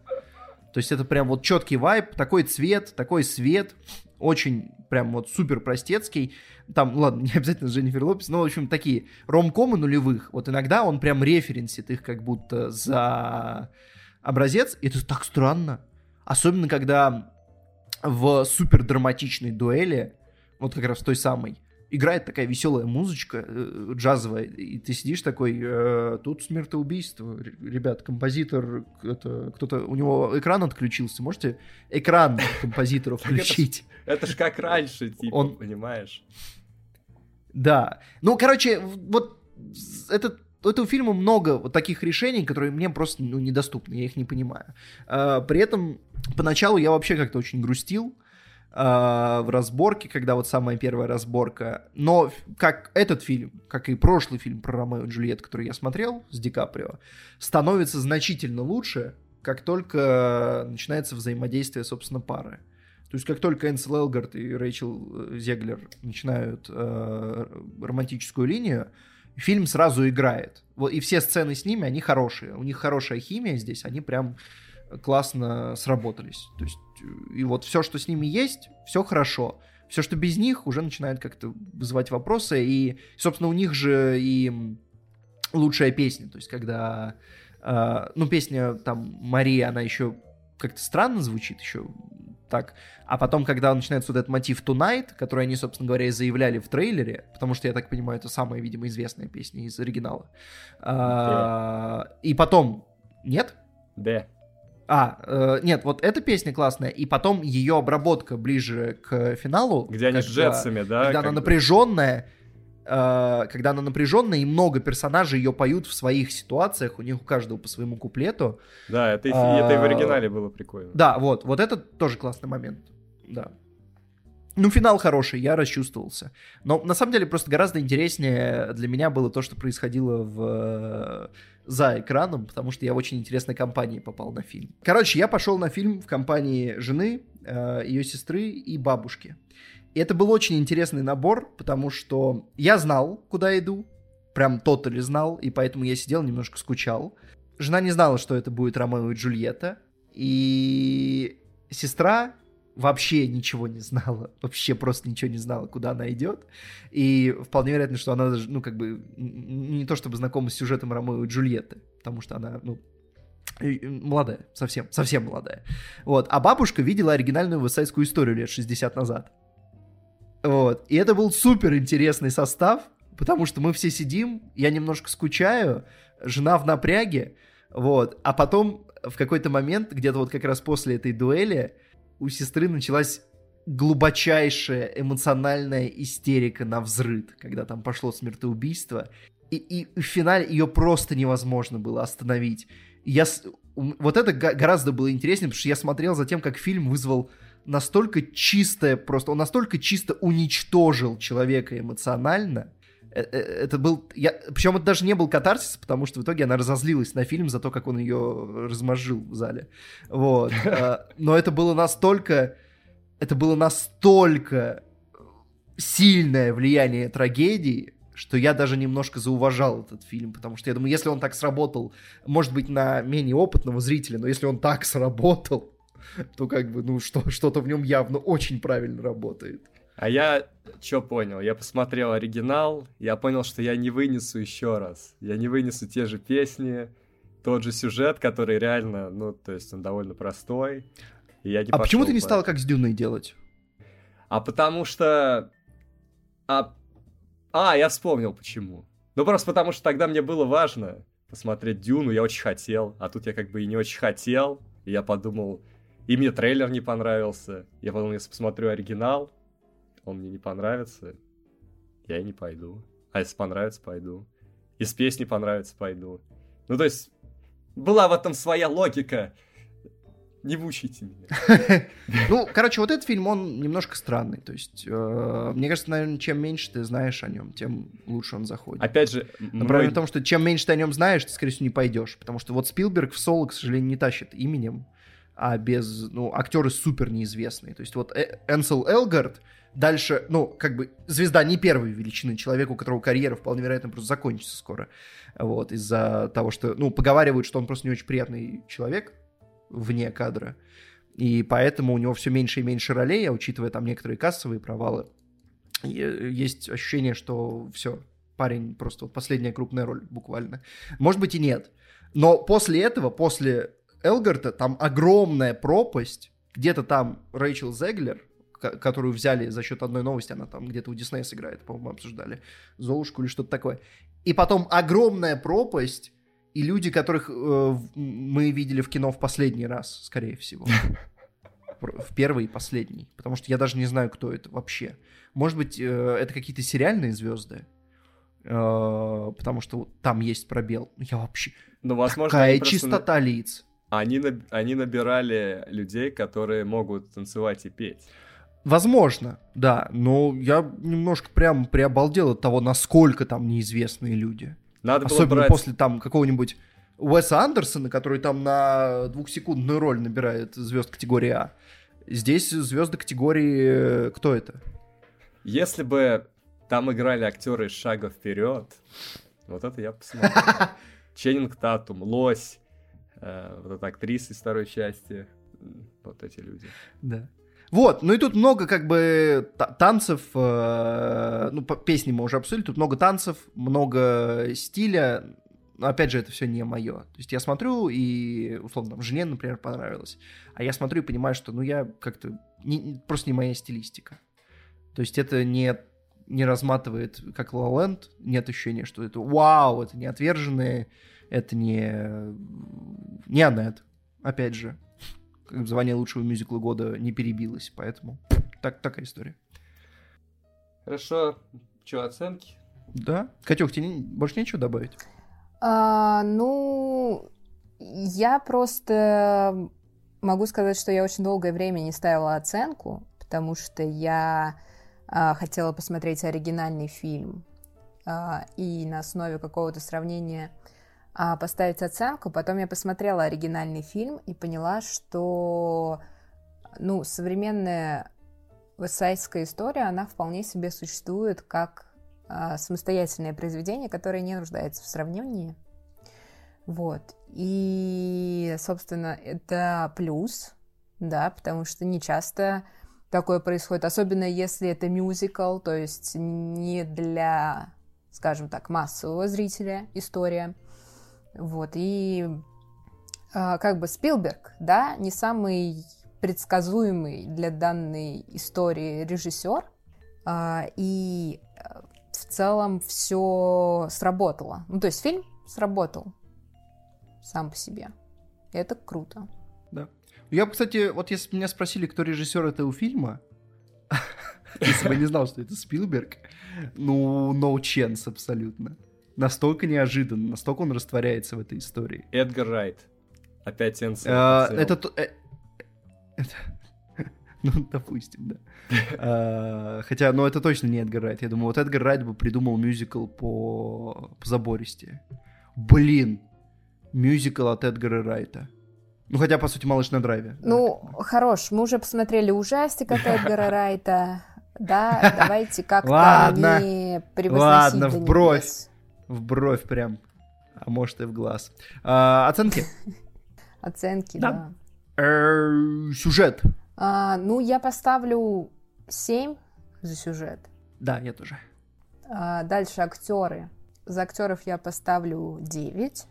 То есть это прям вот четкий вайб, такой цвет, такой свет, очень прям вот супер простецкий. Там, ладно, не обязательно Дженнифер Лопес, но, в общем, такие ромкомы нулевых. Вот иногда он прям референсит их как будто за образец, и это так странно. Особенно, когда в супер драматичной дуэли, вот как раз той самой, играет такая веселая музычка э, джазовая, и ты сидишь такой, э, тут смертоубийство, ребят, композитор, это кто-то, у него экран отключился, можете экран композитора включить? Это ж как раньше, типа, Он... понимаешь? Да. Ну, короче, вот этот у этого фильма много вот таких решений, которые мне просто ну, недоступны, я их не понимаю. А, при этом поначалу я вообще как-то очень грустил, Э, в разборке, когда вот самая первая разборка. Но как этот фильм, как и прошлый фильм про Ромео и Джульет, который я смотрел с Ди Каприо, становится значительно лучше, как только начинается взаимодействие, собственно, пары. То есть как только Энсел Элгард и Рэйчел э, Зеглер начинают э, романтическую линию, фильм сразу играет. Вот, и все сцены с ними, они хорошие. У них хорошая химия здесь, они прям классно сработались. То есть, и вот все, что с ними есть, все хорошо. Все, что без них, уже начинает как-то вызывать вопросы. И, собственно, у них же и лучшая песня, то есть когда, э, ну, песня там Мария, она еще как-то странно звучит, еще так, а потом, когда начинается вот этот мотив Tonight, который они, собственно говоря, и заявляли в трейлере, потому что, я так понимаю, это самая, видимо, известная песня из оригинала, а, и потом, нет? Да. А, э, нет, вот эта песня классная, и потом ее обработка ближе к финалу. Где они с джетсами, да? Когда она напряженная, э, когда она напряженная, и много персонажей ее поют в своих ситуациях, у них у каждого по своему куплету. Да, это, а, это и в оригинале было прикольно. Да, вот, вот это тоже классный момент, да. Ну, финал хороший, я расчувствовался. Но на самом деле просто гораздо интереснее для меня было то, что происходило в за экраном, потому что я в очень интересной компании попал на фильм. Короче, я пошел на фильм в компании жены, э, ее сестры и бабушки. И это был очень интересный набор, потому что я знал, куда иду, прям тот или знал, и поэтому я сидел, немножко скучал. Жена не знала, что это будет Ромео и Джульетта, и сестра вообще ничего не знала, вообще просто ничего не знала, куда она идет. И вполне вероятно, что она даже, ну, как бы, не то чтобы знакома с сюжетом Ромео и Джульетты, потому что она, ну, молодая, совсем, совсем молодая. Вот. А бабушка видела оригинальную высайскую историю лет 60 назад. Вот. И это был супер интересный состав, потому что мы все сидим, я немножко скучаю, жена в напряге, вот. А потом в какой-то момент, где-то вот как раз после этой дуэли, у сестры началась глубочайшая эмоциональная истерика на взрыд, когда там пошло смертоубийство. И, и в финале ее просто невозможно было остановить. Я, вот это гораздо было интереснее, потому что я смотрел за тем, как фильм вызвал настолько чистое, просто он настолько чисто уничтожил человека эмоционально, это был... Я... Причем это даже не был катарсис, потому что в итоге она разозлилась на фильм за то, как он ее размозжил в зале. Вот. А, но это было настолько... Это было настолько сильное влияние трагедии, что я даже немножко зауважал этот фильм, потому что я думаю, если он так сработал, может быть, на менее опытного зрителя, но если он так сработал, то как бы, ну, что, что-то в нем явно очень правильно работает. А я что понял? Я посмотрел оригинал, я понял, что я не вынесу еще раз. Я не вынесу те же песни, тот же сюжет, который реально, ну, то есть он довольно простой. И я не а почему ты не стал как с Дюной делать? А потому что... А... а, я вспомнил почему. Ну, просто потому что тогда мне было важно посмотреть Дюну, я очень хотел, а тут я как бы и не очень хотел, и я подумал, и мне трейлер не понравился, я подумал, если посмотрю оригинал, он мне не понравится, я и не пойду. А если понравится, пойду. Из песни понравится, пойду. Ну, то есть, была в этом своя логика. Не мучайте меня. Ну, короче, вот этот фильм, он немножко странный. То есть, э, мне кажется, наверное, чем меньше ты знаешь о нем, тем лучше он заходит. Опять же... Но проблема в том, что чем меньше ты о нем знаешь, ты, скорее всего, не пойдешь. Потому что вот Спилберг в соло, к сожалению, не тащит именем, а без... Ну, актеры супер неизвестные. То есть, вот э, Энсел Элгард, Дальше, ну, как бы, звезда не первой величины, человек, у которого карьера вполне вероятно просто закончится скоро. Вот, из-за того, что, ну, поговаривают, что он просто не очень приятный человек вне кадра. И поэтому у него все меньше и меньше ролей, а учитывая там некоторые кассовые провалы, есть ощущение, что все, парень просто вот последняя крупная роль буквально. Может быть и нет. Но после этого, после Элгарта, там огромная пропасть. Где-то там Рэйчел Зеглер, которую взяли за счет одной новости, она там где-то у Диснея сыграет, по-моему, обсуждали, Золушку или что-то такое. И потом огромная пропасть, и люди, которых э, мы видели в кино в последний раз, скорее всего. В первый и последний. Потому что я даже не знаю, кто это вообще. Может быть, э, это какие-то сериальные звезды? Э, потому что там есть пробел. Я вообще... Ну, возможно, Какая чистота лиц. Они, они набирали людей, которые могут танцевать и петь. Возможно, да, но я немножко прям приобалдел от того, насколько там неизвестные люди. Надо было Особенно брать... после там какого-нибудь Уэса Андерсона, который там на двухсекундную роль набирает звезд категории А. Здесь звезды категории... Кто это? Если бы там играли актеры шага вперед, вот это я посмотрел. Ченнинг Татум, Лось, э, вот эта актриса из второй части, вот эти люди. Да. Вот, ну и тут много как бы танцев, э, ну, песни мы уже обсудили, тут много танцев, много стиля, Но опять же, это все не мое. То есть я смотрю и, условно, там, жене, например, понравилось. А я смотрю и понимаю, что, ну, я как-то... Не, просто не моя стилистика. То есть это не, не разматывает, как Land. Нет ощущения, что это вау, это не отверженные, это не... Не Аннет, опять же. Звание лучшего мюзикла года не перебилось, поэтому так, такая история. Хорошо. Что, оценки? Да. Катюх, тебе не- больше нечего добавить? А, ну, я просто могу сказать, что я очень долгое время не ставила оценку, потому что я а, хотела посмотреть оригинальный фильм а, и на основе какого-то сравнения а, поставить оценку. Потом я посмотрела оригинальный фильм и поняла, что ну, современная вестсайдская история, она вполне себе существует как а, самостоятельное произведение, которое не нуждается в сравнении. Вот. И, собственно, это плюс, да, потому что не часто такое происходит, особенно если это мюзикл, то есть не для, скажем так, массового зрителя история. Вот. И а, как бы Спилберг, да, не самый предсказуемый для данной истории режиссер, а, и э, в целом все сработало. Ну, то есть фильм сработал сам по себе. Это круто. Я бы, кстати, вот если меня спросили, кто режиссер этого фильма, если бы не знал, что это Спилберг, ну, no chance абсолютно. Настолько неожиданно, настолько он растворяется в этой истории. Эдгар Райт. Опять Энсон. А, Это... то- э, это- Ну, допустим, да. А, Хотя, ну, это точно не Эдгар Райт. Я думаю, вот Эдгар Райт бы придумал мюзикл по, по забористе. Блин, мюзикл от Эдгара Райта. Ну, хотя, по сути, «Малыш на драйве». да. Ну, хорош, мы уже посмотрели ужастик от Эдгара Райта. Да, давайте как-то не превозносить ладно, вбрось. В бровь прям. А может и в глаз. А, оценки. Оценки, Да. Э, Сюжет. А, ну, я поставлю 7 за сюжет. Да, я тоже. А, дальше актеры. За актеров я поставлю 9.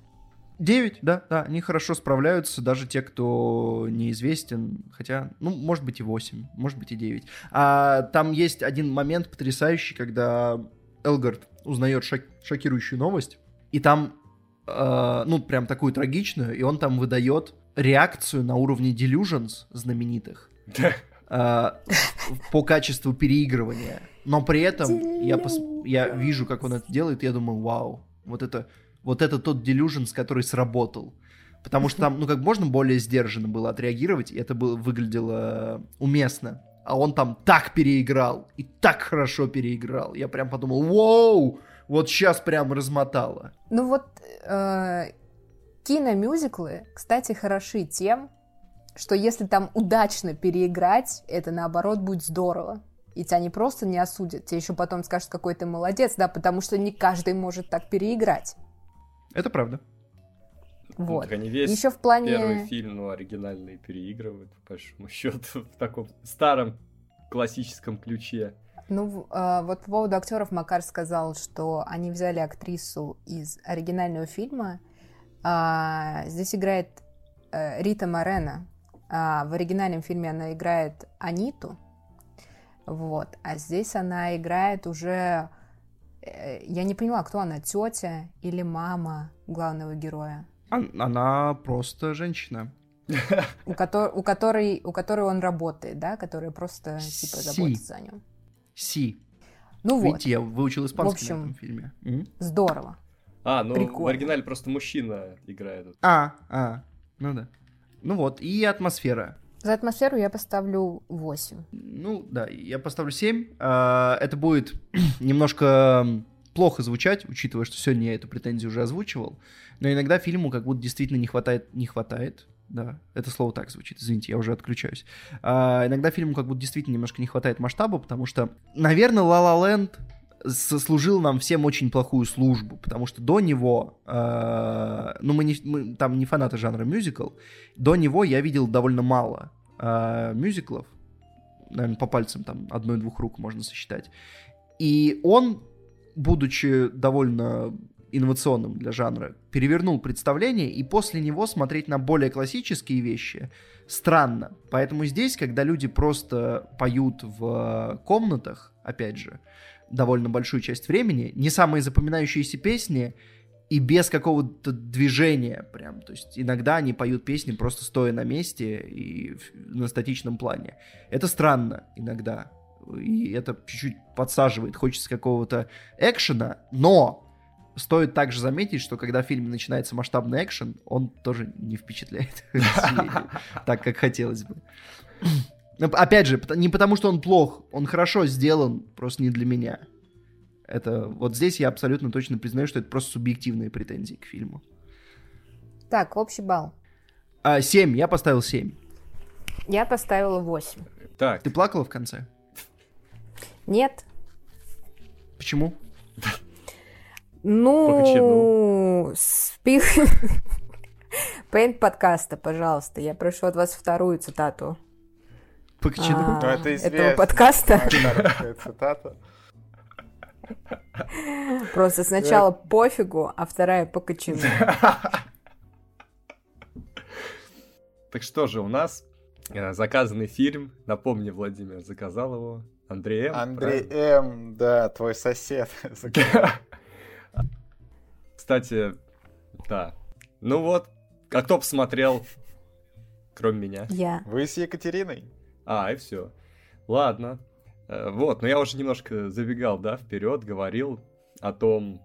Девять, да, да, они хорошо справляются, даже те, кто неизвестен, хотя, ну, может быть и восемь, может быть и девять. А там есть один момент потрясающий, когда Элгард узнает шок- шокирующую новость, и там, э, ну, прям такую трагичную, и он там выдает реакцию на уровне Delusions знаменитых э, по качеству переигрывания. Но при этом я, пос- я вижу, как он это делает, и я думаю, вау, вот это, вот это тот Delusions, который сработал. Потому что там, ну, как можно более сдержанно было отреагировать, и это было, выглядело уместно. А он там так переиграл, и так хорошо переиграл. Я прям подумал, вау, вот сейчас прям размотало. Ну вот, э, киномюзиклы, кстати, хороши тем, что если там удачно переиграть, это наоборот будет здорово. И тебя не просто не осудят, тебе еще потом скажут, какой ты молодец, да, потому что не каждый может так переиграть. Это правда. Ну, Вот. так они весь Еще в плане... первый фильм, ну, оригинальный переигрывают, по большому счету, в таком старом классическом ключе. Ну, а, вот по поводу актеров Макар сказал, что они взяли актрису из оригинального фильма. А, здесь играет э, Рита Морено. А, в оригинальном фильме она играет Аниту. Вот. А здесь она играет уже... э, Я не поняла, кто она, тетя или мама главного героя, Она просто женщина. у, котор- у, которой, у которой он работает, да, которая просто типа заботится о нем. Си. Ну вот, Видите, я выучил испанский В общем, на этом фильме. М? здорово. А, ну, в Прикольно. оригинале просто мужчина играет. А, а, ну да. Ну вот, и атмосфера. За атмосферу я поставлю 8. Ну, да, я поставлю 7. А, Это будет немножко плохо звучать, учитывая, что сегодня я эту претензию уже озвучивал. Но иногда фильму как будто действительно не хватает... Не хватает, да, это слово так звучит, извините, я уже отключаюсь. А, иногда фильму как будто действительно немножко не хватает масштаба, потому что, наверное, La La Land сослужил нам всем очень плохую службу, потому что до него, э, ну мы, не, мы там не фанаты жанра мюзикл, до него я видел довольно мало э, мюзиклов, наверное, по пальцам там одной-двух рук можно сосчитать. И он, будучи довольно инновационным для жанра, перевернул представление, и после него смотреть на более классические вещи странно. Поэтому здесь, когда люди просто поют в комнатах, опять же, довольно большую часть времени, не самые запоминающиеся песни и без какого-то движения прям. То есть иногда они поют песни просто стоя на месте и на статичном плане. Это странно иногда. И это чуть-чуть подсаживает. Хочется какого-то экшена, но стоит также заметить, что когда в фильме начинается масштабный экшен, он тоже не впечатляет так, как хотелось бы. Опять же, не потому что он плох, он хорошо сделан, просто не для меня. Это вот здесь я абсолютно точно признаю, что это просто субъективные претензии к фильму. Так, общий балл. А, 7, я поставил 7. Я поставила 8. Так. Ты плакала в конце? Нет. Почему? Ну, спих... Пейнт подкаста, пожалуйста. Я прошу от вас вторую цитату. Почему? А, ну, это этого подкаста. цитата. Просто сначала пофигу, а вторая по кочану. Так что же, у нас э, заказанный фильм. Напомни, Владимир заказал его. Андрей М. Андрей М, да, твой сосед. Кстати, да. Ну вот, а кто посмотрел, кроме меня? Я. Вы с Екатериной? А, и все. Ладно. Э, вот, но я уже немножко забегал, да, вперед, говорил о том,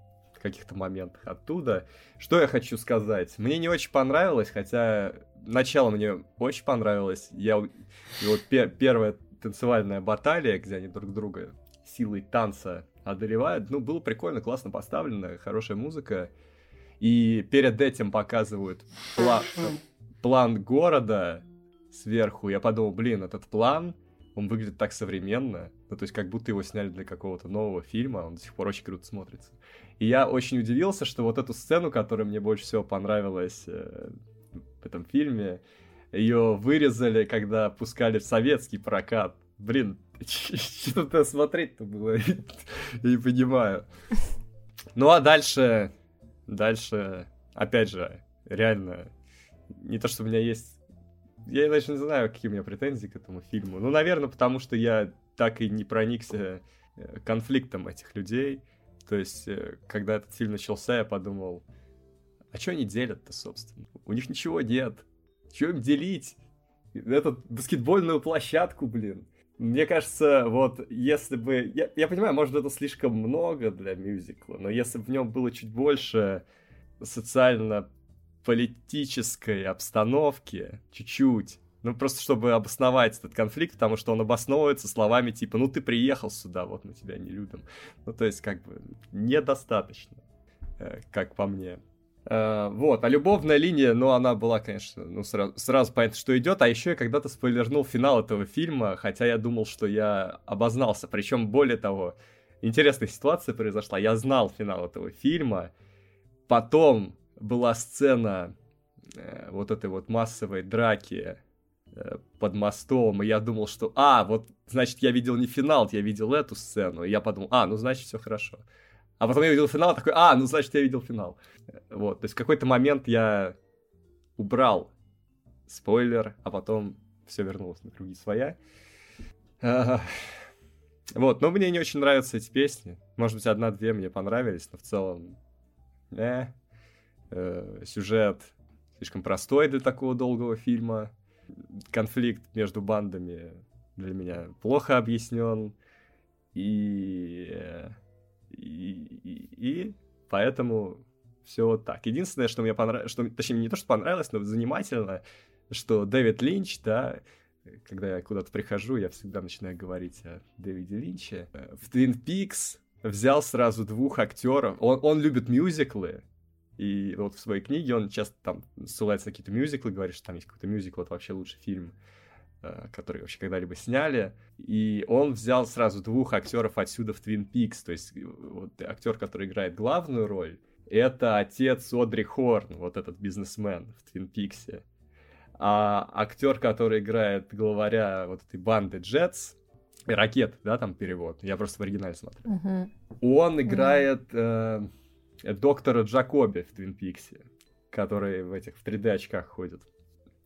каких-то моментах оттуда. Что я хочу сказать? Мне не очень понравилось, хотя начало мне очень понравилось. Я вот пер первая танцевальная баталия, где они друг друга силой танца одолевают, ну, было прикольно, классно поставлено, хорошая музыка. И перед этим показывают пла план города сверху. Я подумал, блин, этот план, он выглядит так современно. Ну, то есть, как будто его сняли для какого-то нового фильма, он до сих пор очень круто смотрится. И я очень удивился, что вот эту сцену, которая мне больше всего понравилась э, в этом фильме, ее вырезали, когда пускали в советский прокат. Блин, что-то смотреть-то было, я не понимаю. Ну а дальше, дальше, опять же, реально, не то, что у меня есть... Я даже не знаю, какие у меня претензии к этому фильму. Ну, наверное, потому что я так и не проникся э, конфликтом этих людей. То есть, э, когда этот фильм начался, я подумал, а что они делят-то, собственно? У них ничего нет. Им делить? Эту баскетбольную площадку, блин. Мне кажется, вот если бы... Я, я понимаю, может, это слишком много для мюзикла, но если бы в нем было чуть больше социально-политической обстановки, чуть-чуть, ну, просто чтобы обосновать этот конфликт, потому что он обосновывается словами типа, ну, ты приехал сюда, вот мы тебя не любим. Ну, то есть, как бы, недостаточно, э, как по мне. Uh, вот, а любовная линия, ну, она была, конечно, ну, сразу, сразу понятно, что идет, а еще я когда-то спойлернул финал этого фильма, хотя я думал, что я обознался, причем, более того, интересная ситуация произошла, я знал финал этого фильма, потом была сцена э, вот этой вот массовой драки э, под мостом, и я думал, что, а, вот, значит, я видел не финал, я видел эту сцену, и я подумал, а, ну, значит, все хорошо. А потом я видел финал, такой, а, ну значит, я видел финал. Вот, то есть в какой-то момент я убрал спойлер, а потом все вернулось на круги своя. Вот, но мне не очень нравятся эти песни. Может быть, одна-две мне понравились, но в целом... Э, э, сюжет слишком простой для такого долгого фильма. Конфликт между бандами для меня плохо объяснен. И... И, и, поэтому все вот так. Единственное, что мне понравилось, что, точнее, не то, что понравилось, но занимательно, что Дэвид Линч, да, когда я куда-то прихожу, я всегда начинаю говорить о Дэвиде Линче. В Twin Peaks взял сразу двух актеров. Он, он любит мюзиклы, и вот в своей книге он часто там ссылается на какие-то мюзиклы, говорит, что там есть какой-то мюзикл, это вообще лучший фильм который вообще когда-либо сняли. И он взял сразу двух актеров отсюда в Twin Peaks. То есть вот, актер, который играет главную роль, это отец Одри Хорн, вот этот бизнесмен в Твин Пиксе. А актер, который играет главаря вот этой банды Джетс, ракет, да, там перевод. Я просто в оригинале смотрю. Uh-huh. Он играет uh-huh. э, доктора Джакоби в Твин Пиксе, который в этих в 3D очках ходит.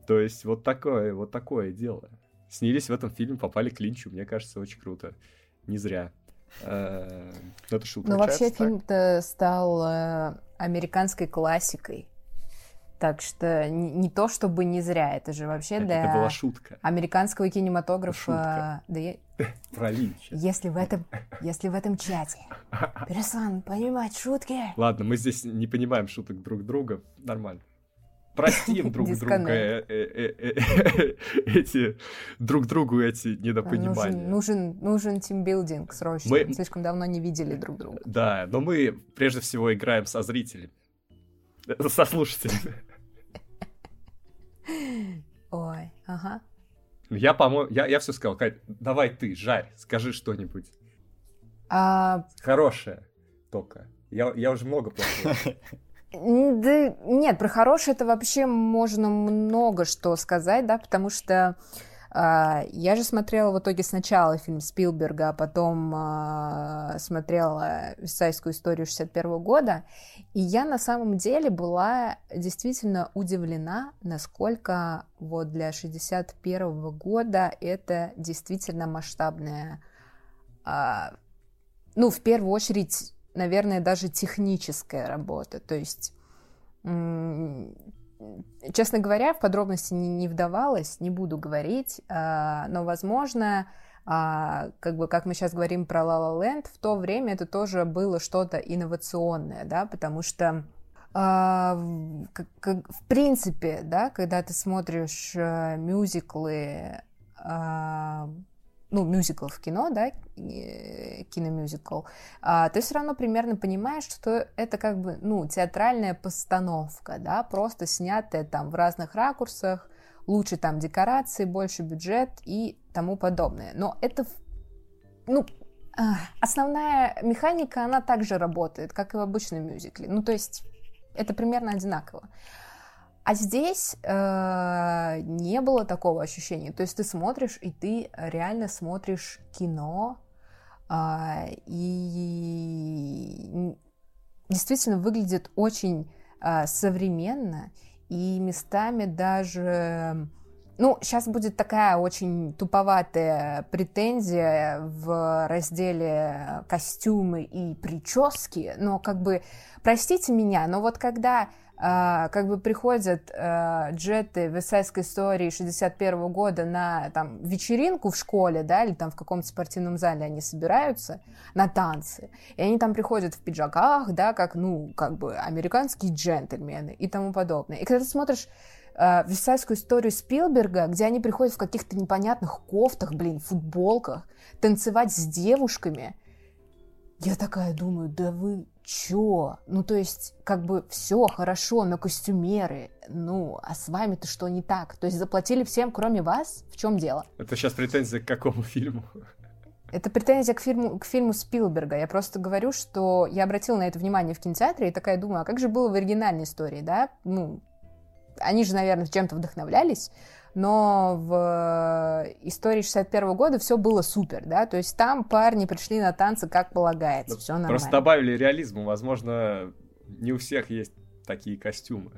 То есть вот такое, вот такое дело. Снились в этом фильме, попали к Линчу, мне кажется, очень круто. Не зря. Э, это шутка. Ну, вообще, фильм-то стал э, американской классикой. Так что не, не то, чтобы не зря, это же вообще это, для это была шутка. американского кинематографа. Шутка. Да я... Про Линча. Если в этом, если в этом чате перестан понимать шутки. Ладно, мы здесь не понимаем шуток друг друга, нормально. Простим друг друга э, э, э, эти друг другу эти недопонимания. Нужен, нужен, тимбилдинг срочно. Мы слишком давно не видели друг друга. Да, но мы прежде всего играем со зрителями, со слушателями. Ой, ага. Я, по-моему, я, я все сказал. Кать, давай ты, жарь, скажи что-нибудь. А... Хорошее только. Я, я уже много плохого. Да нет, про хорошее это вообще можно много что сказать, да, потому что Uh, я же смотрела в итоге сначала фильм Спилберга, а потом uh, смотрела «Исайскую историю» 61 года, и я на самом деле была действительно удивлена, насколько вот для 61 года это действительно масштабная, uh, ну, в первую очередь, наверное, даже техническая работа, то есть Честно говоря, в подробности не, не вдавалась, не буду говорить, э, но, возможно, э, как бы, как мы сейчас говорим про La La Land, в то время это тоже было что-то инновационное, да, потому что как, в принципе, да, когда ты смотришь uh, мюзиклы, ну, мюзикл в кино, да, киномюзикл, а, ты все равно примерно понимаешь, что это как бы, ну, театральная постановка, да, просто снятая там в разных ракурсах, лучше там декорации, больше бюджет и тому подобное. Но это, ну, основная механика, она также работает, как и в обычном мюзикле. Ну, то есть это примерно одинаково. А здесь э, не было такого ощущения. То есть ты смотришь, и ты реально смотришь кино, э, и действительно выглядит очень э, современно, и местами даже... Ну, сейчас будет такая очень туповатая претензия в разделе костюмы и прически, но как бы, простите меня, но вот когда как бы приходят а, джеты в эссайской истории 61 года на там, вечеринку в школе, да, или там в каком-то спортивном зале они собираются на танцы, и они там приходят в пиджаках, да, как, ну, как бы американские джентльмены и тому подобное. И когда ты смотришь э, Версальскую историю Спилберга, где они приходят в каких-то непонятных кофтах, блин, футболках, танцевать с девушками, я такая думаю, да вы чё? Ну, то есть, как бы все хорошо, но костюмеры, ну, а с вами-то что не так? То есть заплатили всем, кроме вас? В чем дело? Это сейчас претензия к какому фильму? Это претензия к фильму, к фильму Спилберга. Я просто говорю, что я обратила на это внимание в кинотеатре и такая думаю, а как же было в оригинальной истории, да? Ну, они же, наверное, чем-то вдохновлялись, но в э, истории 61 года все было супер, да, то есть там парни пришли на танцы как полагается, все нормально. Просто добавили реализму, возможно, не у всех есть такие костюмы.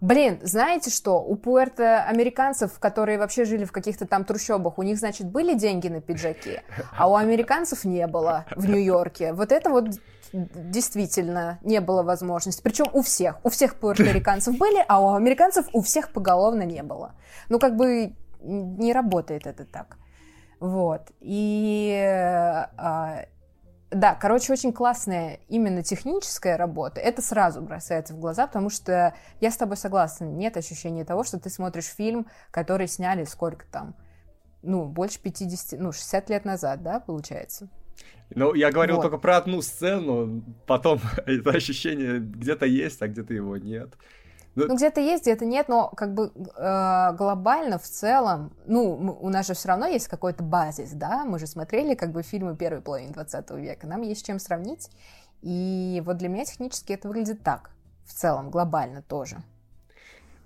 Блин, знаете что, у пуэрто-американцев, которые вообще жили в каких-то там трущобах, у них, значит, были деньги на пиджаки, а у американцев не было в Нью-Йорке. Вот это вот действительно не было возможности. Причем у всех. У всех пуэрториканцев были, а у американцев у всех поголовно не было. Ну, как бы не работает это так. Вот. И а, да, короче, очень классная именно техническая работа. Это сразу бросается в глаза, потому что я с тобой согласна. Нет ощущения того, что ты смотришь фильм, который сняли сколько там, ну, больше 50, ну, 60 лет назад, да, получается? Ну, я говорил вот. только про одну сцену, потом это ощущение где-то есть, а где-то его нет. Ну, ну где-то есть, где-то нет, но как бы э, глобально в целом, ну, у нас же все равно есть какой-то базис, да, мы же смотрели как бы фильмы первой половины 20 века, нам есть чем сравнить, и вот для меня технически это выглядит так, в целом, глобально тоже.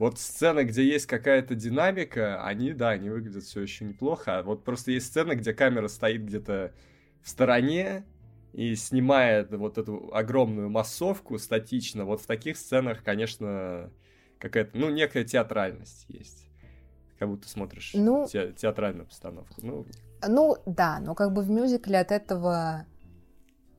Вот сцены, где есть какая-то динамика, они, да, они выглядят все еще неплохо, а вот просто есть сцены, где камера стоит где-то в стороне, и снимает вот эту огромную массовку статично, вот в таких сценах, конечно, какая-то, ну, некая театральность есть. Как будто смотришь ну, те, театральную постановку. Ну, ну, да, но как бы в мюзикле от этого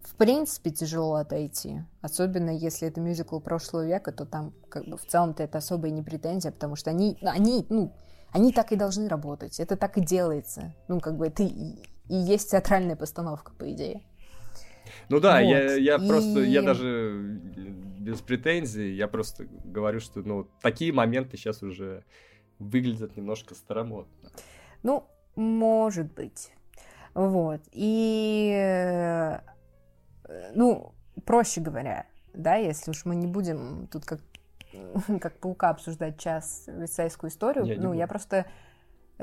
в принципе тяжело отойти. Особенно если это мюзикл прошлого века, то там как бы в целом-то это особая не претензия, потому что они, они, ну, они так и должны работать. Это так и делается. Ну, как бы это и, и есть театральная постановка, по идее. Ну да, вот. я, я и... просто, я даже без претензий, я просто говорю, что ну, такие моменты сейчас уже выглядят немножко старомодно. Ну, может быть. Вот. И, э, ну, проще говоря, да, если уж мы не будем тут как, как паука обсуждать час висайскую историю, я ну, я просто, э,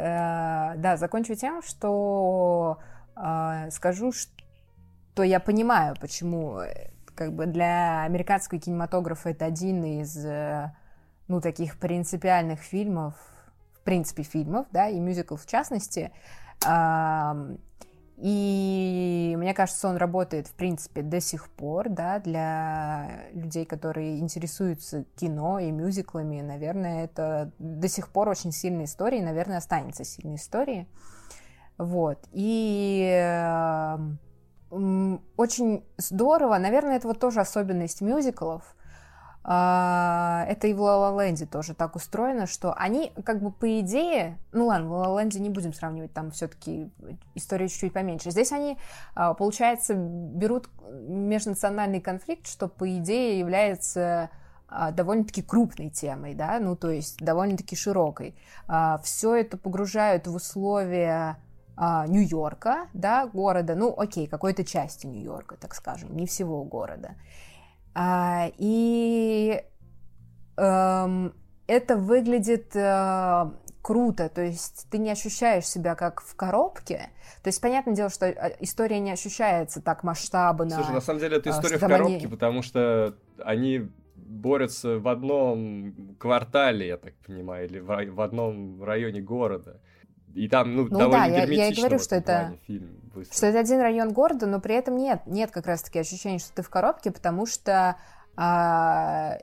да, закончу тем, что э, скажу, что я понимаю, почему э, как бы для американского кинематографа это один из, э, ну, таких принципиальных фильмов, принципе, фильмов, да, и мюзикл в частности. И мне кажется, он работает, в принципе, до сих пор, да, для людей, которые интересуются кино и мюзиклами. Наверное, это до сих пор очень сильная история, и, наверное, останется сильной историей. Вот. И очень здорово, наверное, это вот тоже особенность мюзиклов, это и в Ла Ленде тоже так устроено, что они как бы по идее, ну ладно, в Ла Ленде не будем сравнивать, там все-таки история чуть-чуть поменьше. Здесь они, а, получается, берут межнациональный конфликт, что по идее является а, довольно-таки крупной темой, да, ну то есть довольно-таки широкой. Все это погружают в условия Нью-Йорка, да, города, ну окей, какой-то части Нью-Йорка, так скажем, не всего города. А, и эм, это выглядит э, круто, то есть ты не ощущаешь себя как в коробке. То есть, понятное дело, что э, история не ощущается так масштабно. Слушай, на самом деле это история в коробке, они... потому что они борются в одном квартале, я так понимаю, или в, одном районе города. И там, ну, ну довольно да, я, я и говорю, что это, фильм что это один район города, но при этом нет, нет как раз-таки ощущения, что ты в коробке, потому что а,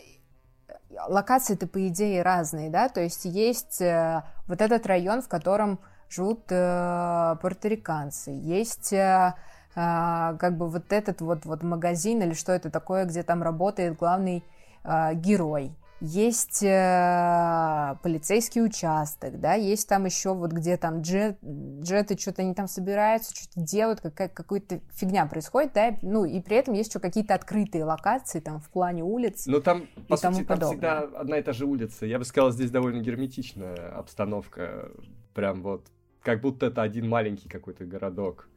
локации-то, по идее, разные, да, то есть есть э, вот этот район, в котором живут э, порториканцы, есть э, э, как бы вот этот вот, вот магазин или что это такое, где там работает главный э, герой есть э, полицейский участок, да, есть там еще вот где там джет, джеты что-то они там собираются, что-то делают, какая- какая-то фигня происходит, да, ну и при этом есть еще какие-то открытые локации там в плане улиц. Ну там, по сути, там всегда одна и та же улица. Я бы сказал, здесь довольно герметичная обстановка, прям вот, как будто это один маленький какой-то городок.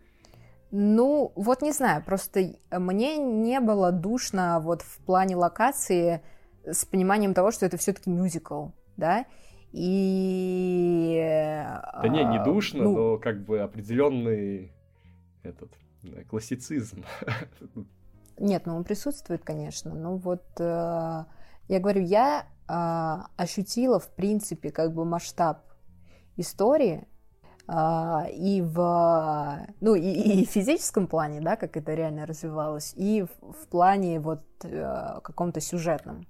Ну, вот не знаю, просто мне не было душно вот в плане локации, с пониманием того, что это все-таки мюзикл, да, и... Да не, не а, душно, ну, но как бы определенный этот классицизм. Нет, ну он присутствует, конечно, но вот э, я говорю, я э, ощутила в принципе как бы масштаб истории э, и в ну и, и в физическом плане, да, как это реально развивалось, и в, в плане вот э, каком-то сюжетном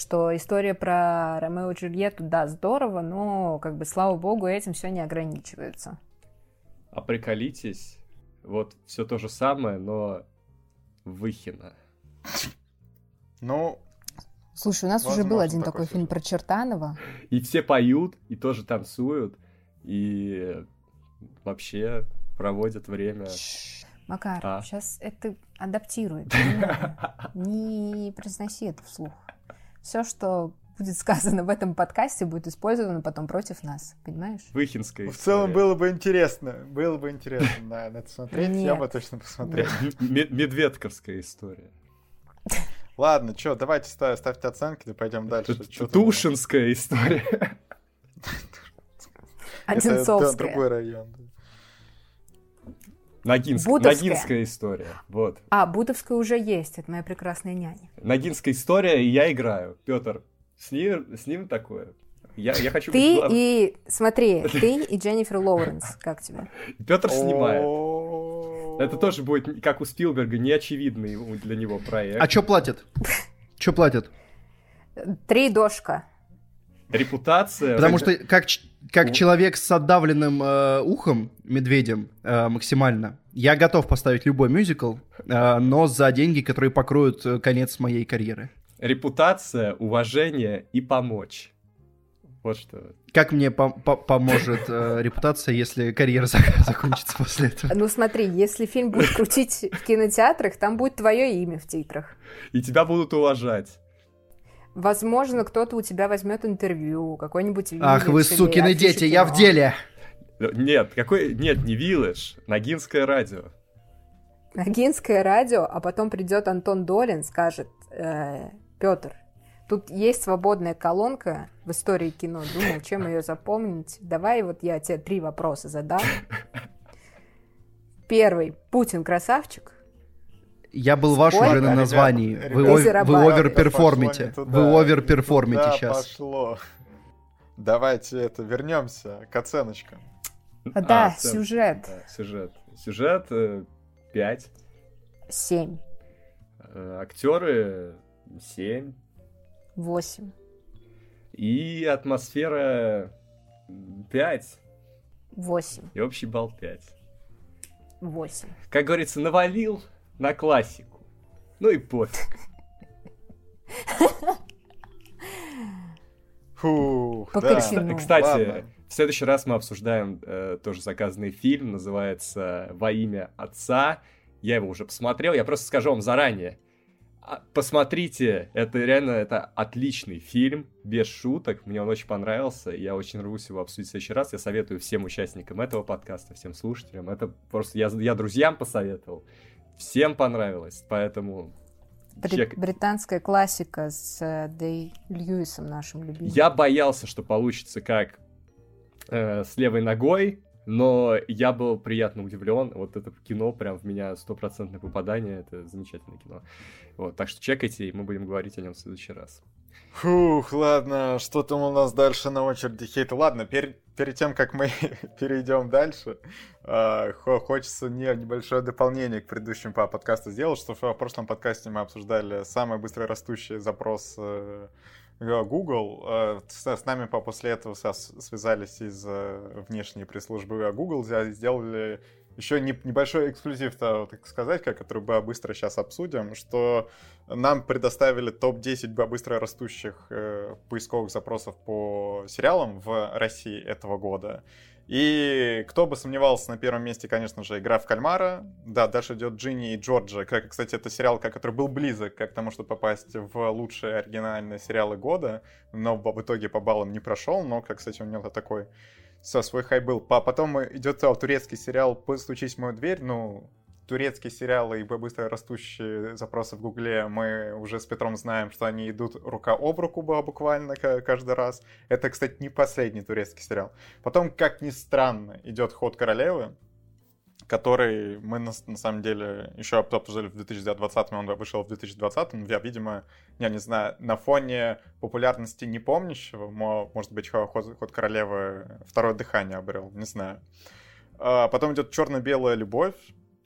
что история про Ромео и Джульетту, да, здорово, но, как бы, слава богу, этим все не ограничивается. А приколитесь, вот все то же самое, но Выхина. Ну, Слушай, у нас Возможно, уже был один такой, такой фильм про Чертанова. И все поют, и тоже танцуют, и вообще проводят время. Макар, а? сейчас это адаптирует. Не произноси это вслух все, что будет сказано в этом подкасте, будет использовано потом против нас, понимаешь? Выхинская история. В целом было бы интересно, было бы интересно на, на это смотреть, я бы точно посмотрел. Медведковская история. Ладно, что, давайте ставь, ставьте оценки, и пойдем дальше. Тушинская история. Одинцовская. Это другой район. Ногинск, Ногинская история. Вот. А, Бутовская уже есть, это моя прекрасная няня. Ногинская история, и я играю. Петр, с ним, с ним такое. Я, я хочу Ты быть и, смотри, ты и Дженнифер Лоуренс, как тебе? Петр снимает. Это тоже будет, как у Спилберга, неочевидный для него проект. А что платят? Что платят? Три дошка. Репутация. Потому что как, как человек с отдавленным э, ухом, медведем, э, максимально, я готов поставить любой мюзикл, э, но за деньги, которые покроют конец моей карьеры. Репутация, уважение и помочь. Вот что. Как мне по по поможет э, репутация, если карьера закончится после этого? Ну смотри, если фильм будет крутить в кинотеатрах, там будет твое имя в титрах. И тебя будут уважать. Возможно, кто-то у тебя возьмет интервью, какой-нибудь Ах, вы сукины дети, я в деле! Нет, какой... Нет, не Вилледж, Ногинское радио. Ногинское радио, а потом придет Антон Долин, скажет, э, Петр, тут есть свободная колонка в истории кино, думал, чем ее заполнить. Давай вот я тебе три вопроса задам. Первый. Путин красавчик? Я был ваш уже на названии. Вы, ребят, вы overperform ите. Вы overperform ите сейчас. пошло. Давайте это вернемся к оценочкам. А, да, а, сюжет. Да, сюжет. Сюжет 5. Э, 7. Э, актеры 7. 8. И атмосфера 5. 8. И общий балл 5. 8. Как говорится, навалил на классику. Ну и пофиг. Фух, да. Кстати, Ладно. в следующий раз мы обсуждаем э, тоже заказанный фильм, называется «Во имя отца». Я его уже посмотрел, я просто скажу вам заранее. А, посмотрите, это реально это отличный фильм, без шуток. Мне он очень понравился, я очень рвусь его обсудить в следующий раз. Я советую всем участникам этого подкаста, всем слушателям. Это просто я, я друзьям посоветовал. Всем понравилось, поэтому... Бри- чек... Британская классика с э, Дэй Льюисом нашим любимым. Я боялся, что получится как э, с левой ногой, но я был приятно удивлен. Вот это кино прям в меня стопроцентное попадание. Это замечательное кино. Вот, так что чекайте, и мы будем говорить о нем в следующий раз. Фух, ладно, что там у нас дальше на очереди хейт? Ладно, перед, перед тем, как мы перейдем дальше, э, хочется не, небольшое дополнение к предыдущему по подкасту сделать, что в прошлом подкасте мы обсуждали самый быстро растущий запрос э, Google. Э, с, нами после этого связались из э, внешней пресс-службы Google, сделали еще не, небольшой эксклюзив, так сказать, который бы быстро сейчас обсудим, что нам предоставили топ-10 быстро растущих э, поисковых запросов по сериалам в России этого года. И кто бы сомневался, на первом месте, конечно же, игра в кальмара. Да, дальше идет Джинни и Джорджа. Кстати, это сериал, который был близок к тому, чтобы попасть в лучшие оригинальные сериалы года, но в итоге по баллам не прошел. Но, как, кстати, у него такой со свой хай был. Потом идет турецкий сериал «Постучись в мою дверь». Ну, турецкие сериалы и быстро растущие запросы в Гугле, мы уже с Петром знаем, что они идут рука об руку буквально каждый раз. Это, кстати, не последний турецкий сериал. Потом, как ни странно, идет «Ход королевы», который мы на, на самом деле еще обсуждали в 2020, он вышел в 2020, я, видимо, я не знаю, на фоне популярности непомнящего, может быть, ход, ход королевы второе дыхание обрел, не знаю. А потом идет черно-белая любовь,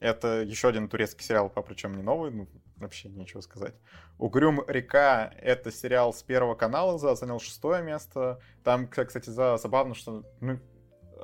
это еще один турецкий сериал, причем не новый, ну, вообще нечего сказать. «Угрюм река» — это сериал с Первого канала, занял шестое место. Там, кстати, забавно, что ну,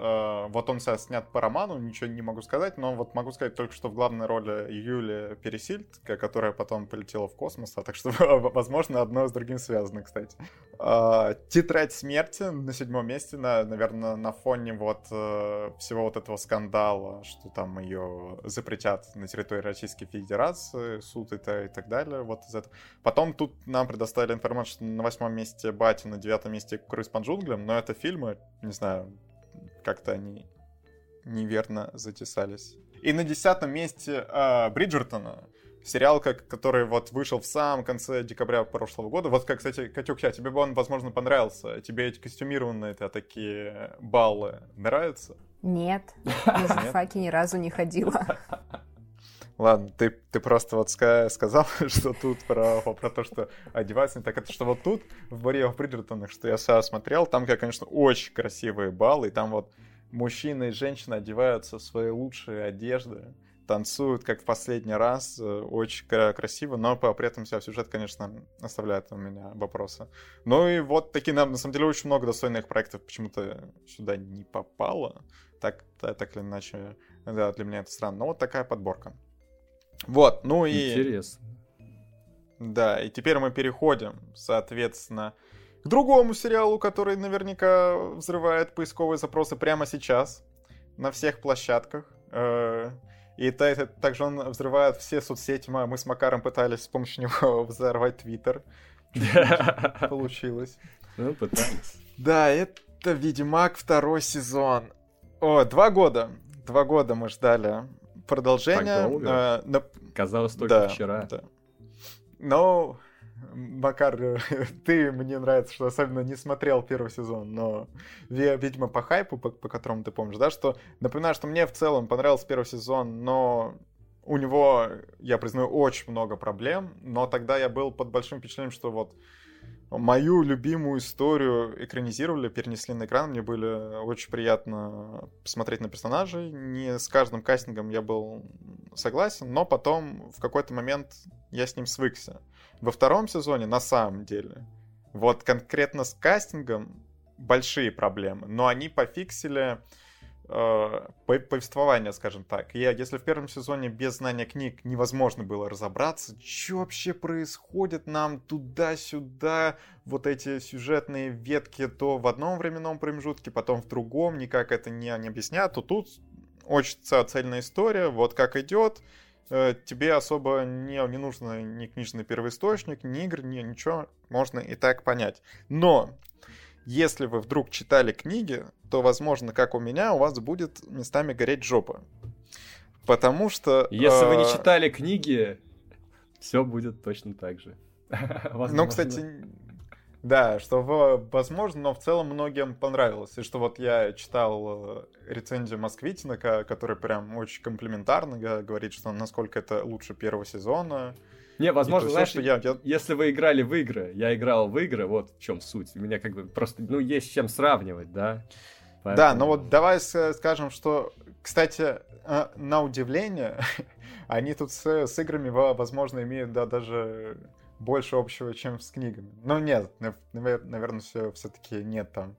вот он сейчас снят по роману, ничего не могу сказать, но вот могу сказать только, что в главной роли Юлия Пересильд, которая потом полетела в космос, а так что, возможно, одно с другим связано, кстати. А, Тетрадь смерти на седьмом месте, на, наверное, на фоне вот э, всего вот этого скандала, что там ее запретят на территории Российской Федерации, суд и, и так далее, вот из этого. Потом тут нам предоставили информацию, что на восьмом месте Батя, на девятом месте Круиз по джунглям, но это фильмы, не знаю, как-то они неверно затесались. И на десятом месте э, Бриджертона, сериал, как, который вот вышел в самом конце декабря прошлого года. Вот, как, кстати, Катюк, я, тебе бы он, возможно, понравился. Тебе эти костюмированные -то такие баллы нравятся? Нет, я на факи ни разу не ходила. Ладно, ты, ты просто вот сказал, что тут про, про то, что одеваться не так. Это что вот тут, в баре в Бриджертонах, что я сам смотрел, там, конечно, очень красивые баллы, и там вот мужчины и женщины одеваются в свои лучшие одежды. танцуют, как в последний раз, э, очень красиво, но при этом вся сюжет, конечно, оставляет у меня вопросы. Ну и вот такие, на, на самом деле, очень много достойных проектов почему-то сюда не попало, так, так или иначе, да, для меня это странно, но вот такая подборка. Вот, ну и... Интересно. Да, и теперь мы переходим, соответственно, к другому сериалу, который наверняка взрывает поисковые запросы прямо сейчас на всех площадках. Э, и также он взрывает все соцсети. Мы с Макаром пытались с помощью него взорвать Твиттер. Получилось. Ну, пытались. Да, это Ведьмак второй сезон. О, два года. Два года мы ждали продолжения. Так долго? Казалось, только вчера. Да. Но Макар, ты, мне нравится, что особенно не смотрел первый сезон, но, видимо, по хайпу, по, по которому ты помнишь, да, что, напоминаю, что мне в целом понравился первый сезон, но у него, я признаю, очень много проблем, но тогда я был под большим впечатлением, что вот мою любимую историю экранизировали, перенесли на экран. Мне было очень приятно посмотреть на персонажей. Не с каждым кастингом я был согласен, но потом в какой-то момент я с ним свыкся. Во втором сезоне, на самом деле, вот конкретно с кастингом большие проблемы, но они пофиксили э, повествование, скажем так. Я, если в первом сезоне без знания книг невозможно было разобраться, что вообще происходит нам туда-сюда, вот эти сюжетные ветки то в одном временном промежутке, потом в другом, никак это не, не объясняют, то тут очень цельная история, вот как идет, э, тебе особо не, не нужно ни книжный первоисточник, ни игр, ни ничего, можно и так понять. Но если вы вдруг читали книги, то, возможно, как у меня, у вас будет местами гореть жопа. Потому что... Если э... вы не э, читали книги, все будет точно так же. Ну, кстати, да, что возможно, но в целом многим понравилось. И что вот я читал э, рецензию Москвитина, который прям очень комплиментарно говорит, что насколько это лучше первого сезона. Не, возможно, то, знаешь, все, я, я... если вы играли в игры, я играл в игры, вот в чем суть. У меня как бы просто, ну, есть с чем сравнивать, да. Поэтому... Да, но вот давай скажем, что, кстати, э, на удивление, они тут с, с играми, возможно, имеют да, даже больше общего, чем с книгами. Но нет, наверное, все все-таки нет там.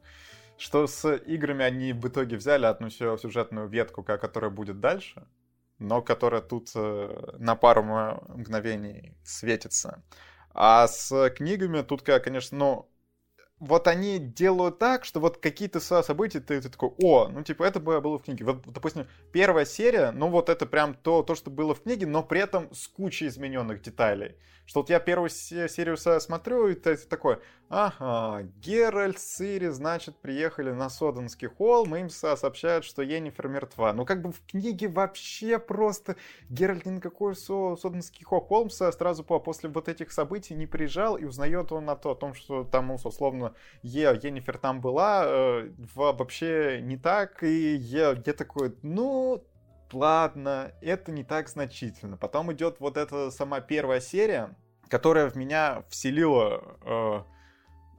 Что с играми они в итоге взяли одну сюжетную ветку, которая будет дальше, но которая тут э, на пару мгновений светится. А с книгами тут, конечно, ну, вот они делают так, что вот какие-то события, ты, ты такой, о, ну типа это было в книге. Вот, допустим, первая серия, ну вот это прям то, то, что было в книге, но при этом с кучей измененных деталей. Что вот я первую серию смотрю, и ты такой, ага, Геральт, Цири, значит, приехали на Соденский холм, им сообщают, что Енифер мертва. Ну как бы в книге вообще просто Геральт ни на какой Соденский холм сразу после вот этих событий не приезжал, и узнает он о том, что там, ну, условно, Е, Енифер там была, э, вообще не так, и я, я такой, ну, ладно, это не так значительно. Потом идет вот эта сама первая серия, которая в меня вселила э,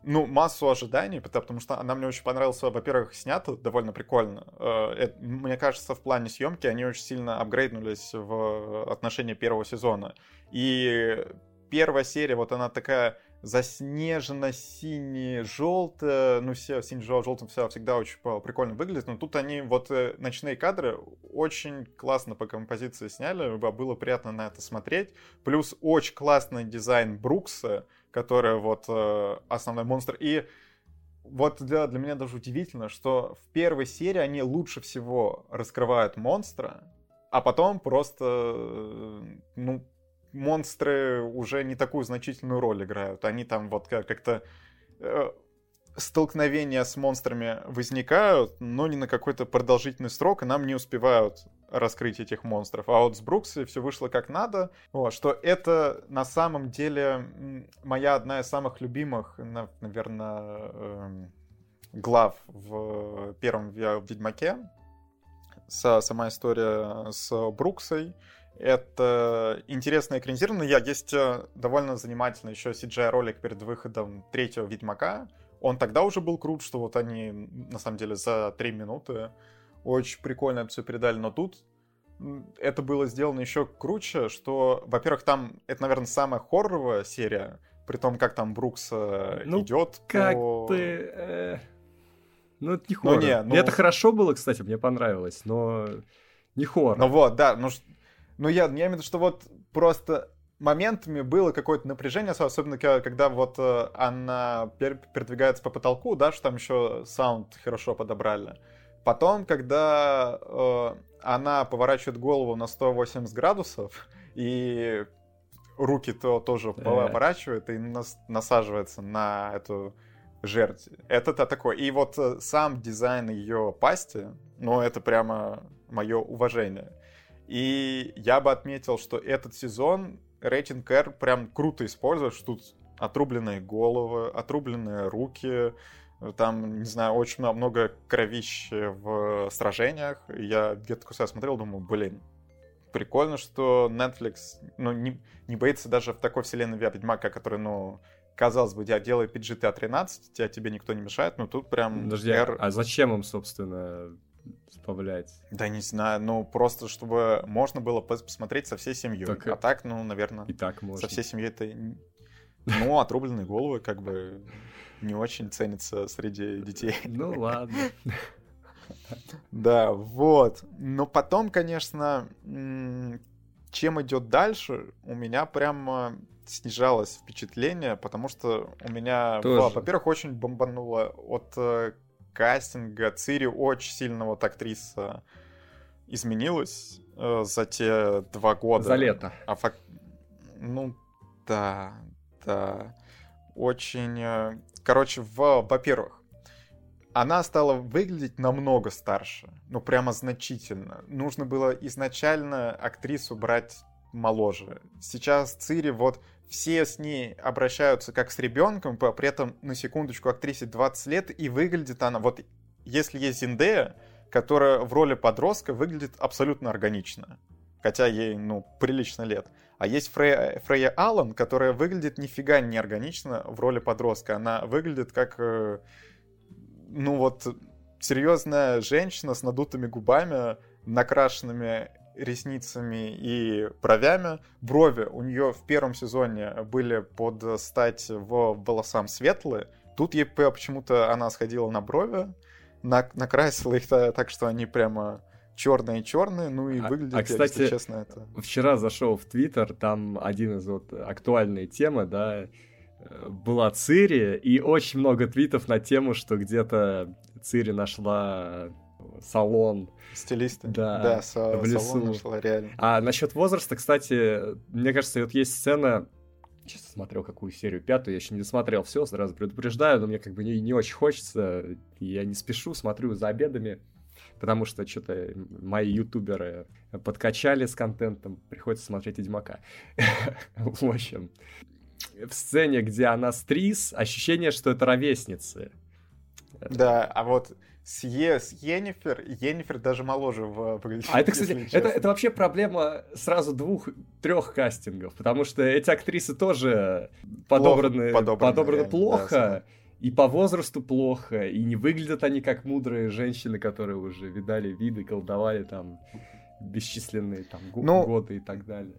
ну, массу ожиданий, потому что она мне очень понравилась, во-первых, снята довольно прикольно. Э, это, мне кажется, в плане съемки они очень сильно апгрейднулись в отношении первого сезона. И первая серия, вот она такая заснежено сине-желтое, ну, все сине-желтым все всегда очень прикольно выглядит, но тут они, вот э, ночные кадры очень классно по композиции сняли, было приятно на это смотреть, плюс очень классный дизайн Брукса, который вот э, основной монстр, и вот для, для меня даже удивительно, что в первой серии они лучше всего раскрывают монстра, а потом просто, э, ну, монстры уже не такую значительную роль играют. Они там вот как-то э, столкновения с монстрами возникают, но не на какой-то продолжительный срок, и нам не успевают раскрыть этих монстров. А вот с Брукси все вышло как надо. Вот, что это на самом деле моя одна из самых любимых, наверное, эм, глав в первом Ведьмаке. Сама история с Бруксой. Это интересно экранизировано. Я есть э, довольно занимательный еще CGI-ролик перед выходом третьего Ведьмака. Он тогда уже был крут, что вот они, на самом деле, за три минуты очень прикольно все передали, но тут это было сделано еще круче, что, во-первых, там, это, наверное, самая хорроровая серия, при том, как там Брукс э, ну, идет как по... бы... Э... Ну, это не хоррор. Ну, не, ну... Это хорошо было, кстати, мне понравилось, но не хоррор. Ну вот, да, ну, ну я, я имею в виду, что вот просто моментами было какое-то напряжение, особенно когда вот э, она передвигается по потолку, да, что там еще саунд хорошо подобрали. Потом, когда э, она поворачивает голову на 180 градусов и руки то тоже э. поворачивает и нас, насаживается на эту жертву. Это-то такое. И вот э, сам дизайн ее пасти, ну, это прямо мое уважение. И я бы отметил, что этот сезон рейтинг R прям круто использует, что тут отрубленные головы, отрубленные руки, там, не знаю, очень много кровища в сражениях. Я где-то кусая смотрел, думаю, блин, прикольно, что Netflix ну, не, не боится даже в такой вселенной Ведьмака, который, ну, казалось бы, делает PG-13, тебя тебе никто не мешает, но тут прям... Подожди, R... а зачем им, собственно, добавлять? Да не знаю, ну просто чтобы можно было посмотреть со всей семьей. Так... А так, ну, наверное, и так можно. со всей семьей это... Ну, отрубленные головы, как бы не очень ценится среди детей. Ну ладно. Да, вот. Но потом, конечно, чем идет дальше, у меня прямо снижалось впечатление, потому что у меня, во-первых, очень бомбануло от э, кастинга. Цири очень сильно вот актриса изменилась э, за те два года. За лето. А фак... Ну, да, да. Очень э, Короче, в, во-первых, она стала выглядеть намного старше. Ну, прямо значительно. Нужно было изначально актрису брать моложе. Сейчас Цири, вот все с ней обращаются как с ребенком, при этом, на секундочку, актрисе 20 лет, и выглядит она, вот если есть Зиндея, которая в роли подростка выглядит абсолютно органично, хотя ей, ну, прилично лет. А есть Фрея, Фрея Аллан, которая выглядит нифига не органично в роли подростка. Она выглядит как, э, ну вот, серьезная женщина с надутыми губами, накрашенными ресницами и бровями. Брови у нее в первом сезоне были под стать в волосам светлые. Тут ей почему-то она сходила на брови, накрасила их так, что они прямо черные-черные, ну и а, выглядит, а, кстати, если честно, это... Вчера зашел в Твиттер, там один из вот актуальной темы, да, э, была Цири, и очень много твитов на тему, что где-то Цири нашла салон. Стилисты. Да, да со- в лесу. салон нашла, реально. А насчет возраста, кстати, мне кажется, вот есть сцена, Честно смотрел какую серию, пятую, я еще не досмотрел все, сразу предупреждаю, но мне как бы не, не очень хочется, я не спешу, смотрю за обедами, потому что что-то мои ютуберы подкачали с контентом, приходится смотреть Ведьмака. В общем, в сцене, где она стрис, ощущение, что это ровесницы. Да, а вот с, е, с Йеннифер, Йеннифер даже моложе выглядит. А это, кстати, это, это вообще проблема сразу двух-трех кастингов, потому что эти актрисы тоже подобраны, подобраны, подобраны плохо. Да, и по возрасту плохо, и не выглядят они как мудрые женщины, которые уже видали виды, колдовали там бесчисленные там ну, годы и так далее.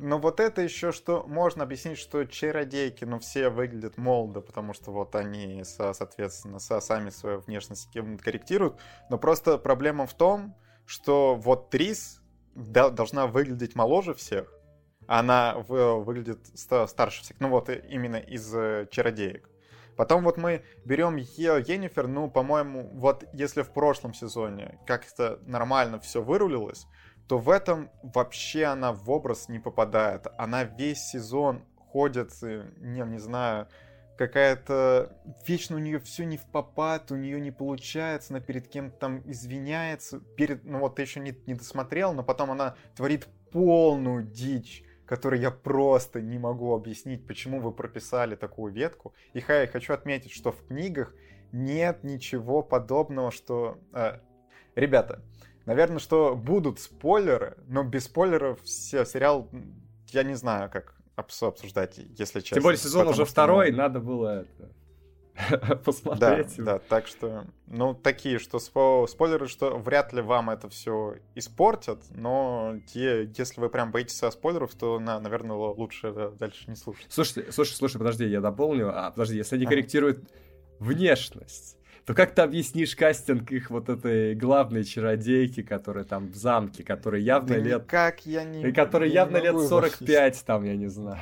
Но вот это еще что можно объяснить, что чародейки, ну, все выглядят молодо, потому что вот они, соответственно, сами свою внешность корректируют. Но просто проблема в том, что вот Трис должна выглядеть моложе всех, она выглядит старше всех. Ну вот именно из э, чародеек. Потом вот мы берем Енифер, ну, по-моему, вот если в прошлом сезоне как-то нормально все вырулилось, то в этом вообще она в образ не попадает. Она весь сезон ходит, не, не знаю, какая-то... Вечно у нее все не в попад, у нее не получается, она перед кем-то там извиняется. Перед... Ну вот ты еще не, не досмотрел, но потом она творит полную дичь который я просто не могу объяснить, почему вы прописали такую ветку. И хай, хочу отметить, что в книгах нет ничего подобного, что... Э, ребята, наверное, что будут спойлеры, но без спойлеров все, сериал, я не знаю, как обсуждать, если честно. Тем более сезон уже второй, что... надо было это... посмотреть. Да, да, так что, ну, такие, что спо- спойлеры, что вряд ли вам это все испортят, но те, если вы прям боитесь со спойлеров, то, на, наверное, лучше дальше не слушать. Слушай, слушай, слушай, подожди, я дополню. А, подожди, если они корректируют внешность, то как ты объяснишь кастинг их вот этой главной чародейки, которая там в замке, которая явно да лет... Как я не... И которая явно не лет могу 45 там, я не знаю.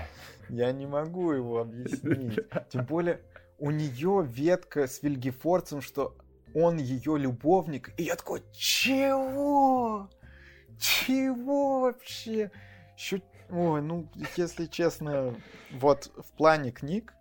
Я не могу его объяснить. Тем более, у нее ветка с Вильгефорцем, что он ее любовник. И я такой, чего? Чего вообще? Ой, ну, если честно, вот в плане книг,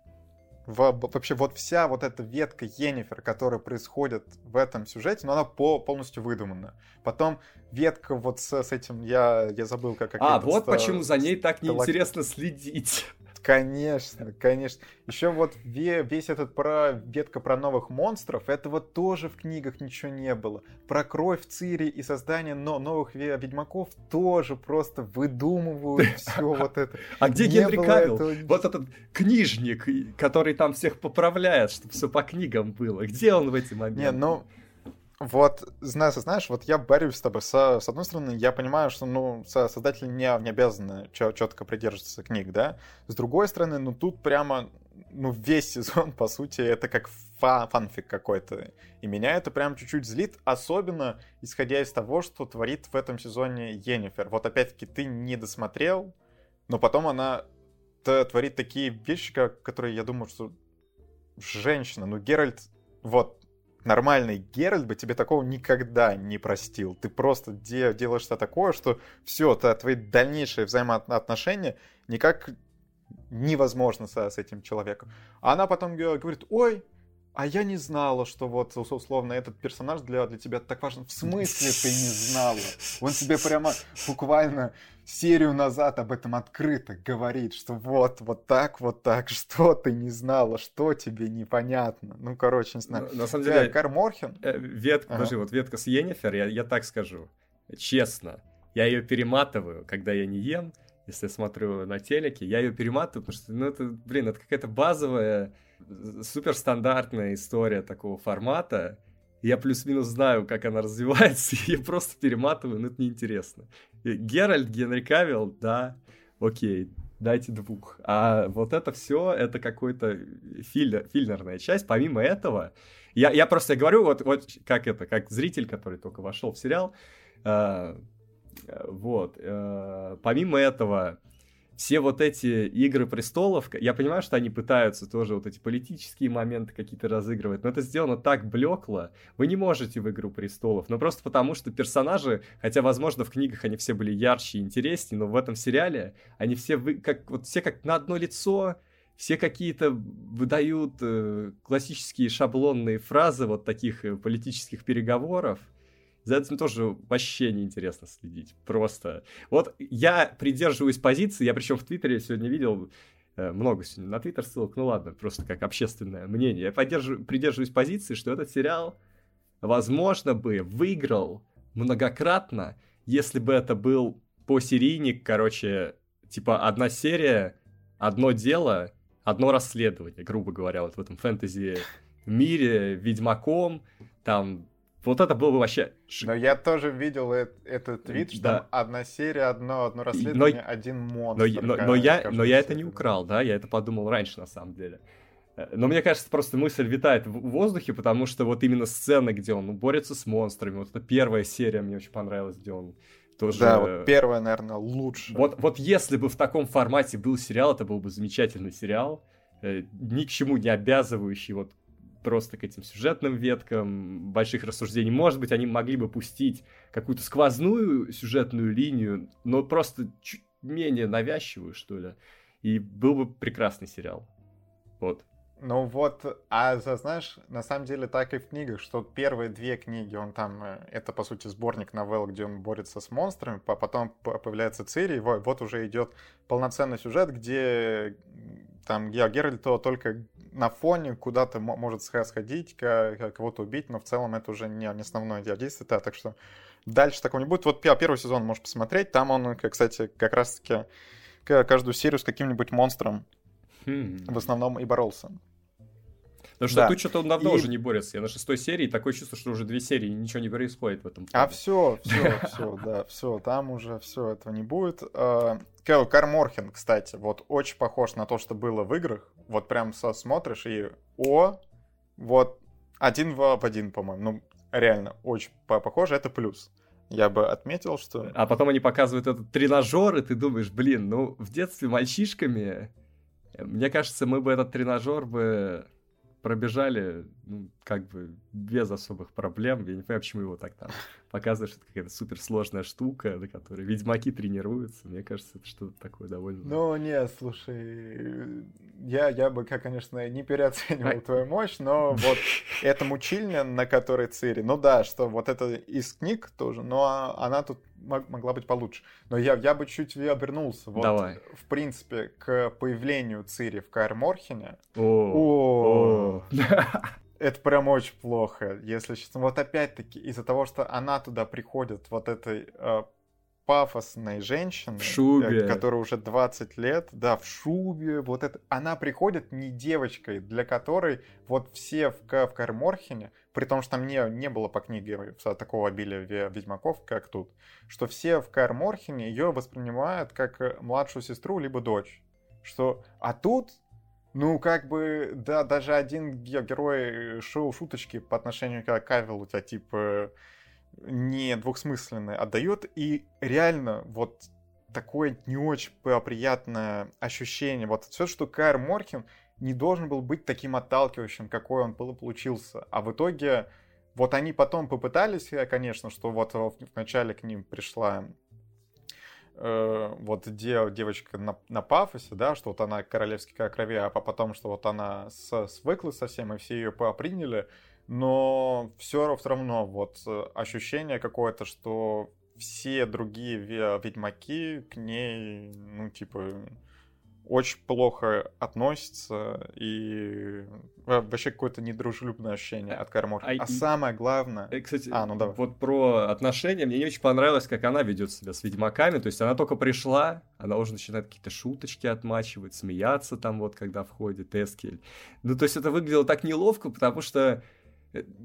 в, вообще вот вся вот эта ветка Енифер, которая происходит в этом сюжете, но она по, полностью выдумана. Потом ветка вот с, с этим, я, я забыл, как... как а, вот почему за ней так неинтересно следить. Конечно, конечно. Еще вот весь этот про ветка про новых монстров, этого тоже в книгах ничего не было. Про кровь Цири и создание новых ведьмаков тоже просто выдумывают все вот это. А где Генри Кавилл? Вот этот книжник, который там всех поправляет, чтобы все по книгам было. Где он в эти моменты? Не, ну, вот, знаешь, знаешь, вот я борюсь с тобой. Со, с одной стороны, я понимаю, что, ну, создатели не, не обязаны четко придерживаться книг, да. С другой стороны, ну, тут прямо, ну, весь сезон, по сути, это как фа фанфик какой-то. И меня это прям чуть-чуть злит, особенно исходя из того, что творит в этом сезоне Енифер. Вот опять-таки, ты не досмотрел, но потом она творит такие вещи, как, которые я думаю, что женщина, ну, Геральт, вот, нормальный Геральт бы тебе такого никогда не простил. Ты просто де- делаешь что-то такое, что все, твои дальнейшие взаимоотношения никак невозможно с, с этим человеком. А она потом говорит, ой, а я не знала, что вот, условно, этот персонаж для, для тебя так важен. В смысле ты не знала? Он тебе прямо буквально серию назад об этом открыто говорит, что вот, вот так, вот так, что ты не знала, что тебе непонятно. Ну, короче, не знаю. На, на самом деле... Кар Морхен? Э, ветка, ага. подожди, вот ветка с Йеннифер, я, я так скажу, честно, я ее перематываю, когда я не ем, если я смотрю на телеке, я ее перематываю, потому что, ну, это, блин, это какая-то базовая суперстандартная история такого формата. Я плюс-минус знаю, как она развивается, и я просто перематываю, но это неинтересно. Геральт, Генри Кавилл, да, окей, дайте двух. А вот это все, это какой-то фильр, фильнерная часть. Помимо этого, я, я просто говорю, вот, вот как это, как зритель, который только вошел в сериал, э, вот, э, помимо этого, все вот эти игры престолов, я понимаю, что они пытаются тоже вот эти политические моменты какие-то разыгрывать, но это сделано так блекло. Вы не можете в игру престолов, но просто потому, что персонажи, хотя, возможно, в книгах они все были ярче и интереснее, но в этом сериале они все вы, как вот все как на одно лицо, все какие-то выдают э, классические шаблонные фразы вот таких э, политических переговоров. За этим тоже вообще неинтересно следить. Просто. Вот я придерживаюсь позиции, я причем в Твиттере сегодня видел э, много сегодня на Твиттер ссылок, ну ладно, просто как общественное мнение. Я поддерживаю, придерживаюсь позиции, что этот сериал, возможно, бы выиграл многократно, если бы это был посерийник, короче, типа одна серия, одно дело, одно расследование, грубо говоря, вот в этом фэнтези мире, Ведьмаком, там вот это было бы вообще... Но я тоже видел э- этот твит, что да. одна серия, одно, одно расследование, но, один монстр. Но, но, но, я, но я это не украл, да, я это подумал раньше, на самом деле. Э, но мне кажется, просто мысль витает в воздухе, потому что вот именно сцены, где он борется с монстрами, вот эта первая серия мне очень понравилась, где он тоже... Да, вот первая, наверное, лучше. Вот, вот если бы в таком формате был сериал, это был бы замечательный сериал, э, ни к чему не обязывающий вот просто к этим сюжетным веткам, больших рассуждений. Может быть, они могли бы пустить какую-то сквозную сюжетную линию, но просто чуть менее навязчивую, что ли. И был бы прекрасный сериал. Вот. Ну вот, а знаешь, на самом деле так и в книгах, что первые две книги, он там, э, это по сути сборник новелл, где он борется с монстрами, потом появляется Цири, вот, вот уже идет полноценный сюжет, где там Геральт только на фоне куда-то может сходить, кого-то убить, но в целом это уже не, не основное действие, да, так что дальше такого не будет. Вот первый сезон можешь посмотреть, там он, кстати, как раз-таки каждую серию с каким-нибудь монстром хм. в основном и боролся. Потому что да. тут что-то он давно и... уже не борется. Я на шестой серии, такое чувство, что уже две серии, ничего не происходит в этом. А все, все, все, да, все, там уже все этого не будет. А, Кэл Карморхен, кстати, вот очень похож на то, что было в играх. Вот прям смотришь и о, вот один в один, по-моему. Ну, реально, очень похоже, это плюс я бы отметил, что... А потом они показывают этот тренажер, и ты думаешь, блин, ну, в детстве мальчишками, мне кажется, мы бы этот тренажер бы пробежали, ну, как бы без особых проблем. Я не понимаю, почему его так там показывают, что это какая-то суперсложная штука, на которой ведьмаки тренируются. Мне кажется, это что-то такое довольно... Ну, нет, слушай, я, я бы, конечно, не переоценивал твою мощь, но вот эта мучильня, на которой Цири, ну да, что вот это из книг тоже, но она тут могла быть получше. Но я, я бы чуть обернулся. Вот, Давай. В принципе, к появлению Цири в Каэр Морхене. О, это прям очень плохо, если честно. Вот опять-таки из-за того, что она туда приходит вот этой э, пафосной женщины, в шубе. Э, которая уже 20 лет, да, в шубе, вот это, она приходит не девочкой, для которой вот все в, в Карморхене, при том, что там не, не было по книге такого обилия ведьмаков, как тут, что все в Карморхене ее воспринимают как э, младшую сестру либо дочь. Что, а тут ну, как бы, да, даже один герой шоу шуточки по отношению к Кавилу у тебя, типа, не двухсмысленный отдает, и реально вот такое не очень приятное ощущение. Вот все, что Кайр Морхен не должен был быть таким отталкивающим, какой он был получился. А в итоге, вот они потом попытались, конечно, что вот вначале к ним пришла э, вот де, девочка на, на пафосе, да, что вот она королевский крови, а потом, что вот она с, свыкла совсем, и все ее приняли но все равно вот э, ощущение какое-то, что все другие ведьмаки к ней, ну, типа, очень плохо относятся и вообще какое-то недружелюбное ощущение от Кармор. А, а самое главное... Э, кстати, а, ну давай. вот про отношения, мне не очень понравилось, как она ведет себя с ведьмаками, то есть она только пришла, она уже начинает какие-то шуточки отмачивать, смеяться там вот, когда входит Эскель. Ну, то есть это выглядело так неловко, потому что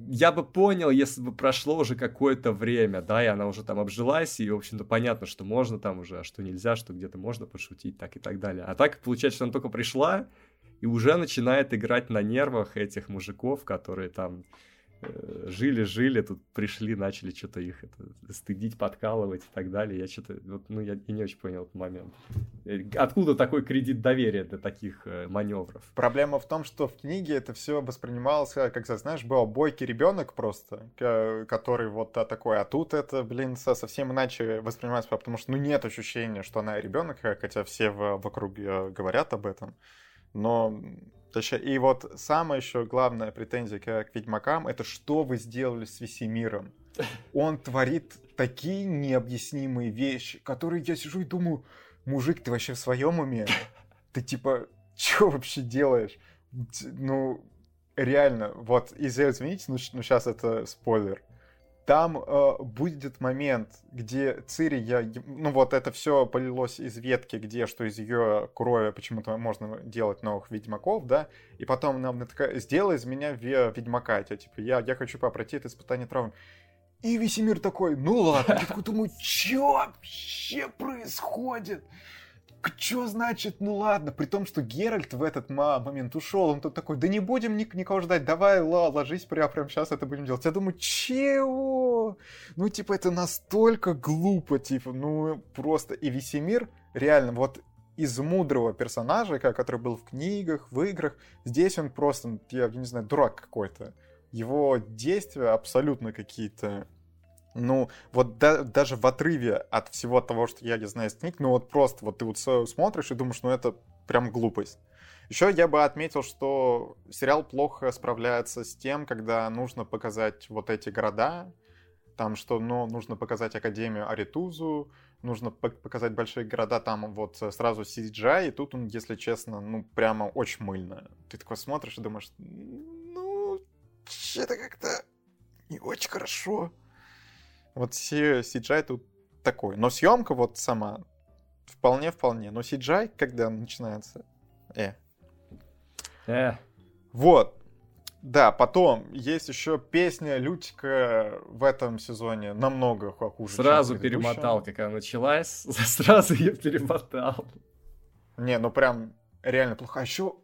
я бы понял, если бы прошло уже какое-то время, да, и она уже там обжилась, и, в общем-то, понятно, что можно там уже, а что нельзя, что где-то можно пошутить, так и так далее. А так получается, что она только пришла и уже начинает играть на нервах этих мужиков, которые там жили-жили, э, тут пришли, начали что-то их это, стыдить, подкалывать и так далее. Я что-то, вот, ну, я, я не очень понял этот момент. Э, откуда такой кредит доверия для таких э, маневров? Проблема в том, что в книге это все воспринималось, как, знаешь, был бойкий ребенок просто, который вот а, такой, а тут это, блин, совсем иначе воспринимается, потому что, ну, нет ощущения, что она ребенок, хотя все вокруг говорят об этом. Но и вот самая еще главная претензия к, Ведьмакам, это что вы сделали с Весемиром? Он творит такие необъяснимые вещи, которые я сижу и думаю, мужик, ты вообще в своем уме? Ты типа, что вообще делаешь? Ну, реально, вот, извините, ну, ну сейчас это спойлер там э, будет момент, где Цири, я, ну вот это все полилось из ветки, где что из ее крови почему-то можно делать новых ведьмаков, да, и потом нам такая, сделай из меня ведьмака, я, типа, я, я хочу пройти это испытание травм. И Весемир такой, ну ладно, я такой думаю, что вообще происходит? Что значит, ну ладно, при том, что Геральт в этот момент ушел, он тут такой, да не будем ник никого ждать, давай, ла, ложись прямо, прямо сейчас это будем делать. Я думаю, чего? Ну, типа, это настолько глупо, типа, ну, просто. И Весемир, реально, вот из мудрого персонажа, который был в книгах, в играх, здесь он просто, я не знаю, дурак какой-то. Его действия абсолютно какие-то ну, вот да, даже в отрыве от всего того, что я не знаю из книг, ну вот просто вот ты вот смотришь и думаешь, ну это прям глупость. Еще я бы отметил, что сериал плохо справляется с тем, когда нужно показать вот эти города, там что, ну, нужно показать Академию Аритузу, нужно показать большие города, там вот сразу CGI, и тут он, если честно, ну, прямо очень мыльно. Ты такой смотришь и думаешь, ну, что-то как-то не очень хорошо. Вот CGI тут такой. Но съемка вот сама вполне-вполне. Но CGI, когда начинается... Э. Э. Вот. Да, потом есть еще песня Лютика в этом сезоне намного хуже. Сразу перемотал, как она началась, сразу ее перемотал. Не, ну прям реально плохо. А еще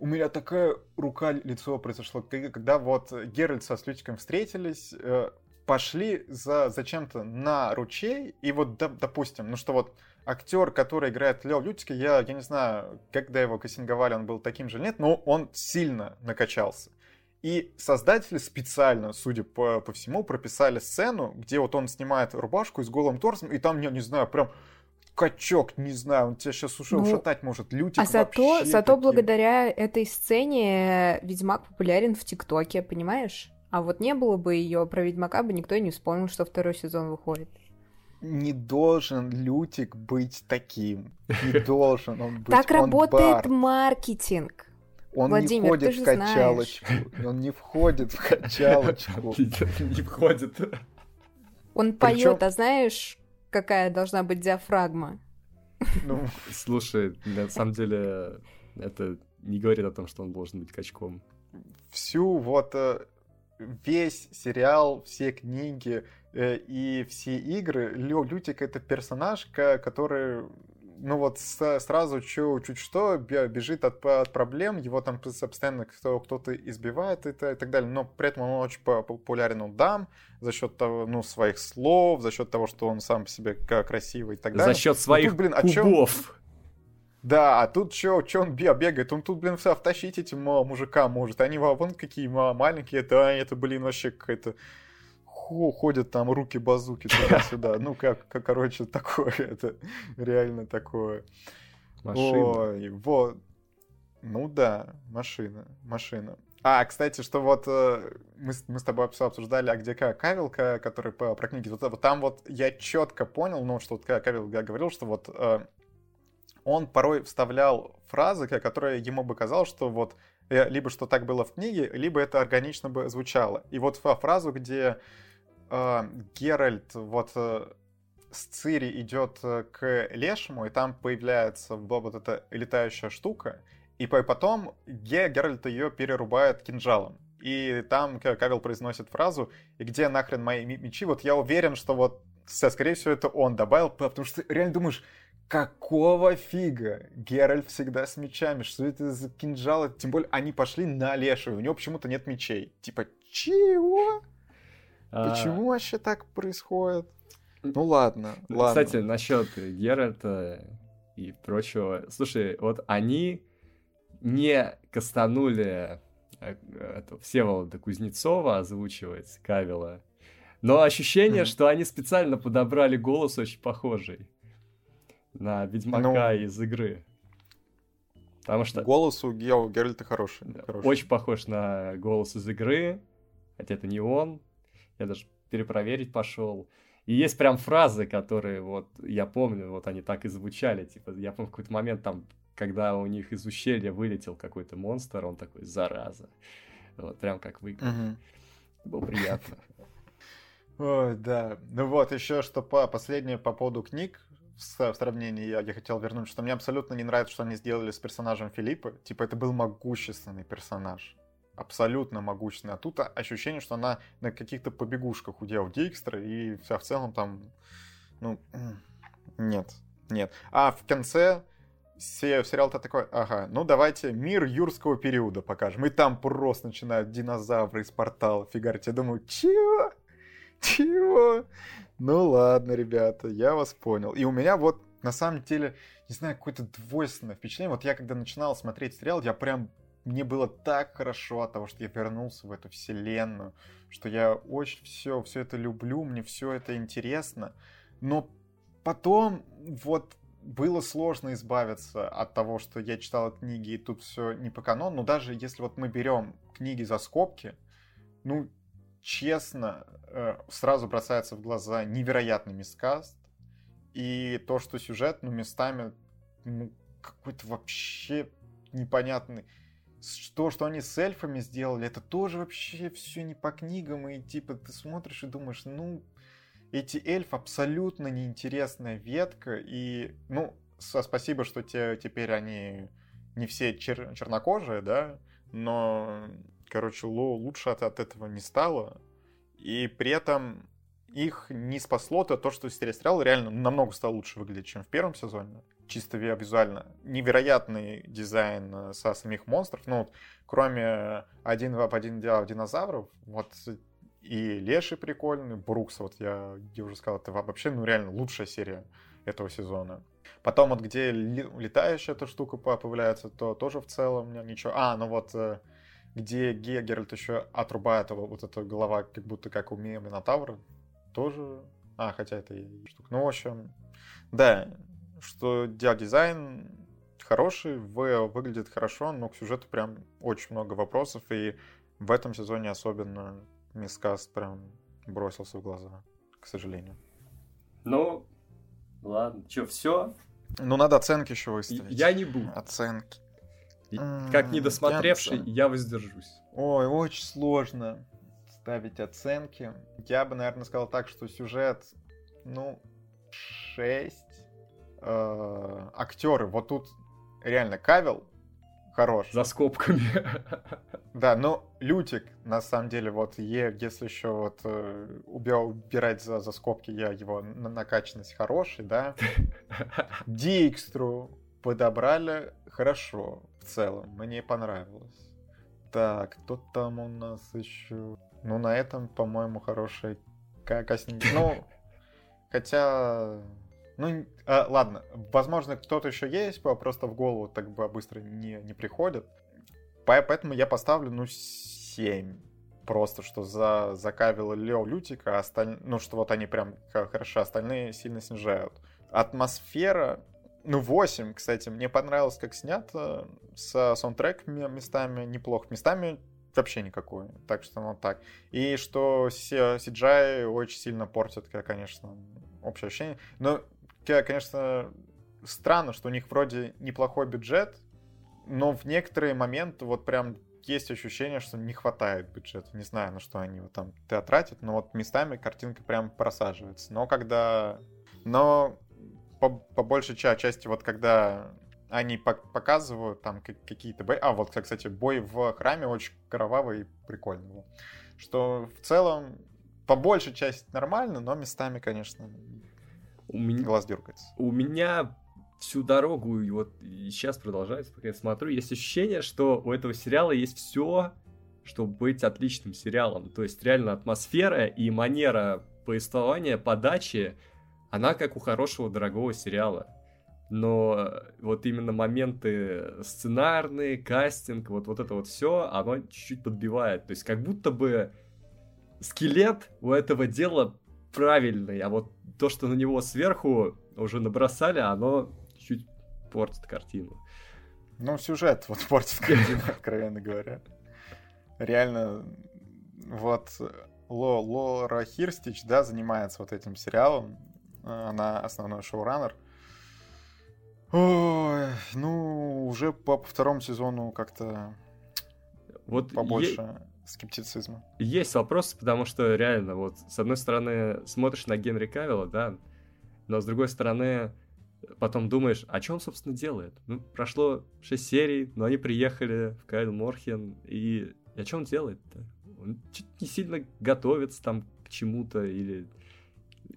у меня такая рука лицо произошло, когда вот Геральт со Слютиком встретились, э, пошли за зачем-то на ручей, и вот, допустим, ну что вот актер, который играет Лео Лютика, я, я не знаю, когда его кассинговали, он был таким же нет, но он сильно накачался. И создатели специально, судя по, по всему, прописали сцену, где вот он снимает рубашку с голым торсом, и там, я не знаю, прям качок, не знаю, он тебя сейчас уже ну, ушатать может, лютик А зато, зато благодаря этой сцене Ведьмак популярен в ТикТоке, понимаешь? А вот не было бы ее про Ведьмака бы никто и не вспомнил, что второй сезон выходит. Не должен Лютик быть таким. Не должен он быть. Так работает маркетинг. Он Владимир, не входит в качалочку. Знаешь. Он не входит в качалочку. Не входит. Он поет, а знаешь, какая должна быть диафрагма. Ну, слушай, на самом деле это не говорит о том, что он должен быть качком. Всю вот э, весь сериал, все книги э, и все игры Лё Лютик это персонаж, который ну вот сразу чуть, чуть что бежит от, от проблем, его там постоянно кто, кто-то избивает и, и так далее, но при этом он очень популярен у дам за счет того, ну, своих слов, за счет того, что он сам по себе красивый и так далее. За счет своих тут, блин, кубов. Чё... Да, а тут что, что он бегает? Он тут, блин, все втащить этим мужикам может. Они вон какие маленькие, да, это, блин, вообще какая-то ходят там руки-базуки туда-сюда. Ну, как, как, короче, такое, это реально такое. Машина. Ой, вот. Ну да, машина, машина. А, кстати, что вот э, мы, мы с тобой обсуждали, а где Кавил, который по, про книги, вот, вот там вот я четко понял, ну, что вот Кавил говорил, что вот э, он порой вставлял фразы, которые ему бы казалось, что вот э, либо что так было в книге, либо это органично бы звучало. И вот фразу, где э, Геральт вот э, с Цири идет э, к Лешему, и там появляется вот эта летающая штука, и потом Ге, Геральт ее перерубает кинжалом. И там Кавил произносит фразу «И где нахрен мои мечи?» Вот я уверен, что вот, скорее всего, это он добавил, потому что реально думаешь, какого фига? Геральт всегда с мечами, что это за кинжалы? Тем более, они пошли на Лешу, у него почему-то нет мечей. Типа, чего? А, Почему вообще так происходит? Ну ладно, ладно. Кстати, насчет Геральта и прочего. Слушай, вот они не кастанули э, это, Всеволода Кузнецова озвучивать Кавила, но ощущение, что они специально подобрали голос очень похожий на Ведьмака ну, из игры. Потому что... Голос у Геральта хороший, хороший. Очень похож на голос из игры, хотя это не он. Я даже перепроверить пошел. И есть прям фразы, которые вот я помню, вот они так и звучали. Типа, я помню в какой-то момент там, когда у них из ущелья вылетел какой-то монстр, он такой, зараза. Вот прям как вы. Угу. Было приятно. Ой, да. Ну вот, еще что по последнее по поводу книг в сравнении я, я хотел вернуть, что мне абсолютно не нравится, что они сделали с персонажем Филиппа. Типа, это был могущественный персонаж абсолютно могущественная. А тут ощущение, что она на каких-то побегушках у Дио Дикстра, и вся в целом там, ну, нет, нет. А в конце сериал-то такой, ага, ну давайте мир юрского периода покажем. И там просто начинают динозавры из портала фигарить. Я думаю, чего? Чего? Ну ладно, ребята, я вас понял. И у меня вот на самом деле, не знаю, какое-то двойственное впечатление. Вот я когда начинал смотреть сериал, я прям мне было так хорошо от того, что я вернулся в эту вселенную, что я очень все, все это люблю, мне все это интересно. Но потом вот было сложно избавиться от того, что я читал книги, и тут все не по канону. Но даже если вот мы берем книги за скобки, ну, честно, э, сразу бросается в глаза невероятный мискаст. И то, что сюжет, ну, местами, ну, какой-то вообще непонятный. То, что они с эльфами сделали, это тоже вообще все не по книгам, и типа ты смотришь и думаешь, ну, эти эльфы абсолютно неинтересная ветка, и, ну, спасибо, что те, теперь они не все чер чернокожие, да, но короче, Ло лучше от, от этого не стало. И при этом их не спасло то, то что сериал реально намного стал лучше выглядеть, чем в первом сезоне. Чисто визуально. Невероятный дизайн э, со самих монстров. Ну, вот, кроме один в один динозавров, вот и Леший прикольный, Брукс, вот я, я уже сказал, это вообще, ну, реально лучшая серия этого сезона. Потом вот где летающая эта штука появляется, то тоже в целом ничего. А, ну вот где Геральт еще отрубает его, вот эта голова, как будто как у Минотавра, тоже... А, хотя это и штука. Ну, в общем, да, что дизайн хороший, в, выглядит хорошо, но к сюжету прям очень много вопросов, и в этом сезоне особенно мискаст прям бросился в глаза, к сожалению. Ну, ладно, что, все? Ну, надо оценки еще выставить. Я не буду. Оценки. Как недосмотревший, я воздержусь. Ой, очень сложно ставить оценки. Я бы, наверное, сказал так, что сюжет, ну, 6. Э, актеры, вот тут реально Кавел хорош. За скобками. Да, но Лютик, на самом деле, вот е, если еще вот э, убирать за, за скобки, я его на накачанность хороший, да. Дикстру подобрали хорошо в целом, мне понравилось. Так, кто там у нас еще? Ну, на этом, по-моему, хороший кастинг. Ну, хотя... Ну, а, ладно, возможно, кто-то еще есть, просто в голову так бы быстро не, не приходит. Поэтому я поставлю, ну, 7. Просто, что за, за Кавила Лео Лютика, а осталь... ну, что вот они прям хорошо, остальные сильно снижают. Атмосфера, ну, 8, кстати, мне понравилось, как снято, с саундтреками местами неплохо, местами вообще никакой. Так что ну так. И что CGI очень сильно портит, конечно, общее ощущение. Но, конечно, странно, что у них вроде неплохой бюджет, но в некоторые моменты вот прям есть ощущение, что не хватает бюджета. Не знаю, на что они вот там тратят, но вот местами картинка прям просаживается. Но когда... Но по, по большей части, вот когда они показывают там какие-то бои. А, вот, кстати, бой в храме очень кровавый и прикольный был. Что в целом, по большей части нормально, но местами, конечно, у меня, глаз дергается. У меня всю дорогу, и вот и сейчас продолжается, пока я смотрю, есть ощущение, что у этого сериала есть все, чтобы быть отличным сериалом. То есть реально атмосфера и манера повествования, подачи, она как у хорошего дорогого сериала но вот именно моменты сценарные, кастинг, вот, вот это вот все, оно чуть-чуть подбивает. То есть как будто бы скелет у этого дела правильный, а вот то, что на него сверху уже набросали, оно чуть портит картину. Ну, сюжет вот портит картину, откровенно говоря. Реально, вот Ло, Лора Хирстич, да, занимается вот этим сериалом. Она основной шоураннер. Ой, ну, уже по второму сезону как-то вот побольше е... скептицизма. Есть вопрос, потому что реально, вот, с одной стороны, смотришь на Генри Кавилла, да, но с другой стороны, потом думаешь, а что он, собственно, делает? Ну, прошло 6 серий, но они приехали в Кайл Морхен, и, а что он делает-то? Он не сильно готовится там к чему-то, или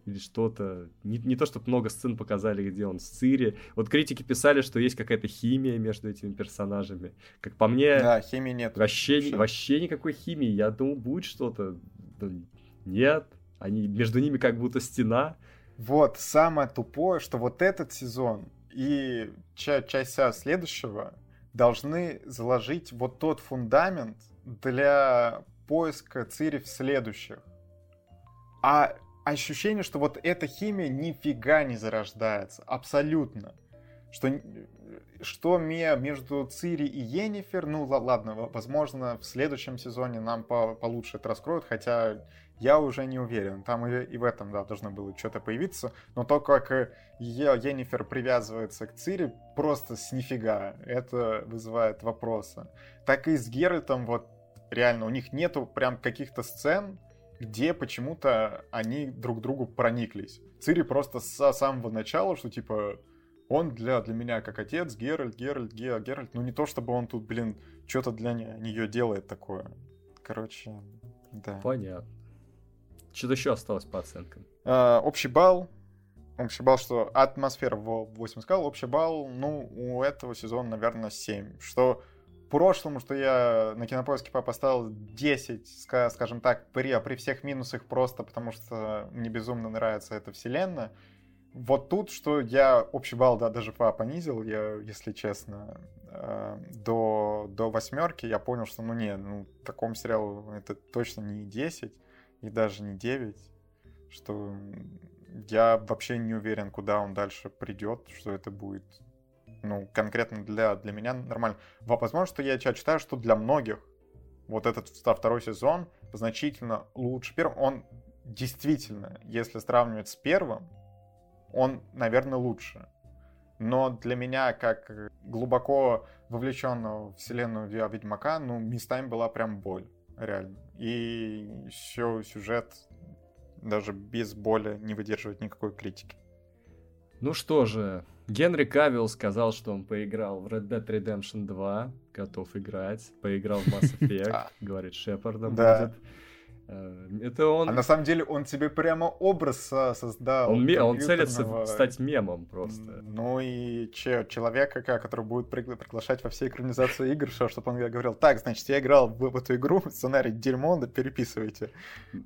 или что-то. Не, не то, чтобы много сцен показали, где он с Цири. Вот критики писали, что есть какая-то химия между этими персонажами. Как по мне... Да, химии нет. Вообще, вообще. вообще никакой химии. Я думал, будет что-то. Нет. Они, между ними как будто стена. Вот, самое тупое, что вот этот сезон и часть, часть следующего должны заложить вот тот фундамент для поиска Цири в следующих. А ощущение, что вот эта химия нифига не зарождается. Абсолютно. Что, что между Цири и Енифер, ну ладно, возможно, в следующем сезоне нам по получше это раскроют, хотя я уже не уверен. Там и, и в этом, да, должно было что-то появиться. Но то, как Енифер привязывается к Цири, просто с нифига. Это вызывает вопросы. Так и с Геральтом, вот реально, у них нету прям каких-то сцен, где почему-то они друг другу прониклись. Цири просто с самого начала, что типа Он для, для меня как отец, Геральт, Геральт, Ге- Геральт. Ну не то, чтобы он тут, блин, что-то для не- нее делает такое. Короче, да. Понятно. Что-то еще осталось по оценкам. А, общий балл. Общий балл, что атмосфера в 8 сказал. Общий балл, ну, у этого сезона, наверное, 7. Что прошлому, что я на кинопоиске поставил 10, ска- скажем так, при, при всех минусах просто потому, что мне безумно нравится эта вселенная. Вот тут, что я общий балл, да, даже по- понизил, я, если честно, э, до, до восьмерки, я понял, что, ну, не, ну, такому сериалу это точно не 10 и даже не 9, что я вообще не уверен, куда он дальше придет, что это будет, ну, конкретно для, для меня нормально. Во- Возможно, что я ча- читаю, что для многих вот этот вта- второй сезон значительно лучше первого. Он действительно, если сравнивать с первым, он, наверное, лучше. Но для меня, как глубоко вовлеченного в вселенную Ведьмака, ну, местами была прям боль, реально. И все сюжет даже без боли не выдерживает никакой критики. Ну что же, Генри Кавилл сказал, что он поиграл в Red Dead Redemption 2, готов играть, поиграл в Mass Effect, говорит, Шепардом Да. будет. Э, Это он... А на самом деле он тебе прямо образ со- создал. Он, ме- он целится стать мемом просто. Ну и че, человека, ка- который будет пригла- приглашать во все экранизации игр, чтобы он говорил, так, значит, я играл в, в эту игру, сценарий дерьмо, да переписывайте.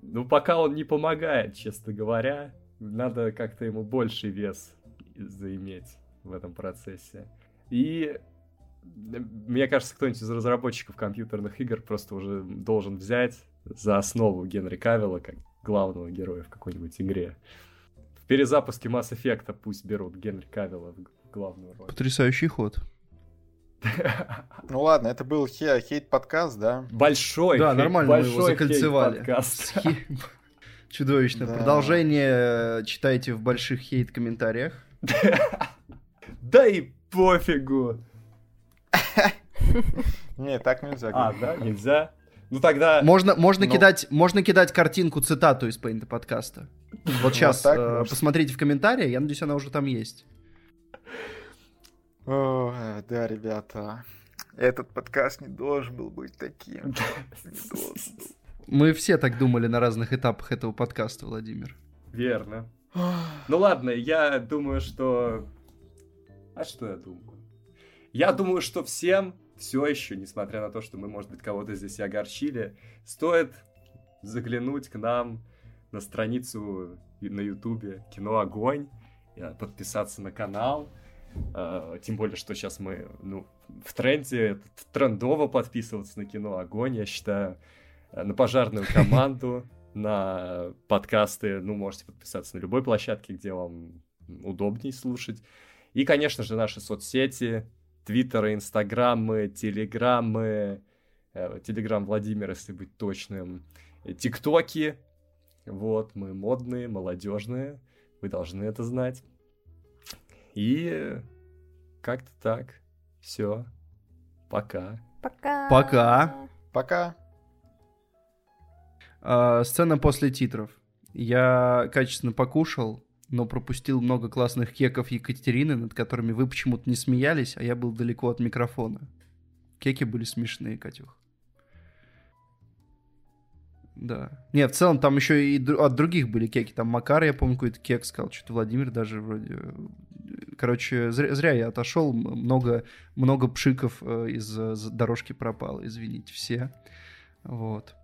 Ну, пока он не помогает, честно говоря. Надо как-то ему больший вес заиметь в этом процессе. И э, мне кажется, кто-нибудь из разработчиков компьютерных игр просто уже должен взять за основу Генри Кавилла как главного героя в какой-нибудь игре. В перезапуске Mass Effect пусть берут Генри Кавилла в главную роль. Потрясающий ход. Ну ладно, это был хе- хейт-подкаст, да? Большой Да, хейт- нормально мы его большой закольцевали. Схи- Чудовищно. Да. Продолжение читайте в больших хейт-комментариях. Да и пофигу. Не, так нельзя. А, да, нельзя. Ну тогда... Можно, можно, Ну. кидать, можно кидать картинку, цитату из Пейнта подкаста. Вот сейчас так э, посмотрите в комментарии, я надеюсь, она уже там есть. О, да, ребята. Этот подкаст не должен был быть таким. Мы все так думали на разных этапах этого подкаста, Владимир. Верно. Ну ладно, я думаю, что... А что я думаю? Я думаю, что всем все еще, несмотря на то, что мы, может быть, кого-то здесь и огорчили, стоит заглянуть к нам на страницу на Ютубе Кино Огонь, э, подписаться на канал. Э, Тем более, что сейчас мы ну, в тренде, трендово подписываться на Кино Огонь, я считаю, э, на пожарную команду, на подкасты, ну, можете подписаться на любой площадке, где вам удобнее слушать. И, конечно же, наши соцсети, твиттеры, инстаграмы, телеграммы, э, телеграм Владимир, если быть точным, э, тиктоки. Вот, мы модные, молодежные, вы должны это знать. И как-то так. Все. Пока. Пока. Пока. Пока. А, сцена после титров. Я качественно покушал, но пропустил много классных кеков Екатерины, над которыми вы почему-то не смеялись, а я был далеко от микрофона. Кеки были смешные, Катюх. Да. Не, в целом там еще и от других были кеки. Там Макар, я помню, какой-то кек сказал, что-то Владимир даже вроде... Короче, зря, зря я отошел, много, много пшиков э, из э, дорожки пропало, извините все. Вот.